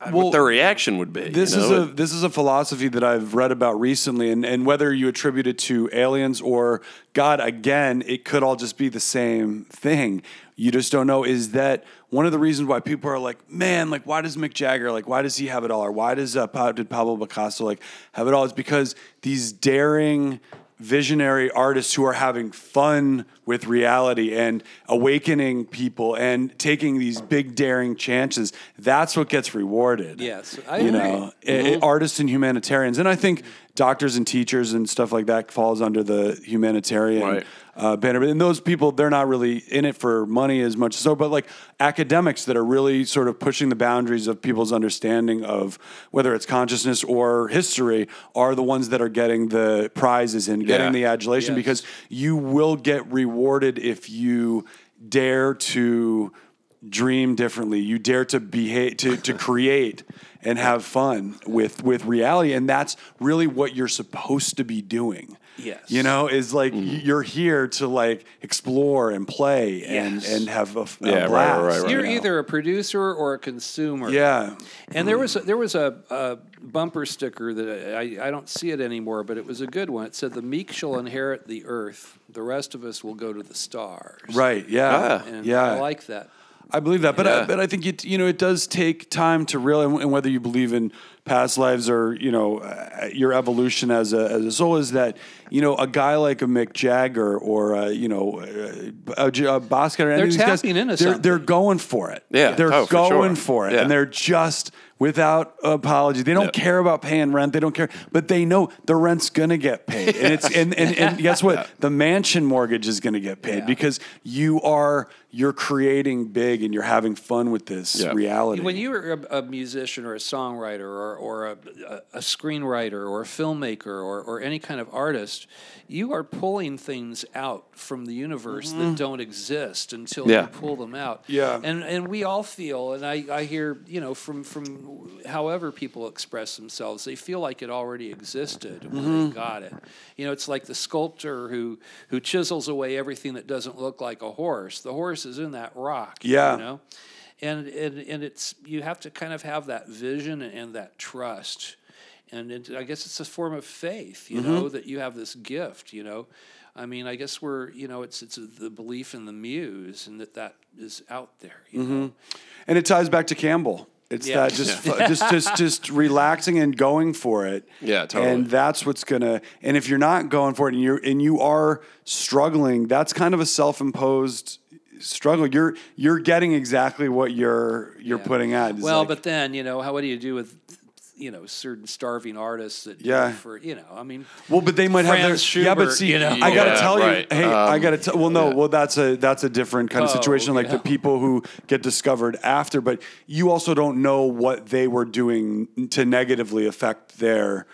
I
Well,
what their reaction would be.
This
you
is a this is a philosophy that I've read about recently, and, and whether you attribute it to aliens or God, again, it could all just be the same thing. You just don't know. Is that one of the reasons why people are like, man, like why does Mick Jagger like why does he have it all, or why does uh, did Pablo Picasso like have it all? It's because these daring visionary artists who are having fun with reality and awakening people and taking these big daring chances that's what gets rewarded
Yes, I
you
agree.
know i- i- artists and humanitarians and i think doctors and teachers and stuff like that falls under the humanitarian
Right.
uh, banner and those people they're not really in it for money as much so but like academics that are really sort of pushing the boundaries of people's understanding of whether it's consciousness or history are the ones that are getting the prizes and getting
Yeah.
the adulation
Yes.
because you will get rewarded if you dare to dream differently. You dare to behave to, to create and have fun with with reality. And that's really what you're supposed to be doing
Yes.
you know is like y- you're here to like explore and play and
Yes.
and have a
Yeah, right, right,
blast,
right, right.
You're
you
either a producer or a consumer.
yeah
And there was a, there was a, a bumper sticker that I, I don't see it anymore, but it was a good one. It said, "The meek shall inherit the earth; the rest of us will go to the stars."
right yeah
Ah.
And
yeah
I like that.
I believe that, but I, but I think it you know it does take time to really and whether you believe in past lives or you know uh, your evolution as a as a soul is that you know a guy like a Mick Jagger or uh, you know uh, a, J- a Bosca or any
They're
of these guys,
tapping into
they're
something.
they're going for it.
Yeah.
they're
Oh, for
going
sure.
for it,
Yeah.
and they're just without apology. They don't
Yeah.
care about paying rent. They don't care, but they know the rent's gonna get paid, and it's and, and, and guess what? The mansion mortgage is gonna get paid
Yeah.
because you are you're creating big and you're having fun with this
Yeah.
reality.
When you were a, a musician or a songwriter or, or a, a, a screenwriter or a filmmaker or, or any kind of artist, you are pulling things out from the universe that mm-hmm. don't exist until
Yeah.
you pull them out.
Yeah.
And and we all feel, and I, I hear, you know, from from however people express themselves, they feel like it already existed when they mm-hmm. got it. You know, it's like the sculptor who who chisels away everything that doesn't look like a horse. The horse is in that rock.
Yeah.
You know? and and and it's you have to kind of have that vision and that trust and it, i guess it's a form of faith you mm-hmm. know that you have this gift you know i mean i guess we're you know it's it's the belief in the muse and that that is out there you mm-hmm. know
and it ties back to Campbell. It's
Yeah.
that just fu- just just just relaxing and going for it.
Yeah, totally.
And that's what's gonna. And if you're not going for it, and you're and you are struggling, that's kind of a self-imposed struggle. You're you're getting exactly what you're you're
Yeah.
putting out. It's
well
like-
but then you know how what do you do with you know certain starving artists that do
Yeah.
for you know I mean
Well, but they might have
Franz
their yeah. But see,
you know?
I gotta
Yeah,
tell
right.
you, hey, I
Um,
gotta tell. Well, no,
yeah.
well that's a that's a different kind of
Oh,
situation. Like
yeah.
the people who get discovered after, but you also don't know what they were doing to negatively affect their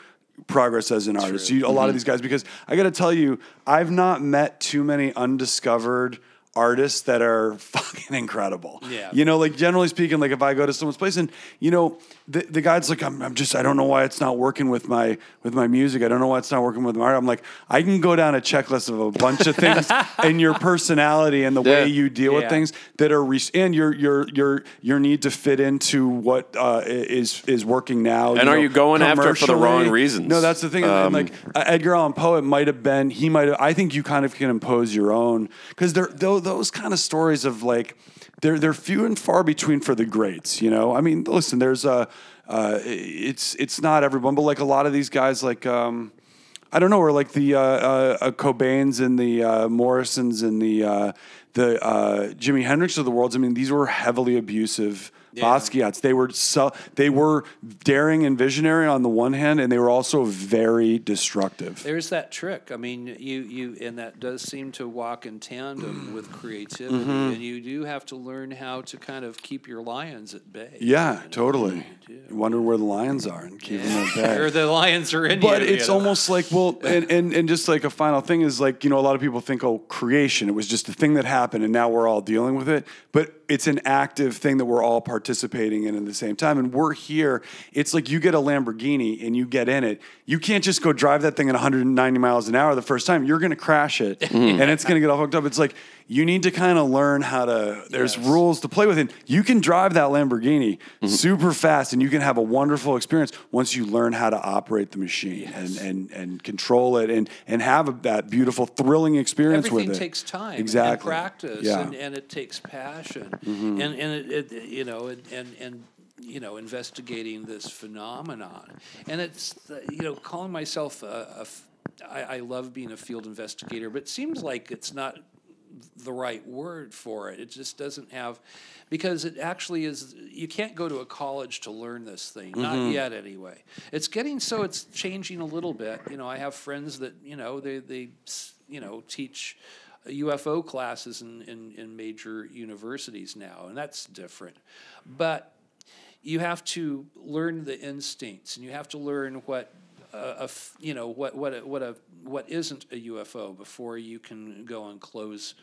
progress as an artist. You, a lot
Mm-hmm.
of these guys, because I got to tell you, I've not met too many undiscovered artists that are fucking incredible.
Yeah.
You know, like generally speaking, like if I go to someone's place and you know the, the guy's like, I'm, I'm just I don't know why it's not working with my with my music. I don't know why it's not working with my art. I'm like, I can go down a checklist of a bunch of things and your personality and the way you deal with
Yeah.
things that are re- and your your your your need to fit into what uh, is is working now.
And are you going after it for the wrong
commercially.
reasons?
No, that's the thing. and
Um,
like uh, Edgar Allan Poe, it might have been he might have. I think you kind of can impose your own because they're tho- those kind of stories of like they're they're few and far between for the greats. You know, I mean, listen, there's a uh, it's it's not everyone, but like a lot of these guys, like. Um, I don't know, or like the uh, uh, uh, Cobains and the uh, Morrisons and the uh, the Jimi Hendrix of the world. I mean, these were heavily abusive Basquiats. They were so they were daring and visionary on the one hand, and they were also very destructive.
There's that trick. I mean, you you and that does seem to walk in tandem with creativity,
Mm-hmm.
and you do have to learn how to kind of keep your lions at bay.
Yeah,
You know,
totally.
You do.
You wonder where the lions are and keep them at bay.
Or the lions are in
but
you.
it's
you know.
almost like well and, and and just like a final thing is like you know a lot of people think oh creation it was just a thing that happened and now we're all dealing with it but it's an active thing that we're all participating in at the same time and we're here it's like you get a lamborghini and you get in it you can't just go drive that thing at 190 miles an hour the first time you're going to crash it mm. and it's going to get all hooked up it's like you need to kind of learn how to there's
Yes.
rules to play with and you can drive that lamborghini super fast and you can have a wonderful experience once you learn how to operate the machine and, and and control it and and have a, that beautiful thrilling experience
Everything
with it.
takes time
exactly.
and practice,
yeah. Mm-hmm.
and, and it takes passion, and and it, it you know and, and and you know investigating this phenomenon, and it's uh, you know calling myself a, a f- I, I love being a field investigator, but it seems like it's not the right word for it. It just doesn't have, because it actually is. You can't go to a college to learn this thing, not mm-hmm. yet anyway. It's getting so it's changing a little bit. You know, I have friends that you know they they you know teach. UFO classes in, in, in major universities now, and that's different. But you have to learn the instincts, and you have to learn what a, you know what what a, what a what isn't a UFO before you can go and close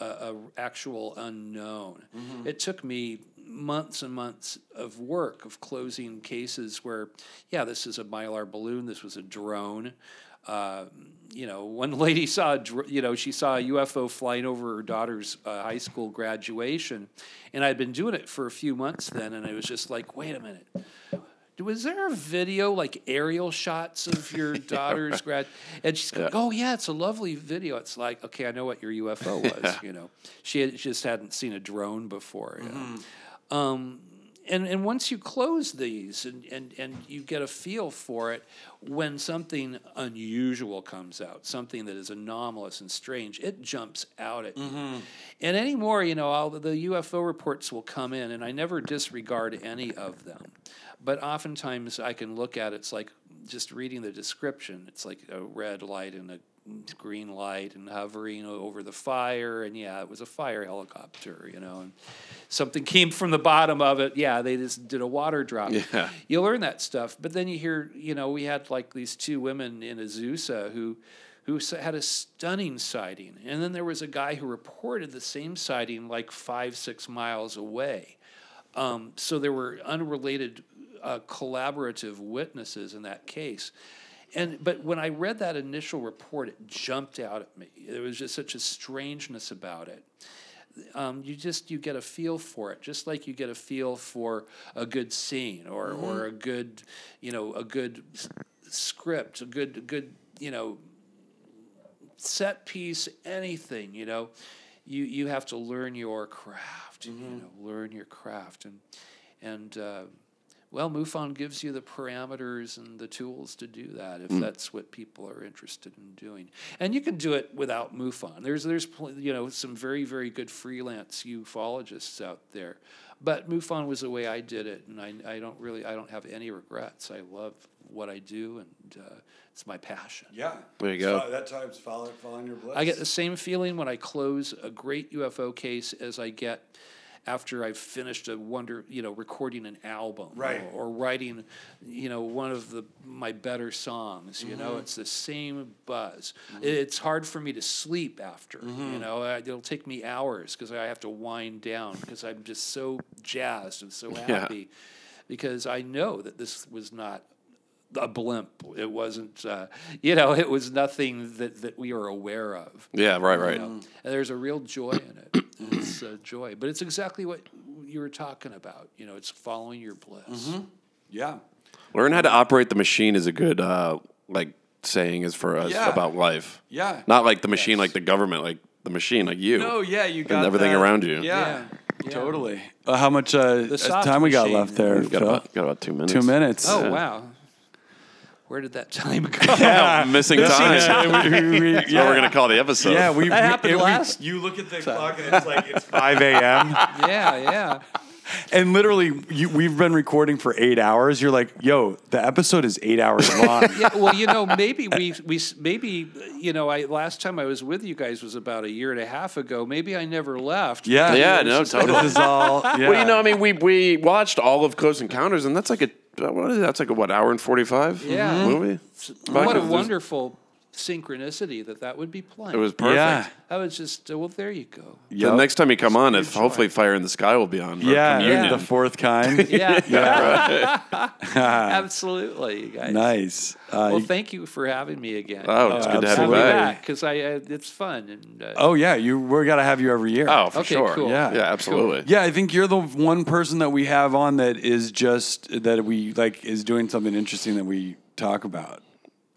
a, a actual unknown. It took me months and months of work of closing cases where, yeah, this is a mylar balloon, this was a drone. Uh, you know, one lady saw, a dr- you know, she saw a UFO flying over her daughter's uh, high school graduation, and I'd been doing it for a few months then, and I was just like, wait a minute, was there a video like aerial shots of your daughter's grad? And she's going, oh yeah, it's a lovely video. It's like, okay, I know what your UFO was. You know, she had, just hadn't seen a drone before. Know? um, and and once you close these and, and and you get a feel for it, when something unusual comes out, something that is anomalous and strange, it jumps out at you. And anymore, you know, all the UFO reports will come in, and I never disregard any of them. But oftentimes I can look at it, it's like just reading the description. It's like a red light and a green light and hovering over the fire. And yeah, it was a fire helicopter, you know. And something came from the bottom of it. Yeah, they just did a water drop.
Yeah.
You learn that stuff. But then you hear, you know, we had like these two women in Azusa who who had a stunning sighting. And then there was a guy who reported the same sighting like five, six miles away. Um, so there were unrelated uh, collaborative witnesses in that case. And but when I read that initial report, it jumped out at me. There was just such a strangeness about it. Um, you just you get a feel for it, just like you get a feel for a good scene or or a good, you know, a good s- script, a good good you know set piece, anything, you know, you you have to learn your craft, you know, learn your craft, and and uh, well, MUFON gives you the parameters and the tools to do that if that's what people are interested in doing. And you can do it without MUFON. There's there's pl- you know some very very good freelance ufologists out there, but MUFON was the way I did it, and I I don't really I don't have any regrets. I love what I do, and uh, it's my passion.
Yeah.
There you go.
So that time's follow, following your bliss.
I get the same feeling when I close a great UFO case as I get after I've finished a wonder, you know, recording an album,
Right.
or, or writing, you know, one of the my better songs. You
Mm-hmm.
know, it's the same buzz. It's hard for me to sleep after.
Mm-hmm.
You know, I, it'll take me hours because I have to wind down because I'm just so jazzed and so happy because I know that this was not a blimp. It wasn't, uh, you know, it was nothing that, that we are aware of.
Yeah, right, right.
You know? And there's a real joy in it. it's uh, joy, but it's exactly what you were talking about. You know, it's following your bliss.
Yeah.
Learn how to operate the machine is a good uh, like saying is for us
Yeah.
about life.
Yeah.
Not like the machine, like the government, like the machine, like you.
No, yeah, you got
everything
that.
around you.
Yeah,
Yeah, yeah.
totally. Uh, how much uh,
soft
time we got
machine.
left there?
We've got about, got about two minutes.
Two minutes.
Oh wow, where did that time go?
Yeah, missing time.
Yeah, we- we- we-
That's what we're gonna call the episode.
yeah, we,
That
we-
happened
it- we-
last
you look at the clock and it's like it's five a.m.
yeah, yeah.
and literally, you, we've been recording for eight hours. You're like, yo, the episode is eight hours long.
yeah, well, you know, maybe we we maybe you know, I last time I was with you guys was about a year and a half ago. Maybe I never left.
Yeah,
Yeah, no, totally.
This is all. Yeah.
Well, you know, I mean, we we watched all of Close Encounters, and that's like a what is it? That's like a what hour and forty five
Yeah.
movie.
What a wonderful synchronicity that that would be playing.
It was perfect.
Yeah.
I was just uh, well, there you go.
Yeah.
The
next time you come on, if
joy.
hopefully Fire in the Sky will be on. or
yeah, the fourth kind.
Yeah, absolutely, you guys.
nice. Uh,
Well, thank you for having me again.
Oh, it's
Oh,
good to have you back.
because I uh, it's fun and uh,
oh yeah, you we're gonna have you every year.
Oh, for
Okay,
sure.
cool.
Yeah.
yeah, absolutely.
Yeah, I think you're the one person that we have on that is just that we like is doing something interesting that we talk about.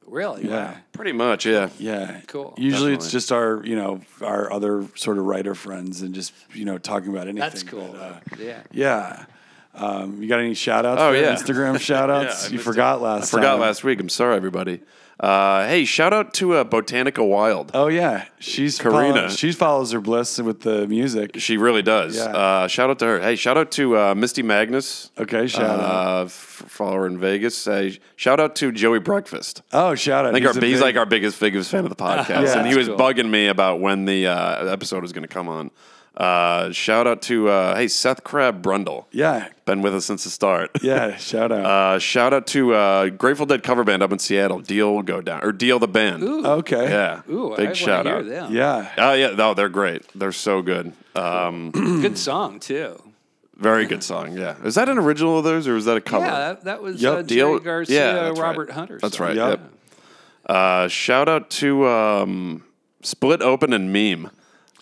Really
Yeah.
wow.
Pretty much, yeah.
Yeah.
Cool.
Usually it's just our, you know, our other sort of writer friends and just, you know, talking about anything.
That's cool.
but, uh,
yeah.
yeah. Um, you got any shout outs?
Oh, yeah.
Instagram shout outs?
Yeah,
you forgot
it.
last
I forgot
time.
last week. I'm sorry, everybody. Uh, hey, shout out to uh, Botanica Wild.
Oh, yeah. She's
Karina.
follow- she follows her bliss with the music.
She really does.
Yeah.
Uh, shout out to her. Hey, shout out to uh, Misty Magnus.
Okay, shout out.
Uh, f- follow her in Vegas. Hey, shout out to Joey Breakfast.
Oh, shout out.
I think our, he's
big-
like our biggest, biggest fan of the podcast,
Yeah.
and he was
Cool.
bugging me about when the uh, episode was going to come on. Uh, shout out to uh, hey Seth Crab Brundle,
Yeah.
been with us since the start.
Yeah. Shout out.
Uh, shout out to uh, Grateful Dead cover band up in Seattle. Deal go down or Deal the band.
Ooh.
okay.
Yeah,
Ooh,
big
I
shout
wanna
out.
them.
Yeah.
Oh yeah, no, they're great. They're so good. Um,
Good song too.
very good song. Yeah, is that an original of theirs or is that a cover?
Yeah, that, that was
Yep.
uh,
Deal-
Jerry Garcia,
yeah, that's right.
Robert Hunter.
That's
song.
right.
Yep.
Yep. Uh, shout out to um, Split Open and Meme.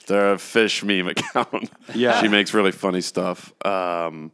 They're a Phish meme account.
Yeah.
she makes really funny stuff. Um,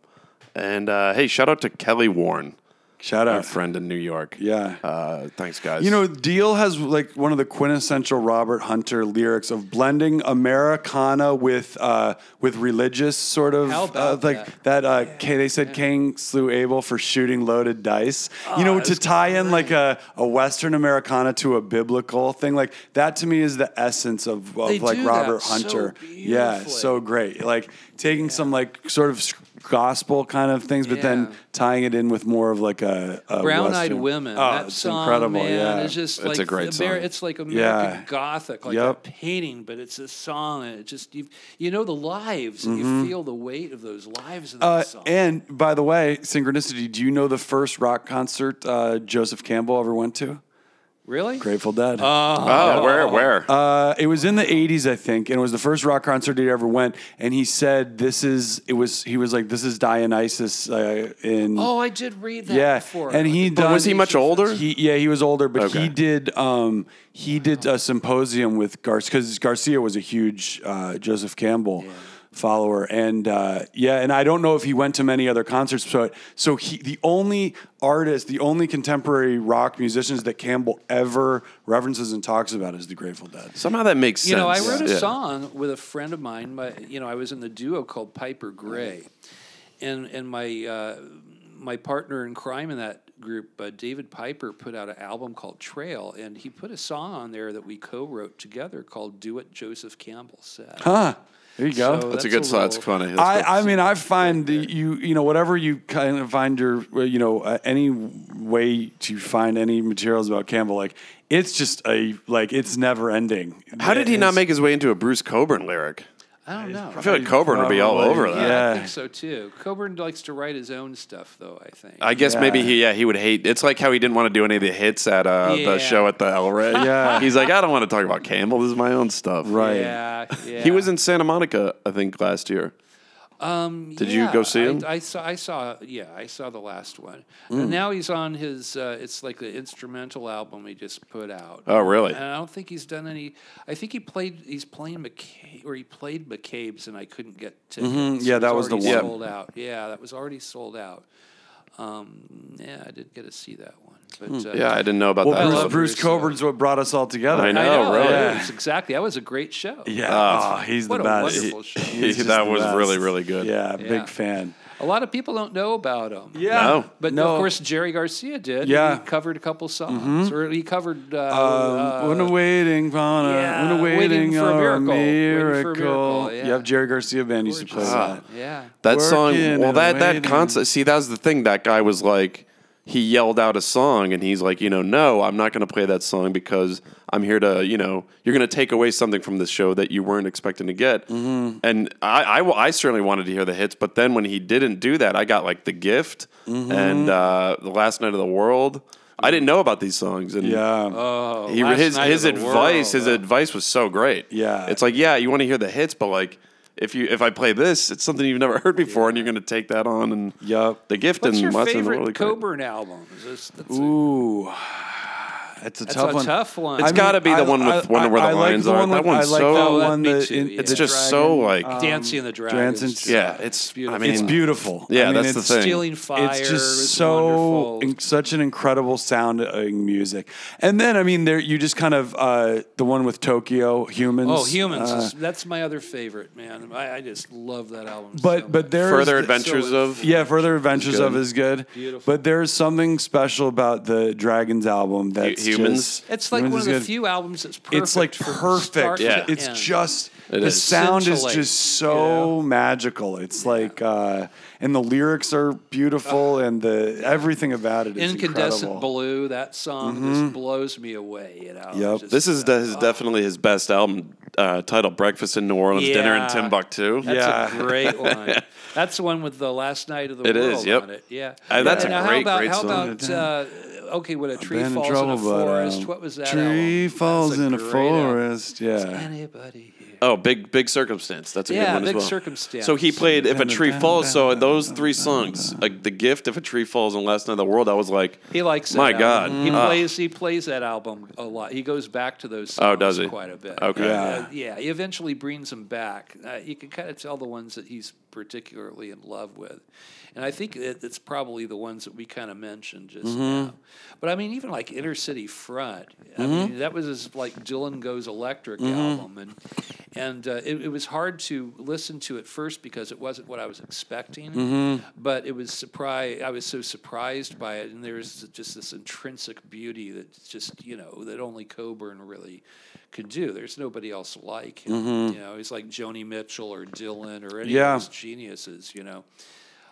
and uh, hey, shout out to Kelly Warren,
Shout out.
our
out.
friend in New York.
Yeah.
Uh, thanks, guys.
You know, Deal has like one of the quintessential Robert Hunter lyrics of blending Americana with uh, with religious sort of
How about
uh, like that. uh, K- they said Cain slew Abel for shooting loaded dice. you know, to tie in like a, a Western Americana to a biblical thing like that to me is the essence of, of like
do that
Robert
so
Hunter. yeah, so great. Like taking some like sort of gospel kind of things, but then tying it in with more of like a, a
Brown Eyed Women.
Oh,
that
it's
song,
incredible.
man,
yeah,
is just
It's
like
a great
Ameri-
song.
It's like American
Yeah.
Gothic, like
Yep.
a painting, but it's a song, and it just you you know the lives, and
Mm-hmm.
you feel the weight of those lives in that
Uh,
song.
and by the way, synchronicity. Do you know the first rock concert uh, Joseph Campbell ever went to?
Really,
Grateful Dead.
oh, where, where?
Uh, it was in the '80s, I think, and it was the first rock concert he ever went. And he said, "This is." It was. He was like, "This is Dionysus." Uh, in
oh, I did read that
yeah,
before.
and he
But
done,
was he much older?
He yeah, he was older, but
Okay.
he did um he did a symposium with Garcia because Garcia was a huge uh, Joseph Campbell follower, and uh, yeah, and I don't know if he went to many other concerts. So so he the only artist, the only contemporary rock musicians that Campbell ever references and talks about is the Grateful Dead.
Somehow that makes sense.
You know, I wrote a
Yeah.
song with a friend of mine. My, you know, I was in the duo called Piper Gray, and and my uh, my partner in crime in that group, uh, David Piper, put out an album called Trail, and he put a song on there that we co-wrote together called "Do What Joseph Campbell Said."
Huh. There you go.
So
That's, a good
a.
That's funny. That's
I. I mean, I find you, you know, whatever you kind of find your, you know, uh, any way to find any materials about Campbell, like it's just a, like it's never ending.
How did he not make his way into a Bruce Cockburn lyric?
I don't know.
I feel like Cockburn would be all
Probably,
over that.
Yeah, I think so too. Cockburn likes to write his own stuff, though. I think.
I guess
Yeah.
maybe he yeah he would hate. It's like how he didn't want to do any of the hits at uh,
Yeah.
the show at the El Rey.
Yeah.
he's like I don't want to talk about Campbell. This is my own stuff.
Right.
Yeah, yeah.
He was in Santa Monica, I think, last year.
Um,
Did you go see
I-
him?
I, saw. I saw. Yeah, I saw the last one.
Mm.
And now he's on his. Uh, it's like the instrumental album he just put out.
Oh, really?
And I don't think he's done any. I think he played. He's playing McCabe, or he played McCabe's, and I couldn't get tickets.
Mhm. Yeah, that was the
one.
Sold out. Yeah, that was already sold out. Um, yeah, I did get to see that one. But uh,
Hmm. Yeah, I didn't know about
Well,
that.
I
Bruce,
love
Bruce
Bruce,
Cockburn's what brought us all together.
I
I
know,
know.
really.
it was exactly. That was a great show.
Yeah.
Oh,
oh, he's
what
the
a
best.
wonderful show.
He's
that was
best.
really really good.
Yeah,
Yeah.
big fan.
A lot of people don't know about him.
Yeah.
No.
But
no.
of course, Jerry Garcia did.
Yeah. Mm-hmm.
he covered a couple songs, or he covered. Uh,
Um, when
uh,
a waiting on a,
yeah,
when a
Waiting
waiting
for a Miracle.
a
Waiting for a
miracle.
Miracle, yeah.
Yep, Jerry Garcia band used to play
gorgeous.
that.
yeah,
That song, well,
and
that that
waiting.
concept. See, that was the thing. That guy was like, he yelled out a song, and he's like, you know, no, I'm not going to play that song because I'm here to, you know, you're going to take away something from this show that you weren't expecting to get.
Mm-hmm.
And I, I, I certainly wanted to hear the hits, but then when he didn't do that, I got like the gift
Mm-hmm.
and uh, the last night of the world. I didn't know about these songs, and
Yeah.
Oh,
he, his his advice
World.
his advice was so great.
Yeah.
it's like yeah, you want to hear the hits, but like if you if I play this, it's something you've never heard before, and you're going to take that on and
Yup.
the gift
What's
and
your
Watson
favorite
really great.
Cockburn album? Is this, that's a-
Ooh. It's a
That's
tough
a
one.
tough one.
It's
I
gotta be the one with Wonder Where the
I like
Lions
the
Are.
one
That one's
I like
so-
the
that-
one that
too,
in-
yeah.
It's
the
just so
dragon,
like
Dancing in the Dragon.
Dancing-
yeah,
just
it's
beautiful.
I mean
It's beautiful.
Yeah,
I mean,
that's the
it's-
thing.
Stealing Fire.
It's
is
just so
wonderful.
in, such an incredible sounding music. And then I mean, there you just kind of uh, the one with Tokyo Humans.
Oh, Humans.
uh,
is, that's my other favorite, man. I, I just love that album.
but
so
but
much.
there's
Further
the-
Adventures
so
of
Yeah, Further Adventures
good.
of is good.
Beautiful.
But there's something special about the Dragons album that's
Humans?
just-
It's like
Humans
one of the
good.
few albums that's perfect.
It's like
from
perfect.
start
Yeah.
to
It's
end.
just
It
the
is.
sound is just so
you know?
magical. It's like uh, and the lyrics are beautiful and the everything about it is
Incandescent
incredible.
Blue. That song just blows me away. You know.
Yep.
Just,
This is
uh,
de- is definitely his best album uh, titled "Breakfast in New Orleans, Dinner in Timbuktu."
That's
Yeah.
a great one. That's the one with the last night of the
It
world
is, yep.
on it. Yeah,
Uh, that's
And
a
now
great,
how about,
great
how
song.
about uh, okay, when a tree
Been in
falls
trouble,
in a
but,
forest?
um,
what was that?
Tree
album?
falls
That's
in a
great album.
forest. Yeah.
Anybody here?
Oh, big big circumstance. That's a good one
Big
as well.
Circumstance.
So he played "If a Tree Falls." So those three songs, like "The Gift," "If a Tree Falls," and "Last Night of the World," I was like,
He likes. That
My
album.
God.
he
Ah.
plays. He plays that album a lot. He goes back to those. Songs
Oh, does he?
Quite a bit.
Okay.
Yeah.
Uh, yeah. He eventually brings them back. Uh, you can kind of tell the ones that he's particularly in love with, and I think it, it's probably the ones that we kind of mentioned just
Mm-hmm.
now. But I mean, even like Inner City Front. I
Mm-hmm.
mean, that was his like Dylan Goes Electric album, and and uh, it, it was hard to listen to at first because it wasn't what I was expecting.
Mm-hmm.
But it was surprise. I was so surprised by it, and there's just this intrinsic beauty that just you know that only Cockburn really could do. There's nobody else like him.
Mm-hmm.
You know, he's like Joni Mitchell or Dylan or any
Yeah.
of those geniuses. You know.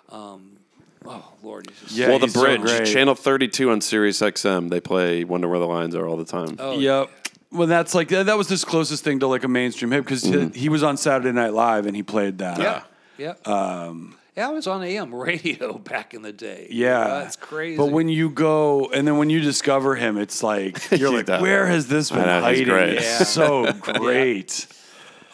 Um, oh Lord, he's just
Yeah,
"Well, the
he's so
bridge,
great.
channel 32 on Sirius XM. They play "Wonder Where the Lions Are" all the time."
Oh,
Yep. Well, that's like that that was his closest thing to like a mainstream hit because
Mm-hmm.
he, he was on Saturday Night Live and he played that.
Yeah. Yeah. Um, yeah, I was on AM radio back in the day.
Yeah,
that's crazy.
But when you go and then when you discover him, it's like you're like,
Yeah.
where has this been
know,
hiding?
great.
Yeah.
so great.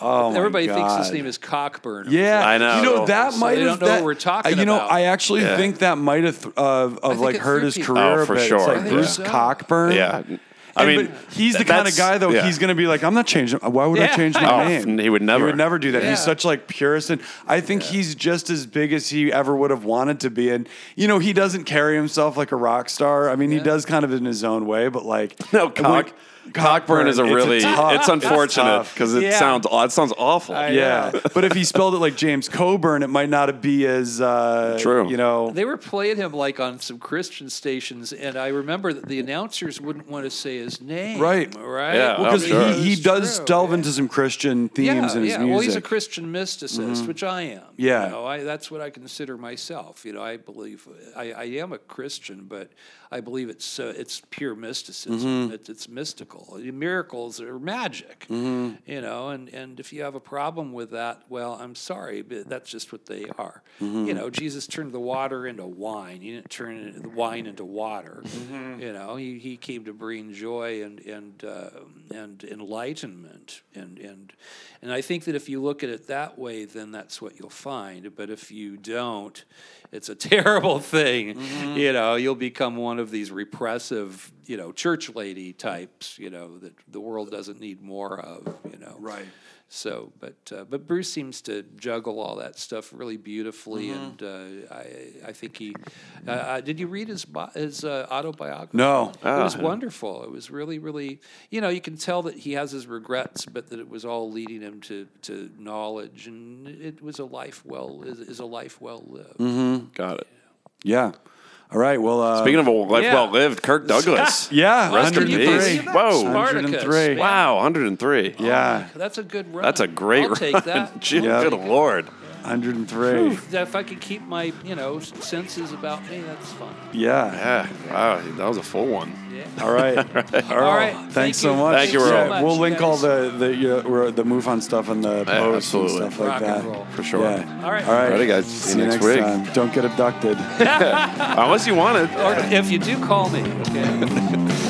Oh my
everybody thinks his name is Cockburn.
Yeah,
I know.
You know that
So
might
they
have.
don't know
that,
what we're talking
uh, You know,
about.
I actually
Yeah.
think that might have th- uh, of like hurt his career
Oh,
a
for
bit.
sure.
It's like Bruce
so.
Cockburn.
Yeah, I
And-
mean,
he's the kind of guy though.
yeah.
He's going to be like, I'm not changing. Why would I change my
Oh,
name?
he would never.
He would never do that.
Yeah.
He's such like purist, and I think he's just as big as he ever would have wanted to be. And you know, he doesn't carry himself like a rock star. I mean, he does kind of in his own way, but like
No,
when-
cock. Cockburn is a
It's a
really.
tough-
it's unfortunate because it
Yeah.
sounds. It sounds awful.
I-
Yeah,
Yeah.
but if he spelled it like James Coburn, it might not be as uh,
True.
You know,
They were playing him like on some Christian stations, and I remember that the announcers wouldn't want to say his name.
Right.
Right.
Yeah,
well, because
sure.
he, he does
true,
delve
yeah.
into some Christian themes
yeah,
in his
yeah.
music. Mm-hmm.
Well, he's a Christian mysticist, which I am.
Yeah.
you know, I, that's what I consider myself. You know, I believe I, I am a Christian, but I believe it's uh, it's pure mysticism.
Mm-hmm.
It, it's mystical. Miracles are magic.
Mm-hmm.
You know, and and if you have a problem with that, well, I'm sorry, but that's just what they are.
Mm-hmm.
You know, Jesus turned the water into wine. He didn't turn the wine into water.
Mm-hmm.
You know, he, he came to bring joy and and uh, and enlightenment and and and I think that if you look at it that way, then that's what you'll find. But if you don't, it's a terrible thing.
Mm-hmm.
You know, you'll become one of these repressive, you know, church lady types. You know that the world doesn't need more of. You know,
Right.
So, but uh, but Bruce seems to juggle all that stuff really beautifully,
Mm-hmm.
and uh, I I think he. Uh, uh, did you read his bi- his uh, autobiography?
No.
it was
Ah.
wonderful. It was really really. You know, you can tell that he has his regrets, but that it was all leading him to to knowledge, and it was a life well is, is a life well lived.
Mm-hmm.
Got it.
Yeah. All right. Well, uh,
Speaking of a life
Yeah.
well lived, Kirk Douglas.
yeah,
Rest in
Can you
peace.
believe that?
Whoa.
103.
man.
wow, 103.
yeah,
That's a good run.
That's a great
I'll
run.
take that.
Gee,
Yeah.
Good lord.
103.
If I could keep my, you know, senses about me, that's fun.
Yeah.
Yeah. Wow. That was a full one.
Yeah.
All right. All
right.
Thanks
Thank
so much.
Thank you,
Yeah,
Earl.
so
we'll
you
link all the the you know, the MUFON stuff in the posts and
absolutely.
stuff like
Rock
that.
and roll.
For sure.
Yeah.
All right.
All right.
Alrighty, guys.
See you next
week.
time. Don't get abducted.
Unless you want it.
Or if you do, call me. Okay.